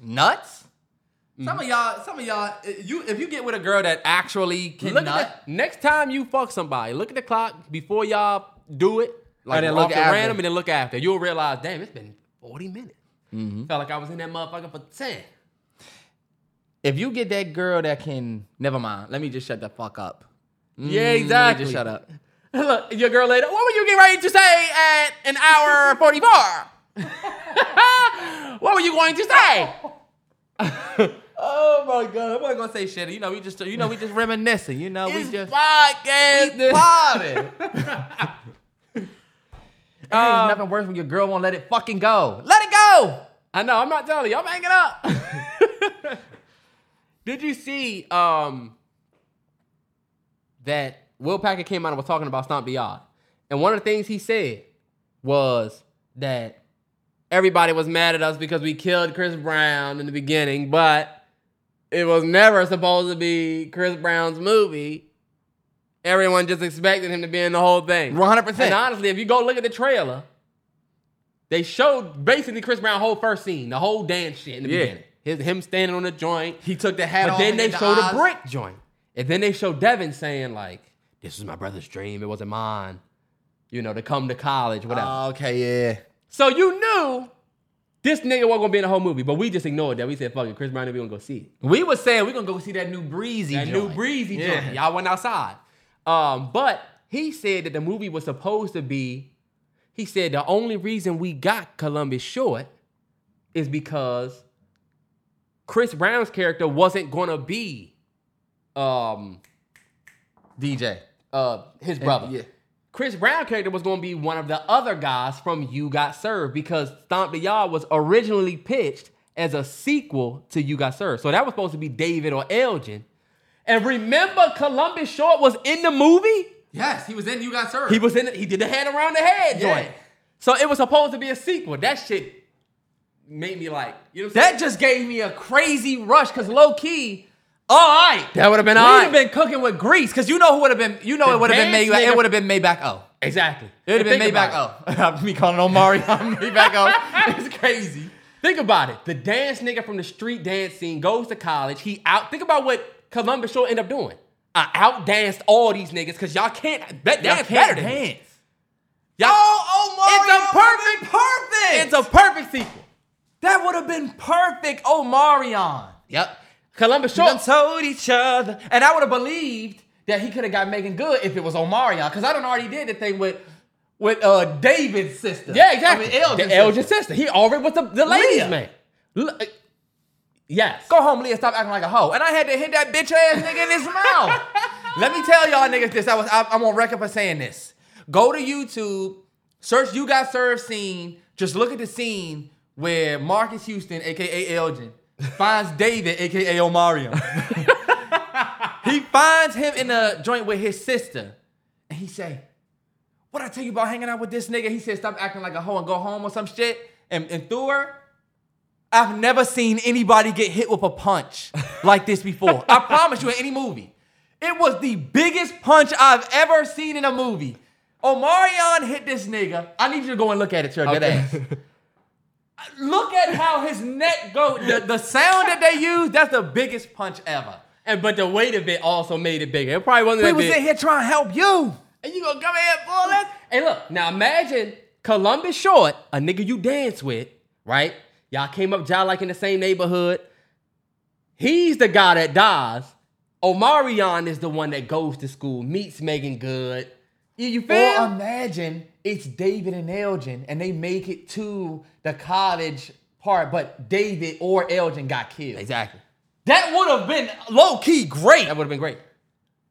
Nuts? Mm-hmm. Some of y'all, some of y'all, you if you get with a girl that actually can Look nut, at the, next time you fuck somebody, look at the clock before y'all do it. Like, and then look at random and then look after. You'll realize, damn, it's been 40 minutes. Mm-hmm. Felt like I was in that motherfucker for 10. if you get that girl that can, never mind. Let me just shut the fuck up. Yeah, Mm, let me exactly. Just shut up. [laughs] Look, your girl later, what were you getting ready to say at an hour 44? [laughs] what were you going to say? [laughs] Oh my god, I'm not gonna say shit. You know, we just, you know, we just reminiscing. You know, we It's just podcast. we vibing. Ain't nothing worse when your girl won't let it fucking go. Let it go. I know, I'm not telling you, I'm hanging up. [laughs] Did you see um that Will Packer came out and was talking about Stomp the Yard? And one of the things he said was that everybody was mad at us because we killed Chris Brown in the beginning, but it was never supposed to be Chris Brown's movie. Everyone just expected him to be in the whole thing. 100%. And honestly, if you go look at the trailer, they showed basically Chris Brown whole first scene, the whole dance shit in the Yeah. beginning. His, him standing on the joint. He took the hat But off. then they hit showed eyes. a brick joint. And then they showed Devin saying, like, this was my brother's dream. It wasn't mine. You know, to come to college, whatever. Oh, okay, yeah. so you knew this nigga wasn't gonna be in the whole movie, but we just ignored that. We said, fuck it, Chris Brown, we gonna go see it. We was saying we gonna go see that new breezy. That joint. new breezy Yeah. joint. Y'all went outside. Um, but he said that the movie was supposed to be. He said the only reason we got Columbus Short is because Chris Brown's character wasn't gonna be um DJ. uh his brother. yeah. Chris Brown character was gonna be one of the other guys from You Got Served because Stomp the Yard was originally pitched as a sequel to You Got Served. So that was supposed to be David or Elgin. And remember Columbus Short was in the movie? Yes, he was in. You got served. He was in he did the head around the head Yeah. joint. So it was supposed to be a sequel. That shit made me like, you know what I'm saying? That just gave me a crazy rush because low key, all right. That would have been We all right. have been cooking with grease because you know who would have been. You know The it would have been dance May. It nigga- would have been Maybach O. Exactly. It would have been Think Maybach about it. O. [laughs] Me calling Omari [laughs] on Maybach O. [laughs] It's crazy. Think about it. The dance nigga from the street dance scene goes to college. He out. Think about what Columbus Short ended up doing. I out danced all these niggas because y'all can't that can't better than me. dance. Y'all, Oh, Omari, it's a perfect, perfect. It's a perfect sequel. that would have been perfect. Omarion. Yep. Columbus Short. told each other, and I would have believed that he could have got Meagan Good if it was Omarion, because I done already did the thing with with uh David's sister. Yeah, exactly. I mean, Elgin's the Elgin sister. sister. He already was the, the ladies man. Yes. Go home, Leah. Stop acting like a hoe. And I had to hit that bitch ass nigga in his mouth. [laughs] Let me tell y'all niggas this. I was I, I'm on record for saying this. Go to YouTube, search "You Got Served" scene. Just look at the scene where Marques Houston, aka Elgin, [laughs] finds David, aka Omarion. [laughs] he finds him in a joint with his sister, and he say, "What I tell you about hanging out with this nigga?" He said, "Stop acting like a hoe and go home or some shit." And and through her, I've never seen anybody get hit with a punch like this before. I [laughs] promise you, in any movie. It was the biggest punch I've ever seen in a movie. Omarion hit this nigga. I need you to go and look at it. Dead Okay. ass. Look at how his neck go. The, the sound that they use, that's the biggest punch ever. And but the weight of it also made it bigger. It probably wasn't We was big. in here trying to help you. And you gonna come in and pull that? Hey, look, now imagine Columbus Short, a nigga you dance with, right? Y'all came up job like in the same neighborhood. He's the guy that dies. Omarion is the one that goes to school, meets Meagan Good. You, you feel? Or imagine it's David and Elgin, and they make it to the college part, but David or Elgin got killed. exactly. That would have been low key great. That would have been great.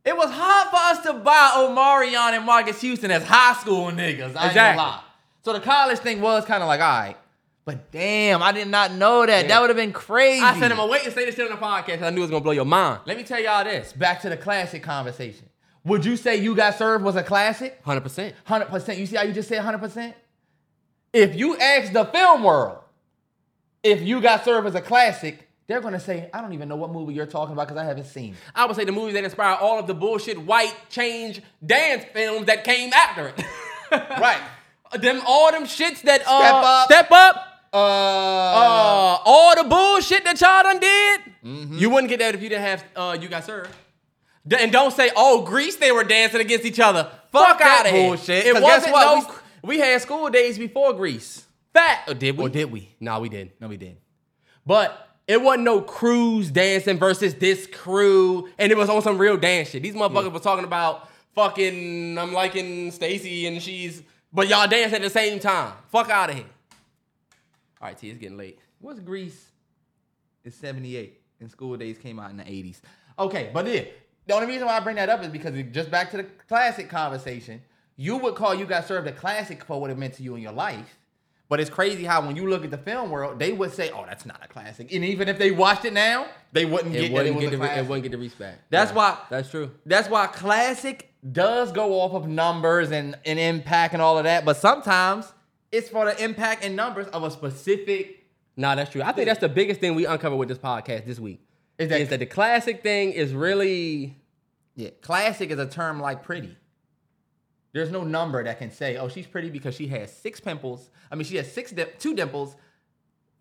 It was hard for us to buy Omarion and Marques Houston as high school niggas. I ain't gonna Exactly. lie. So the college thing was kind of like, all right. But damn, I did not know that. Yeah. That would have been crazy. I said I'm gonna wait and say this shit on the podcast 'cause I knew it was gonna blow your mind. Let me tell y'all this. Back to the classic conversation. Would you say You Got Served was a classic? 100%. 100%. You see how you just said 100%? If you ask the film world if You Got Served was a classic, they're going to say, I don't even know what movie you're talking about because I haven't seen it. I would say the movies that inspired all of the bullshit white change dance films that came after it. [laughs] Right. them all them shits that uh, Step Up. step up. Uh, Uh, all the bullshit that y'all done did. Mm-hmm. You wouldn't get that if you didn't have uh, you got served. D- And don't say, oh, Grease, they were dancing against each other. Fuck, that out of here. bullshit. It 'cause wasn't what? no we, we had School Daze before Grease. fat. Or did we? Or did we? No, we didn't. No, we didn't. But it wasn't no crews dancing versus this crew, and it was on some real dance shit. These motherfuckers were talking about fucking. I'm liking Stacy, and she's. But y'all dance at the same time. Fuck out of here. All right, T, it's getting late. What's Grease? It's 78. And School Daze came out in the 80s. Okay, but yeah, the only reason why I bring that up is because it, just back to the classic conversation, you would call You Got Served a classic for what it meant to you in your life. But it's crazy how when you look at the film world, they would say, oh, that's not a classic. And even if they watched it now, they wouldn't It get that it wouldn't get the it wouldn't get the respect. That's why- That's true. That's why classic does go off of numbers and, and impact and all of that. But sometimes it's for the impact and numbers of a specific Nah, that's true. I think that's the biggest thing we uncovered with this podcast this week. Is that- is that the classic thing is really Yeah, classic is a term like pretty. There's no number that can say, oh, she's pretty because she has six pimples. I mean, she has six, dim- two dimples,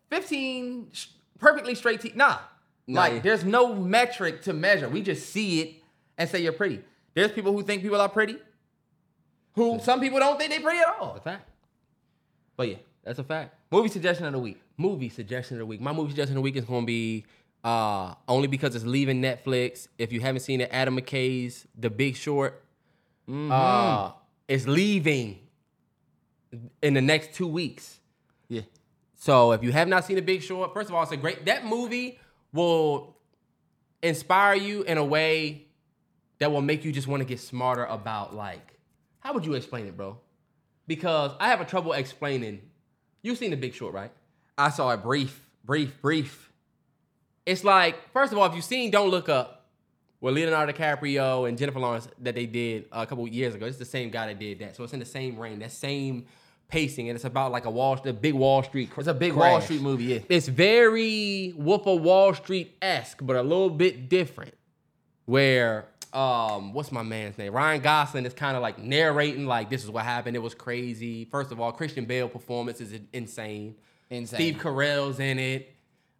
15 sh- perfectly straight teeth. Nah. Nah, like, yeah. there's no metric to measure. We just see it and say you're pretty. There's people who think people are pretty, who some people don't think they're pretty at all. a fact. But yeah, That's a fact. movie suggestion of the week. movie suggestion of the week. My movie suggestion of the week is going to be uh, only because it's leaving Netflix. If you haven't seen it, Adam McKay's The Big Short. Uh, it's leaving in the next two weeks. Yeah. So if you have not seen The Big Short, first of all, it's a great. That movie will inspire you in a way that will make you just want to get smarter about like how would you explain it, bro? Because I have a trouble explaining. You've seen The Big Short, right? I saw it brief, brief, brief. It's like, first of all, if you've seen Don't Look Up with Leonardo DiCaprio and Jennifer Lawrence that they did a couple years ago, it's the same guy that did that. So it's in the same reign, that same pacing, and it's about like a Wall, the big Wall Street. It's a big Wall. Street movie, yeah. It's very Wolf of Wall Street esque, but a little bit different. Where, um, what's my man's name? Ryan Gosling is kind of like narrating, like this is what happened. It was crazy. First of all, Christian Bale performance is insane. Insane. Steve Carell's in it.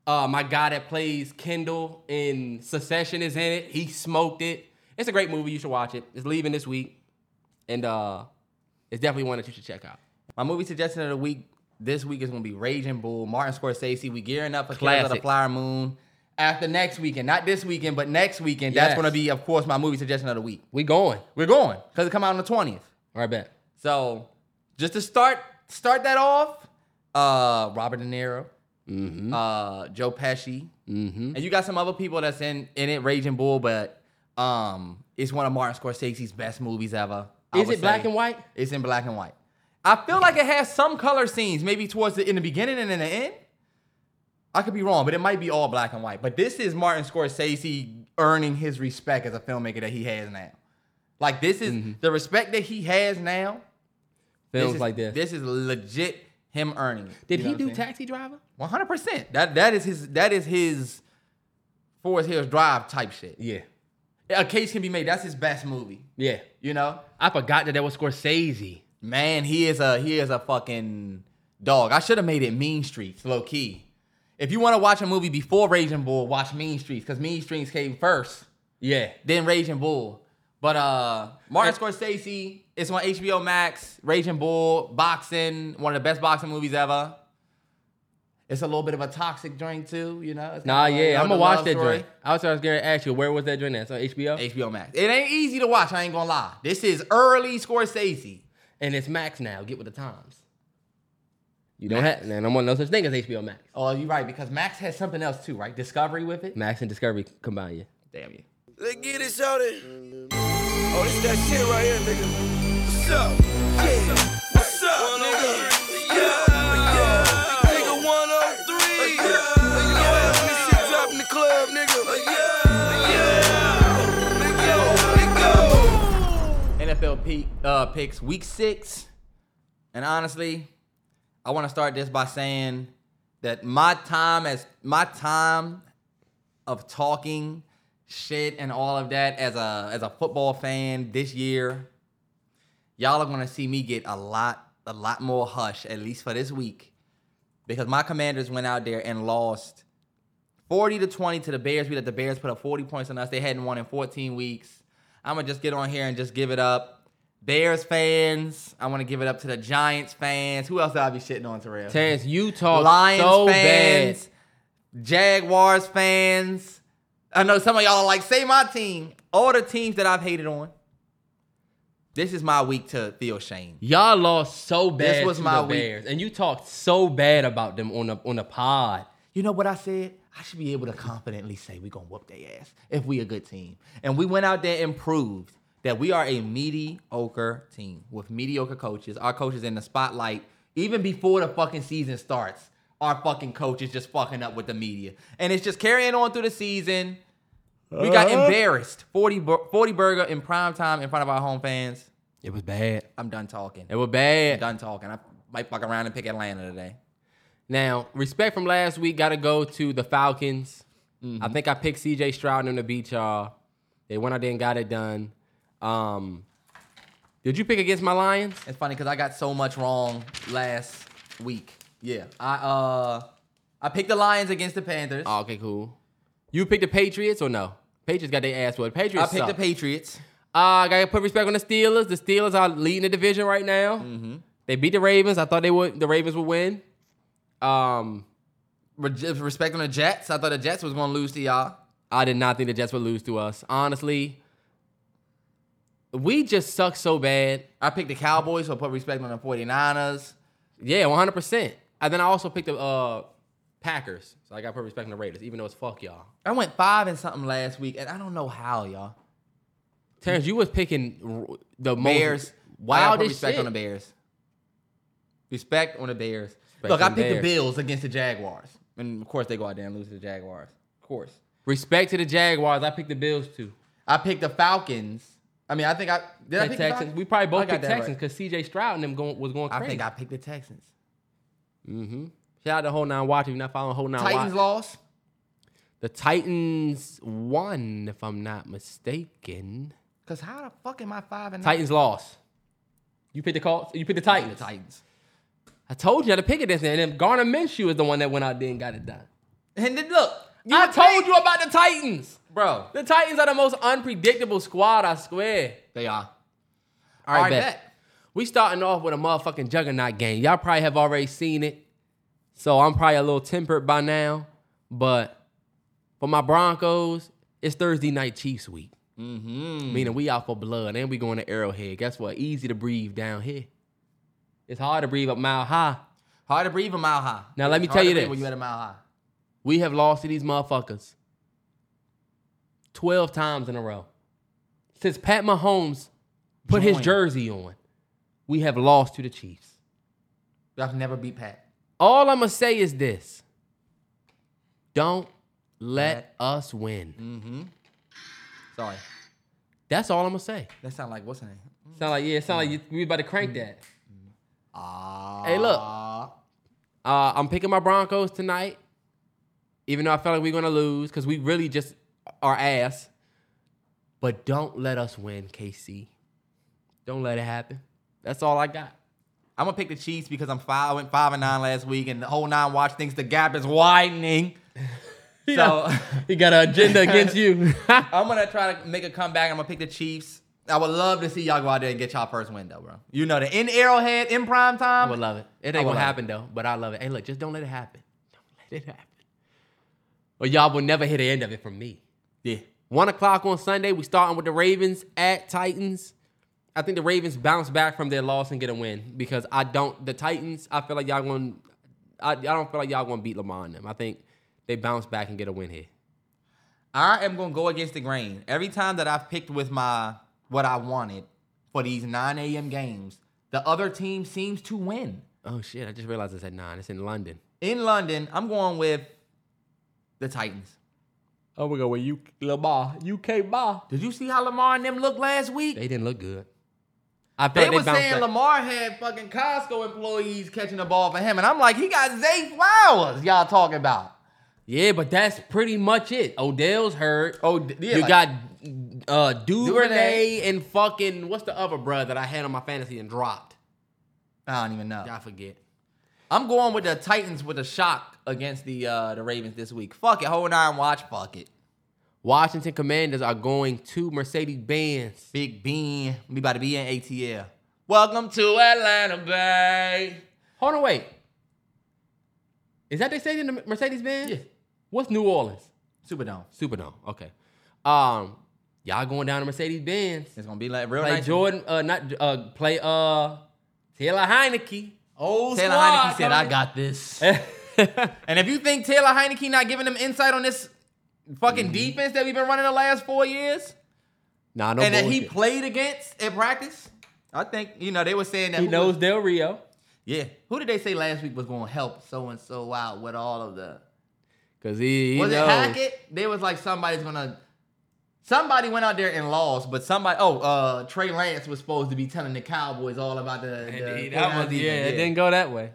Uh, my guy that plays Kendall in Succession is in it. He smoked it. It's a great movie. You should watch it. It's leaving this week, and uh, it's definitely one that you should check out. My movie suggestion of the week this week is gonna be Raging Bull, Martin Scorsese. We gearing up for Killers of the Flower Moon. After next weekend, not this weekend, but next weekend, that's gonna be, of course, my movie suggestion of the week. We going. We're going because it come out on the twentieth. All right, bet. So just to start start that off, uh, Robert De Niro, uh, Joe Pesci, Mm-hmm. and you got some other people that's in in it, Raging Bull, but um, it's one of Martin Scorsese's best movies ever. I Is it black and white? It's in black and white. I feel like it has some color scenes, maybe towards the in the beginning and in the end. I could be wrong, but it might be all black and white. But this is Martin Scorsese earning his respect as a filmmaker that he has now. Like this is mm-hmm. the respect that he has now. Films is, like this. This is legit him earning it. Did You know he do saying? Taxi Driver? One hundred percent. That that is his that is his Forest Hills Drive type shit. Yeah. A case can be made. That's his best movie. Yeah. You know, I forgot that that was Scorsese. man, he is a he is a fucking dog. I should have made it Mean Streets, low key. If you want to watch a movie before Raging Bull, watch Mean Streets because Mean Streets came first, Yeah. then Raging Bull. But uh, Martin Scorsese It's on HBO Max. Raging Bull, boxing, one of the best boxing movies ever. It's a little bit of a toxic drink too, you know. It's Nah, like, yeah, I'm gonna watch that story. joint. I was, I was gonna ask you, where was that drink at? It's on HBO? HBO Max. It ain't easy to watch. I ain't gonna lie. This is early Scorsese. and it's Max now. Get with the times. You don't have, man, I want no such thing as HBO Max. Oh, you're right because Max has something else too, right? Discovery with it. Max and Discovery combine you. Damn you. Let's get it, shorty. Oh, this that shit right here, nigga. What's up? Yeah. What's up, nigga? Yeah, yeah. Nigga 103. Yeah. This shit drop in the club, nigga. Yeah. Yeah. Nigga, nigga. NFL peak, uh, picks week six. And honestly, I want to start this by saying that my time as my time of talking shit and all of that as a as a football fan this year, y'all are gonna see me get a lot a lot more hush at least for this week because my commanders went out there and lost 40 to 20 to the Bears. We let the Bears put up 40 points on us. They hadn't won in 14 weeks. I'm gonna just get on here and just give it up. Bears fans, I want to give it up to the Giants fans. Who else did I be shitting on, Terrell? Terrence, you talk Lions so fans, bad. Jaguars fans. I know some of y'all are like, say my team. All the teams that I've hated on. This is my week to feel shame. Y'all lost so bad This was to my. Bears, and you talked so bad about them on the on the pod. You know what I said? I should be able to confidently say we're gonna whoop their ass if we a good team. And we went out there and proved that we are a mediocre team with mediocre coaches. Our coaches in the spotlight, even before the fucking season starts. Our fucking coaches just fucking up with the media. And it's just carrying on through the season. We got embarrassed. 40, 40 burger in prime time in front of our home fans. It was bad. I'm done talking. It was bad. I'm done talking. I might fuck around and pick Atlanta today. Now, respect from last week got to go to the Falcons. Mm-hmm. I think I picked C.J. Stroud and them to beat y'all. They went out there and got it done. Um, did you pick against my Lions? It's funny because I got so much wrong last week. Yeah, I uh, I picked the Lions against the Panthers. Oh, okay, cool. You picked the Patriots or no? Patriots got their ass whooped. Patriots. I picked suck. the Patriots. Uh, I gotta put respect on the Steelers. The Steelers are leading the division right now. Mm-hmm. They beat the Ravens. I thought they would. The Ravens would win. Um, Re- respect on the Jets. I thought the Jets was gonna lose to y'all. I did not think the Jets would lose to us. Honestly, we just suck so bad. I picked the Cowboys, so I put respect on the 49ers. Yeah, one hundred percent. And then I also picked the uh, Packers. So I got to put respect on the Raiders, even though it's fuck y'all. I went five and something last week, and I don't know how, y'all. Terrence, you was picking the Bears. put respect shit. on the Bears. Respect on the Bears. Respect Look, I picked the Bills against the Jaguars, and of course they go out there and lose to the Jaguars. Of course. Respect to the Jaguars. I picked the Bills too. I picked the Falcons. I mean, I think I did. I pick Texans. We probably both got picked Texans because C.J. Stroud and them going, was going crazy. I think I picked the Texans. mm-hmm. Shout out to Whole Nine Watch. If you're not following Whole Nine Titans Watch. lost. The Titans won, if I'm not mistaken. Cause how the fuck am I five and Titans lost. You picked the Colts. You picked the nine? Titans. The Titans. I told you how to pick it this and then Gardner Minshew is the one that went out there and got it done. And then look, you I told you about the Titans. Bro. The Titans are the most unpredictable squad, I swear. They are. All right, right, bet. bet. We starting off with a motherfucking juggernaut game. Y'all probably have already seen it. So I'm probably a little tempered by now. But for my Broncos, it's Thursday night Chiefs week. Mm-hmm. Meaning we out for blood and we going to Arrowhead. Guess what? Easy to breathe down here. It's hard to breathe up mile high. Hard to breathe a mile high. Now, let me Hard tell you this. When you at a mile high. We have lost to these motherfuckers 12 times in a row. Since Pat Mahomes put his jersey on, we have lost to the Chiefs. I've never beat Pat. All I'm going to say is this don't let Let- us win. Mm-hmm. Sorry. That's all I'm going to say. That sound like what's her name? Sound like, yeah, it sound like you, we about to crank that. Ah. Hey, look. Uh, I'm picking my Broncos tonight, even though I felt like we are going to lose because we really just are ass. But don't let us win, KC. Don't let it happen. That's all I got. I'm gonna pick the Chiefs because I'm five. I went five and nine last week, and the whole nine watch thinks the gap is widening. [laughs] so [laughs] He got an agenda against you. [laughs] I'm gonna try to make a comeback. I'm gonna pick the Chiefs. I would love to see y'all go out there and get y'all first win though, bro. You know the in Arrowhead in prime time. I would love it. It ain't gonna love it. happen though, but I love it. Hey, look, just don't let it happen. Don't let it happen. Or y'all will never hear the end of it from me. Yeah. One o'clock on Sunday, we starting with the Ravens at Titans. I think the Ravens bounce back from their loss and get a win because I don't. The Titans, I feel like y'all going. I, I don't feel like y'all going to beat Lamar and them. I think they bounce back and get a win here. I am gonna go against the grain. Every time that I've picked with my what I wanted for these 9 a.m. games, the other team seems to win. Oh shit! I just realized it's at nine. It's in London. In London, I'm going with the Titans. Oh, we go with U Lamar UK bar. Did you see how Lamar and them looked last week? They didn't look good. I feel They like were saying back. Lamar had fucking Costco employees catching the ball for him, and I'm like, he got Zay Flowers. Y'all talking about? Yeah, but that's pretty much it. Odell's hurt. Oh, yeah, you like- got uh Duvernay, Duvernay. and fucking what's the other brother that I had on my fantasy and dropped? I don't even know. I forget. I'm going with the Titans with a shock against the uh, the Ravens this week. Fuck it, hold on, watch. Fuck it. Washington Commanders are going to Mercedes Benz. Big Bean, we about to be in ATL. Welcome to Atlanta Bay. Hold on, wait. Is that they say in the Mercedes Benz? Yeah. What's New Orleans? Superdome. Superdome. Okay. Um, y'all going down to Mercedes Benz. It's gonna be like real Play nice. Jordan. Uh, not uh, play uh Taylor Heinicke. Old Taylor squad Heinicke said, "I got this." [laughs] and if you think Taylor Heinicke not giving them insight on this fucking mm-hmm. defense that we've been running the last four years, Nah, no and that he played against in practice, I think you know they were saying that He knows was- Del Rio. yeah, who did they say last week was going to help so and so out with all of the Cause he, he was knows. it Hackett? They was like somebody's gonna. Somebody went out there and lost, but somebody. Oh, uh, Trey Lance was supposed to be telling the Cowboys all about the. the that was, yeah, it didn't go that way.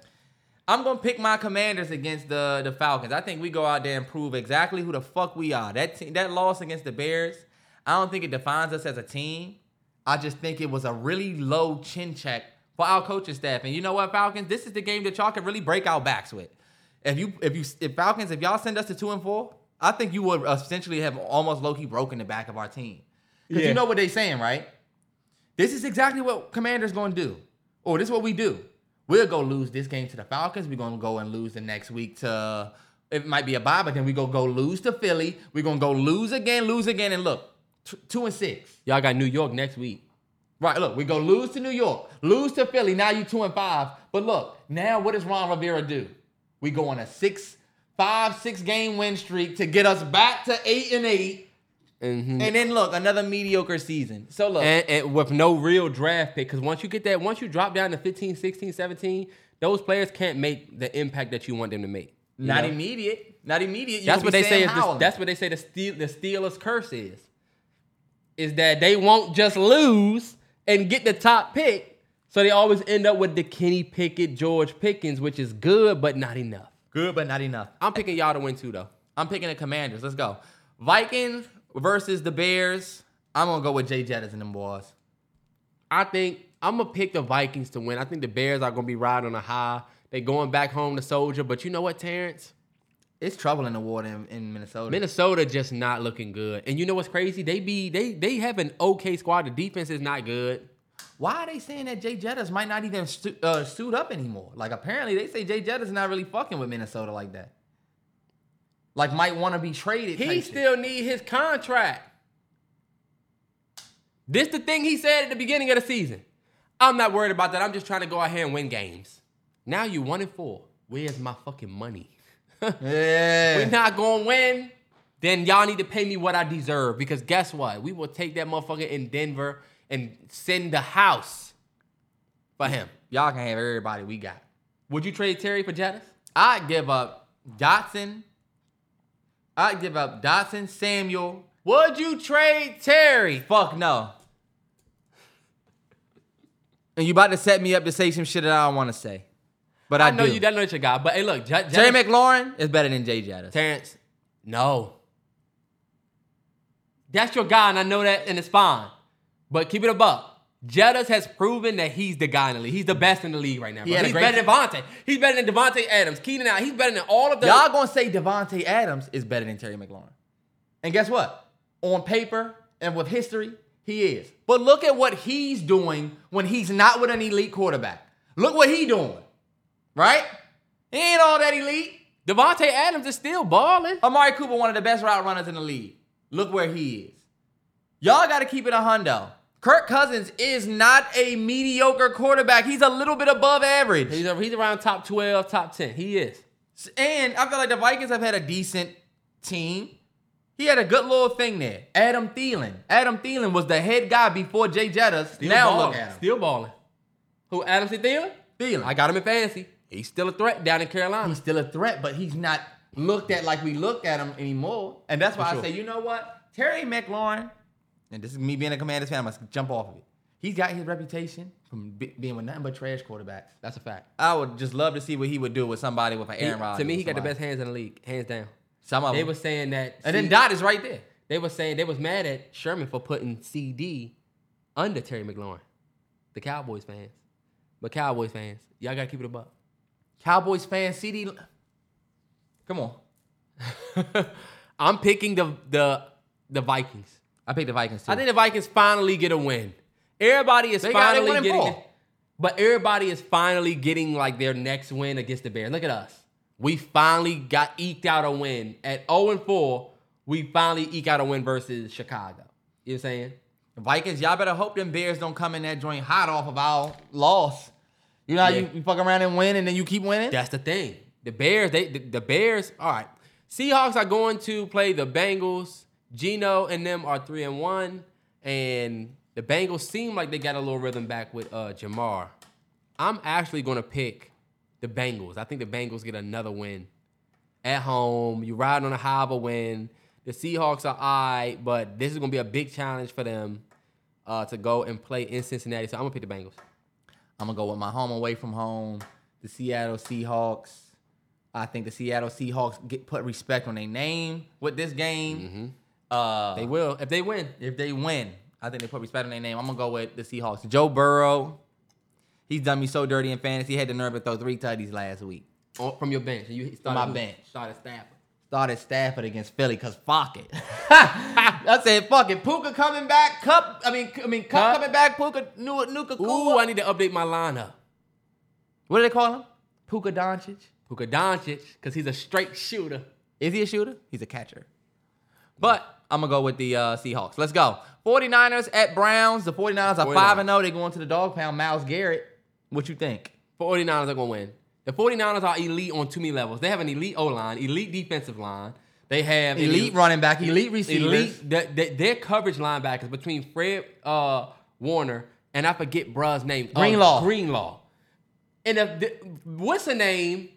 I'm gonna pick my Commanders against the the Falcons. I think we go out there and prove exactly who the fuck we are. That team, that loss against the Bears, I don't think it defines us as a team. I just think it was a really low chin check for our coaching staff. And you know what, Falcons? This is the game that y'all can really break our backs with. If you if you if Falcons, if y'all send us to two and four, I think you would essentially have almost low key broken the back of our team. Because Yeah. you know what they're saying, right? This is exactly what Commanders gonna do. Or this is what we do. We'll go lose this game to the Falcons. We're gonna go and lose the next week to it might be a bye, but then we go go lose to Philly. We're gonna go lose again, lose again, and look, t- two and six. Y'all got New York next week. Right, look, we go lose to New York, lose to Philly. Now you two and five. But look, now what does Ron Rivera do? We go on a six, five, six game win streak to get us back to eight and eight. Mhm. And then look, another mediocre season. So look, And, and with no real draft pick. Because once you get that, once you drop down to 15, 16, 17, those players can't make the impact that you want them to make. not know? immediate, not immediate. You That's what they say. Is the, that's what they say. The Steel, the Steelers curse is, is that they won't just lose and get the top pick, so they always end up with the Kenny Pickett, George Pickens, which is good but not enough. Good, but not enough. I'm picking y'all to win too, though. I'm picking the Commanders. Let's go. Vikings versus the Bears. I'm gonna go with Jay Jettas and them boys. I think I'm gonna pick the Vikings to win. I think the Bears are gonna be riding on a high. They going back home to Soldier, but you know what, Terrence? It's trouble in the water in, in Minnesota. Minnesota just not looking good. And you know what's crazy? They be they they have an okay squad. The defense is not good. Why are they saying that Jay Jettas might not even stu- uh, suit up anymore? Like apparently they say Jay Jettas is not really fucking with Minnesota like that. Like might want to be traded. He type shit. still need his contract. This the thing he said at the beginning of the season. I'm not worried about that. I'm just trying to go out here and win games. Now you one and four. Where's my fucking money? [laughs] Yeah. We're not gonna win. Then y'all need to pay me what I deserve. Because guess what? We will take that motherfucker in Denver and send the house for him. Y'all can have everybody we got. Would you trade Terry for Jettas? I'd give up Dotson. I'd give up Dotson, Samuel. Would you trade Terry? Fuck no. And you about to set me up to say some shit that I don't want to say. But I, I know do. you. That know your guy. But hey, look, J- Jerry Jettis- McLaurin is better than Jay Jettas. Terrence, no. That's your guy, and I know that, and it's fine. But keep it a buck. Jettas has proven that he's the guy in the league. He's the best in the league right now. He He's better than Davante. He's better than Davante Adams. Keenan out. He's better than all of them. Y'all gonna say Davante Adams is better than Terry McLaurin. And guess what? On paper and with history, He is. But look at what he's doing when he's not with an elite quarterback. Look what he doing. Right? He ain't all that elite. Davante Adams is still balling. Amari Cooper, one of the best route runners in the league. Look where he is. Y'all got to keep it a hundo. Kirk Cousins is not a mediocre quarterback. He's a little bit above average. He's, he's around top 12, top 10. He is. And I feel like the Vikings have had a decent team. He had a good little thing there. Adam Thielen. Adam Thielen was the head guy before Jay Jettas. Still now balling. look at him. Still balling. Who, Adam C. Thielen? Thielen. I got him in fantasy. He's still a threat down in Carolina. He's still a threat, but he's not looked at like we look at him anymore. And that's why I say, you know what? Terry McLaurin, and this is me being a Commanders fan, I must jump off of it. He's got his reputation from be- being with nothing but trash quarterbacks. That's a fact. I would just love to see what he would do with somebody with an Aaron Rodgers. to me, he got the best hands in the league, hands down. Some of They them. were saying that. and then Dot is right there. They were saying they was mad at Sherman for putting CD under Terry McLaurin. The Cowboys fans, but Cowboys fans, y'all gotta keep it above. Cowboys fans, CD. Come on. [laughs] I'm picking the the the Vikings. I picked the Vikings too. I think the Vikings finally get a win. Everybody is They finally winning getting, ball. but everybody is finally getting like their next win against the Bears. Look at us. We finally got eked out a win at 0 and 4. We finally eke out a win versus Chicago. You know what I'm saying? Vikings, y'all better hope them Bears don't come in that joint hot off of our loss. You know how Yeah. you, you fuck around and win and then you keep winning? That's the thing. The Bears, they the, the Bears, all right. Seahawks are going to play the Bengals. Gino and them are three and one. And the Bengals seem like they got a little rhythm back with uh Ja'Marr. I'm actually gonna pick the Bengals. I think the Bengals get another win. At home. You ride on a high of a win. The Seahawks are I, but this is gonna be a big challenge for them uh, to go and play in Cincinnati. So I'm gonna pick the Bengals. I'm gonna go with my home away from home, the Seattle Seahawks. I think the Seattle Seahawks get put respect on their name with this game. Uh, They will if they win. if they win, I think they put respect on their name. I'm gonna go with the Seahawks. Joe Burrow, he's done me so dirty in fantasy. He had the nerve to throw three tutties last week. on- from your bench. And you started my who? bench. Started Stafford. Started Stafford against Philly because fuck it. [laughs] I said fuck it. Puka coming back. Kupp. I mean, I mean, Kupp, Kupp. coming back. Puka, Nuka, Nuka. Ooh, I need to update my lineup. What do they call him? Puka Doncic. Puka Doncic, because he's a straight shooter. Is he a shooter? He's a catcher. But I'm going to go with the uh, Seahawks. Let's go. 49ers at Browns. The 49ers are 49ers. 5 and 0. They're going to the dog pound. Myles Garrett. What you think? 49ers are going to win. The 49ers are elite on too many levels. They have an elite O line, elite defensive line. They have an Elite running back, elite receivers. Elite, the- the- their coverage linebackers between Fred uh, Warner and I forget bruh's name. uh, Greenlaw. Greenlaw. And if the, what's the name?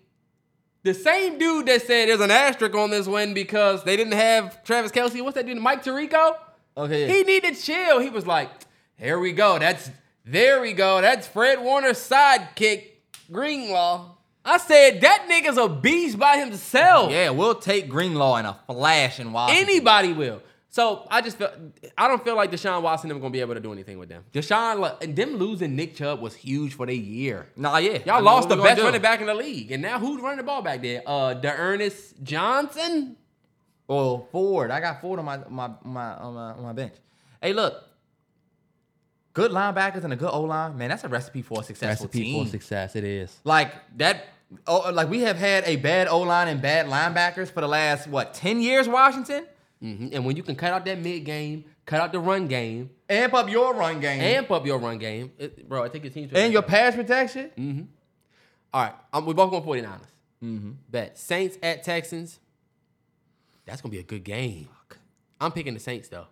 The same dude that said there's an asterisk on this win because they didn't have Travis Kelce. What's that dude? Mike Tirico? Oh, okay. He needed chill. He was like, here we go. That's there we go. That's Fred Warner's sidekick, Greenlaw. I said that nigga's a beast by himself. Yeah, we'll take Greenlaw in a flash and Washington. Anybody will. So I just feel I don't feel like Deshaun Watson them gonna be able to do anything with them. Deshaun and them losing Nick Chubb was huge for their year. Nah, yeah. Y'all I lost the best running back in the league, and now who's running the ball back there? Uh, Ernest Johnson. Well, Ford. I got Ford on my my my on my, on my bench. Hey, look. Good linebackers and a good O line, man. That's a recipe for a successful team. For success. It is. Like that. Oh, like we have had a bad O line and bad linebackers for the last what ten years, Washington. Mhm. And when you can cut out that mid game, cut out the run game, Amp up your run game amp up your run game, it, bro. I think your team. and your pass protection. All right, um, we both going 49ers. Mm-hmm. Bet Saints at Texans. That's gonna be a good game. I'm picking the Saints though.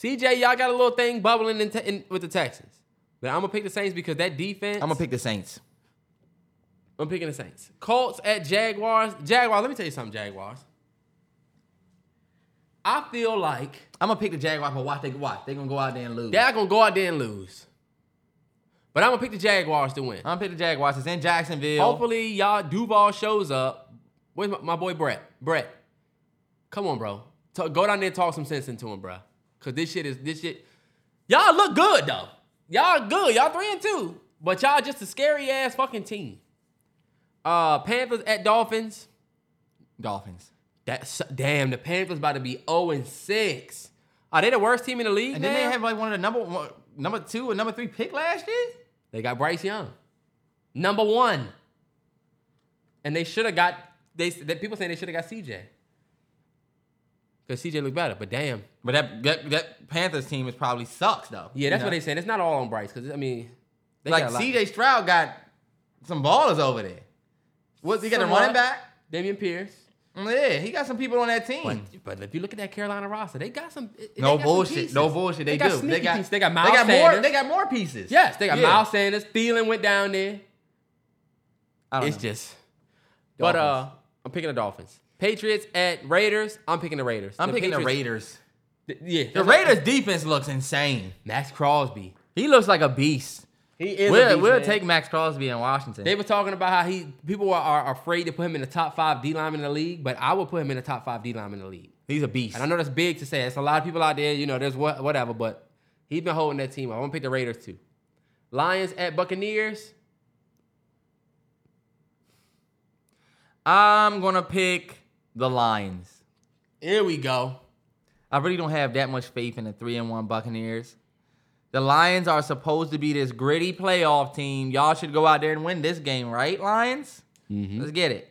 CJ, y'all got a little thing bubbling in, te- in with the Texans, but I'm gonna pick the Saints because that defense. I'm gonna pick the Saints. I'm picking the Saints. Colts at Jaguars. Jaguars. Let me tell you something, Jaguars. I feel like I'm gonna pick the Jaguars, but watch they watch. They gonna go out there and lose. they're gonna go out there and lose. But I'm gonna pick the Jaguars to win. I'm gonna pick the Jaguars. It's in Jacksonville. Hopefully, y'all Duval shows up. Where's my, my boy Brett? Brett, come on, bro. Go down there and talk some sense into him, bro. Cause this shit is this shit. Y'all look good though. Y'all good. Y'all three and two. But y'all just a scary ass fucking team. Uh, Panthers at Dolphins. Dolphins. That's damn. The Panthers about to be 0 and 6. Are they the worst team in the league And then they have like one of the number one, number two and number three pick last year. They got Bryce Young, number one, and they should have got. They, people saying they should have got CJ because CJ looked better. But damn, But that, that that Panthers team is probably sucks though. yeah, You that's know? what they saying. It's not all on Bryce because I mean, they like got a lot- CJ Stroud got some ballers over there. What's he got a running back? Dameon Pierce. Yeah, he got some people on that team. But, but if you look at that Carolina roster, they got some. they no got some bullshit. pieces. No bullshit. They, got do. They got pieces. They got Miles They got more. Sanders. They got more pieces. Yes, they got Yeah. Miles Sanders. Thielen went down there. It's know. just. But uh, Dolphins. I'm picking the Dolphins. Patriots at Raiders. I'm picking the Raiders. I'm picking the Patriots- Raiders. th- Yeah, The Raiders defense looks insane. Maxx Crosby. He looks like a beast. He is. We'll, beast, we'll take Maxx Crosby in Washington. They were talking about how he people are, are afraid to put him in the top five D lineman in the league, but I would put him in the top five D lineman in the league. He's a beast. And I know that's big to say. It's a lot of people out there, you know, there's what whatever, but he's been holding that team. I'm gonna pick the Raiders too. Lions at Buccaneers. I'm gonna pick the Lions. Here we go. I really don't have that much faith in the three and one Buccaneers. The Lions are supposed to be this gritty playoff team. Y'all should go out there and win this game, right, Lions? Let's get it.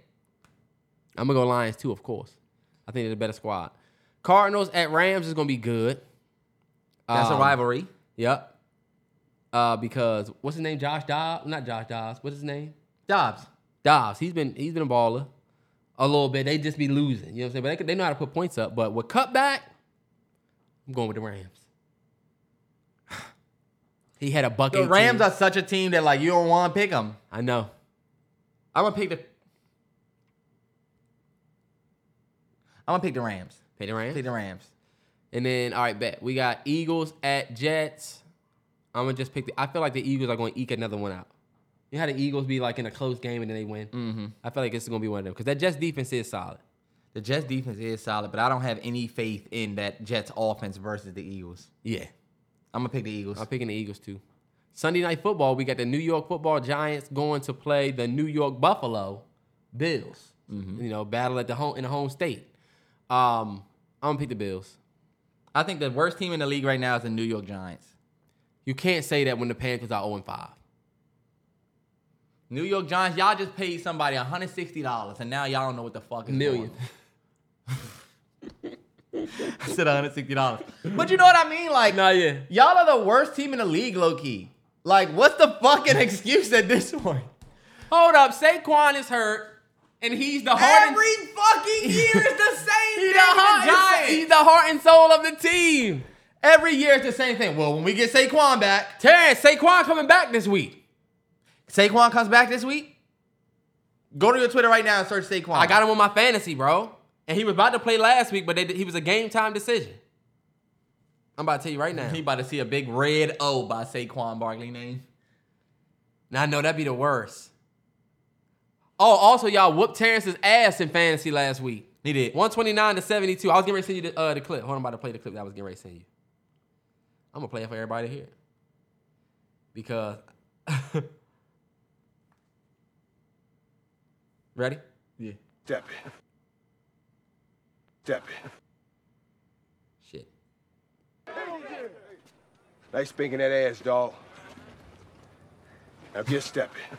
I'm gonna go Lions too, of course. I think they're the better squad. Cardinals at Rams is gonna be good. That's a Um, rivalry. Yep. Uh, because what's his name? Josh Dobbs? Not Josh Dobbs. What's his name? Dobbs. Dobbs. He's been he's been a baller a little bit. They just be losing. You know what I'm saying? But they, they know how to put points up. But with cutback, I'm going with the Rams. He had a bucket. The Rams are such a team that like you don't want to pick them. I know. I'm gonna pick the. I'm gonna pick the Rams. Pick the Rams. Pick the Rams. And then all right, bet we got Eagles at Jets. I'm gonna just pick the. I feel like the Eagles are going to eke another one out. You know how the Eagles be like in a close game and then they win. Mm-hmm. I feel like this is gonna be one of them because that Jets defense is solid. The Jets defense is solid, but I don't have any faith in that Jets offense versus the Eagles. Yeah, I'm gonna pick the Eagles. I'm picking the Eagles too. Sunday night football, we got the New York Football Giants going to play the New York Buffalo Bills. You know, battle at the home in the home state. Um, I'm gonna pick the Bills. I think the worst team in the league right now is the New York Giants. You can't say that when the Panthers are 0 5. New York Giants, y'all just paid somebody $160 and now y'all don't know what the fuck is Million. going [laughs] [laughs] said $160. But you know what I mean? Like, Nah, yeah. y'all are the worst team in the league, low key. Like, what's the fucking [laughs] excuse at this point? Hold up, Saquon is hurt, and he's the heart. and- Every fucking year is the [laughs] same He's thing. the, heart, with the he's the heart and soul of the team. Every year it's the same thing. Well, when we get Saquon back, Terrence, Saquon coming back this week. Saquon comes back this week. Go to your Twitter right now and search Saquon. I got him on my fantasy, bro. And he was about to play last week, but they, he was a game time decision. I'm about to tell you right now. He about to see a big red O by Saquon Barkley name. Now I know that'd be the worst. Oh, also y'all whooped Terrence's ass in fantasy last week. He did. 129 to 72. I was getting ready to send you the, uh, the clip. Hold on, I'm about to play the clip that I was getting ready to send you. I'm gonna play it for everybody here. Because [laughs] Ready? Yeah. Step it. Step it. Shit. Nice spanking that ass, dog. Now get step it.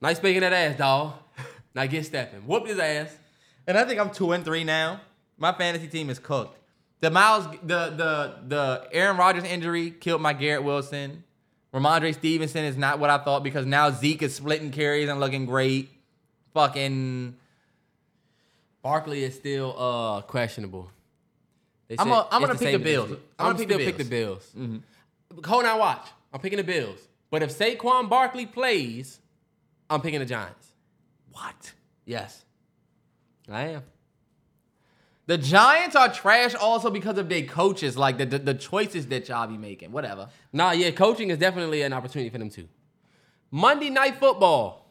Nice spanking that ass, dog. [laughs] Now get stepping. Whoop his ass. And I think I'm two and three now. My fantasy team is cooked. The Miles, the the the Aaron Rodgers injury killed my Garrett Wilson. Rhamondre Stevenson is not what I thought because now Zeke is splitting carries and looking great. Fucking, Barkley is still uh questionable. They I'm a- I'm gonna pick the Bills. I'm I'm, gonna pick still the pick the Bills. Hold on, watch. I'm picking the Bills. But if Saquon Barkley plays, I'm picking the Giants. what? Yes, I am. The Giants are trash also because of their coaches, like the, the the choices that y'all be making. Whatever. Nah, yeah, coaching is definitely an opportunity for them too. Monday night football.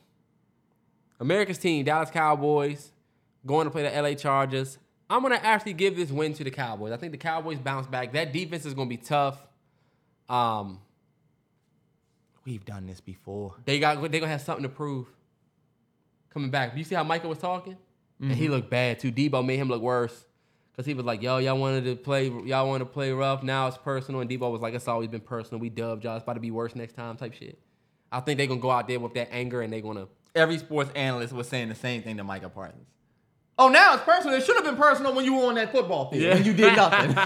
America's team, Dallas Cowboys, going to play the LA Chargers. I'm gonna actually give this win to the Cowboys. I think the Cowboys bounce back. That defense is gonna be tough. Um, We've done this before. they got they're gonna have something to prove. Coming back. You see how Michael was talking? And he looked bad too. Debo made him look worse. Cause he was like, "Yo, y'all wanted to play, y'all want to play rough. Now it's personal." And Debo was like, "It's always been personal. We dubbed y'all. It's about to be worse next time." Type shit. I think they're gonna go out there with that anger and they're gonna. Every sports analyst was saying the same thing to Micah Parsons. Oh, now it's personal. It should have been personal when you were on that football field Yeah. and you did nothing. [laughs] [laughs]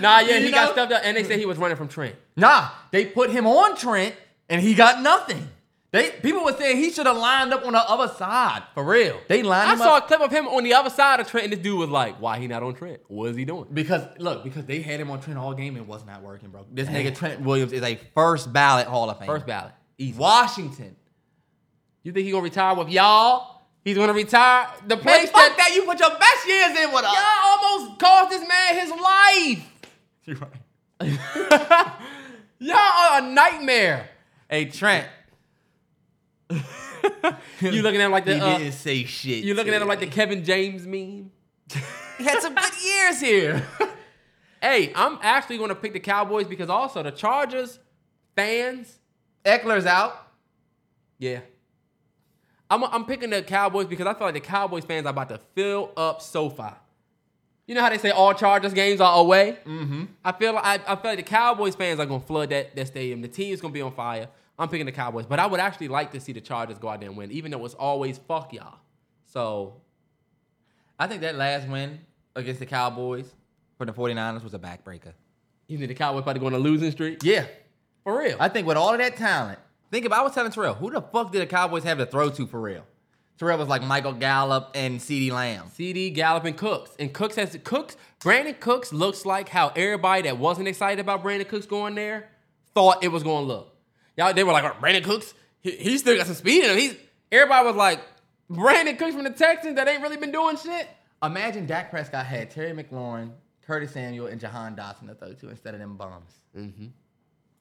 Nah, yeah, You he got know? stuffed up, and they said he was running from Trent. nah, they put him on Trent and he got nothing. They people were saying he should have lined up on the other side. For real. They lined up. I saw up a clip of him on the other side of Trent, and this dude was like, "Why he not on Trent? What is he doing?" because look because they had him on Trent all game and it was not working, bro. This nigga Trent Williams is a first ballot Hall of Fame. First ballot. Easy. Washington. You think he gonna retire with y'all? He's gonna retire the Man, place fuck that, that. You put your best years in with us. y'all almost cost this man his life. [laughs] You're right. [laughs] Y'all are a nightmare. Hey Trent. [laughs] You looking at him like the he uh, didn't say shit. you looking at him like the. Kevin James meme. he had some good years here. Hey, I'm actually gonna pick the Cowboys because also the Chargers fans. Ekeler's out. Yeah. I'm, I'm picking the Cowboys because I feel like the Cowboys fans are about to fill up SoFi. You know how they say all Chargers games are away? Mm-hmm. I feel like I, I feel like the Cowboys fans are gonna flood that, that stadium. The team's gonna be on fire. I'm picking the Cowboys, but I would actually like to see the Chargers go out there and win, even though it's always fuck y'all. So I think that last win against the Cowboys for the 49ers was a backbreaker. you think the Cowboys about to go on a losing streak? Yeah. For real. I think with all of that talent, think about I was telling Terrell, who the fuck did the Cowboys have to throw to for real? Terrell was like Michael Gallup and CeeDee Lamb. CD, Gallup, and Cooks. And Cooks has Cooks. Brandin Cooks looks like how everybody that wasn't excited about Brandin Cooks going there thought it was going to look. Y'all, they were like, oh, Brandin Cooks, he, he still got some speed in him. He's everybody was like, Brandin Cooks from the Texans that ain't really been doing shit. Imagine Dak Prescott had Terry McLaurin, Curtis Samuel, and Jahan Dotson to throw to instead of them bums. Mm-hmm.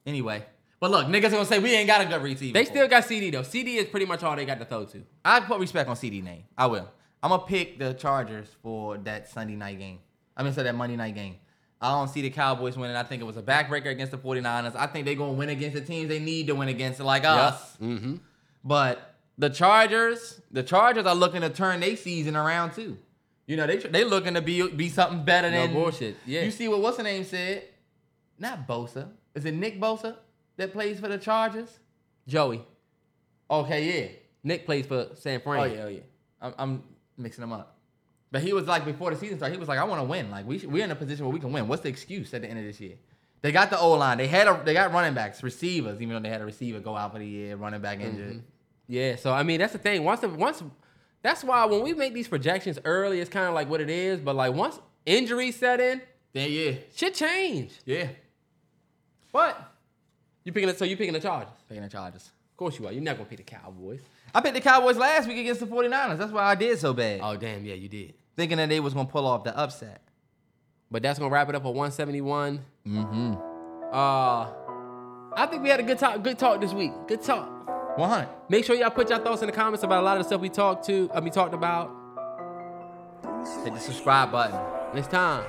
Anyway, but look, niggas gonna say we ain't got a good receiver. They still got CD though. CD is pretty much all they got to throw to. I put respect on CD name. I will. I'm gonna pick the Chargers for that Sunday night game. I mean, so that Monday night game. I don't see the Cowboys winning. I think it was a backbreaker against the 49ers. I think they're gonna win against the teams they need to win against, like us. Mm-hmm. But the Chargers, the Chargers are looking to turn their season around too. You know, they they looking to be be something better No than bullshit, yeah. You see what what's the name said? Not Bosa. Is it Nick Bosa that plays for the Chargers? Joey. Okay, yeah. Nick plays for San Fran. Oh yeah, oh yeah. I'm, I'm mixing them up. But he was like before the season started, he was like, I want to win. Like we should, we're in a position where we can win. What's the excuse at the end of this year? They got the O line. They had a they got running backs, receivers. Even though they had a receiver go out for the year, running back injured. Mm-hmm. Yeah, so I mean that's the thing. Once the once that's why when we make these projections early, it's kind of like what it is. But like once injuries set in, Then yeah, shit change. yeah. What? You picking it? So you picking the Chargers? Picking the Chargers. Of course you are. You're not gonna pick the Cowboys. I picked the Cowboys last week against the 49ers. That's why I did so bad. Oh damn, yeah, you did. Thinking that they was gonna pull off the upset. But that's gonna wrap it up at 171. Mm-hmm. Uh, I think we had a good talk. Good talk this week. Good talk. 100. Make sure y'all put your thoughts in the comments about a lot of the stuff we talked to. I mean, talked about. Hit the subscribe button. Next time.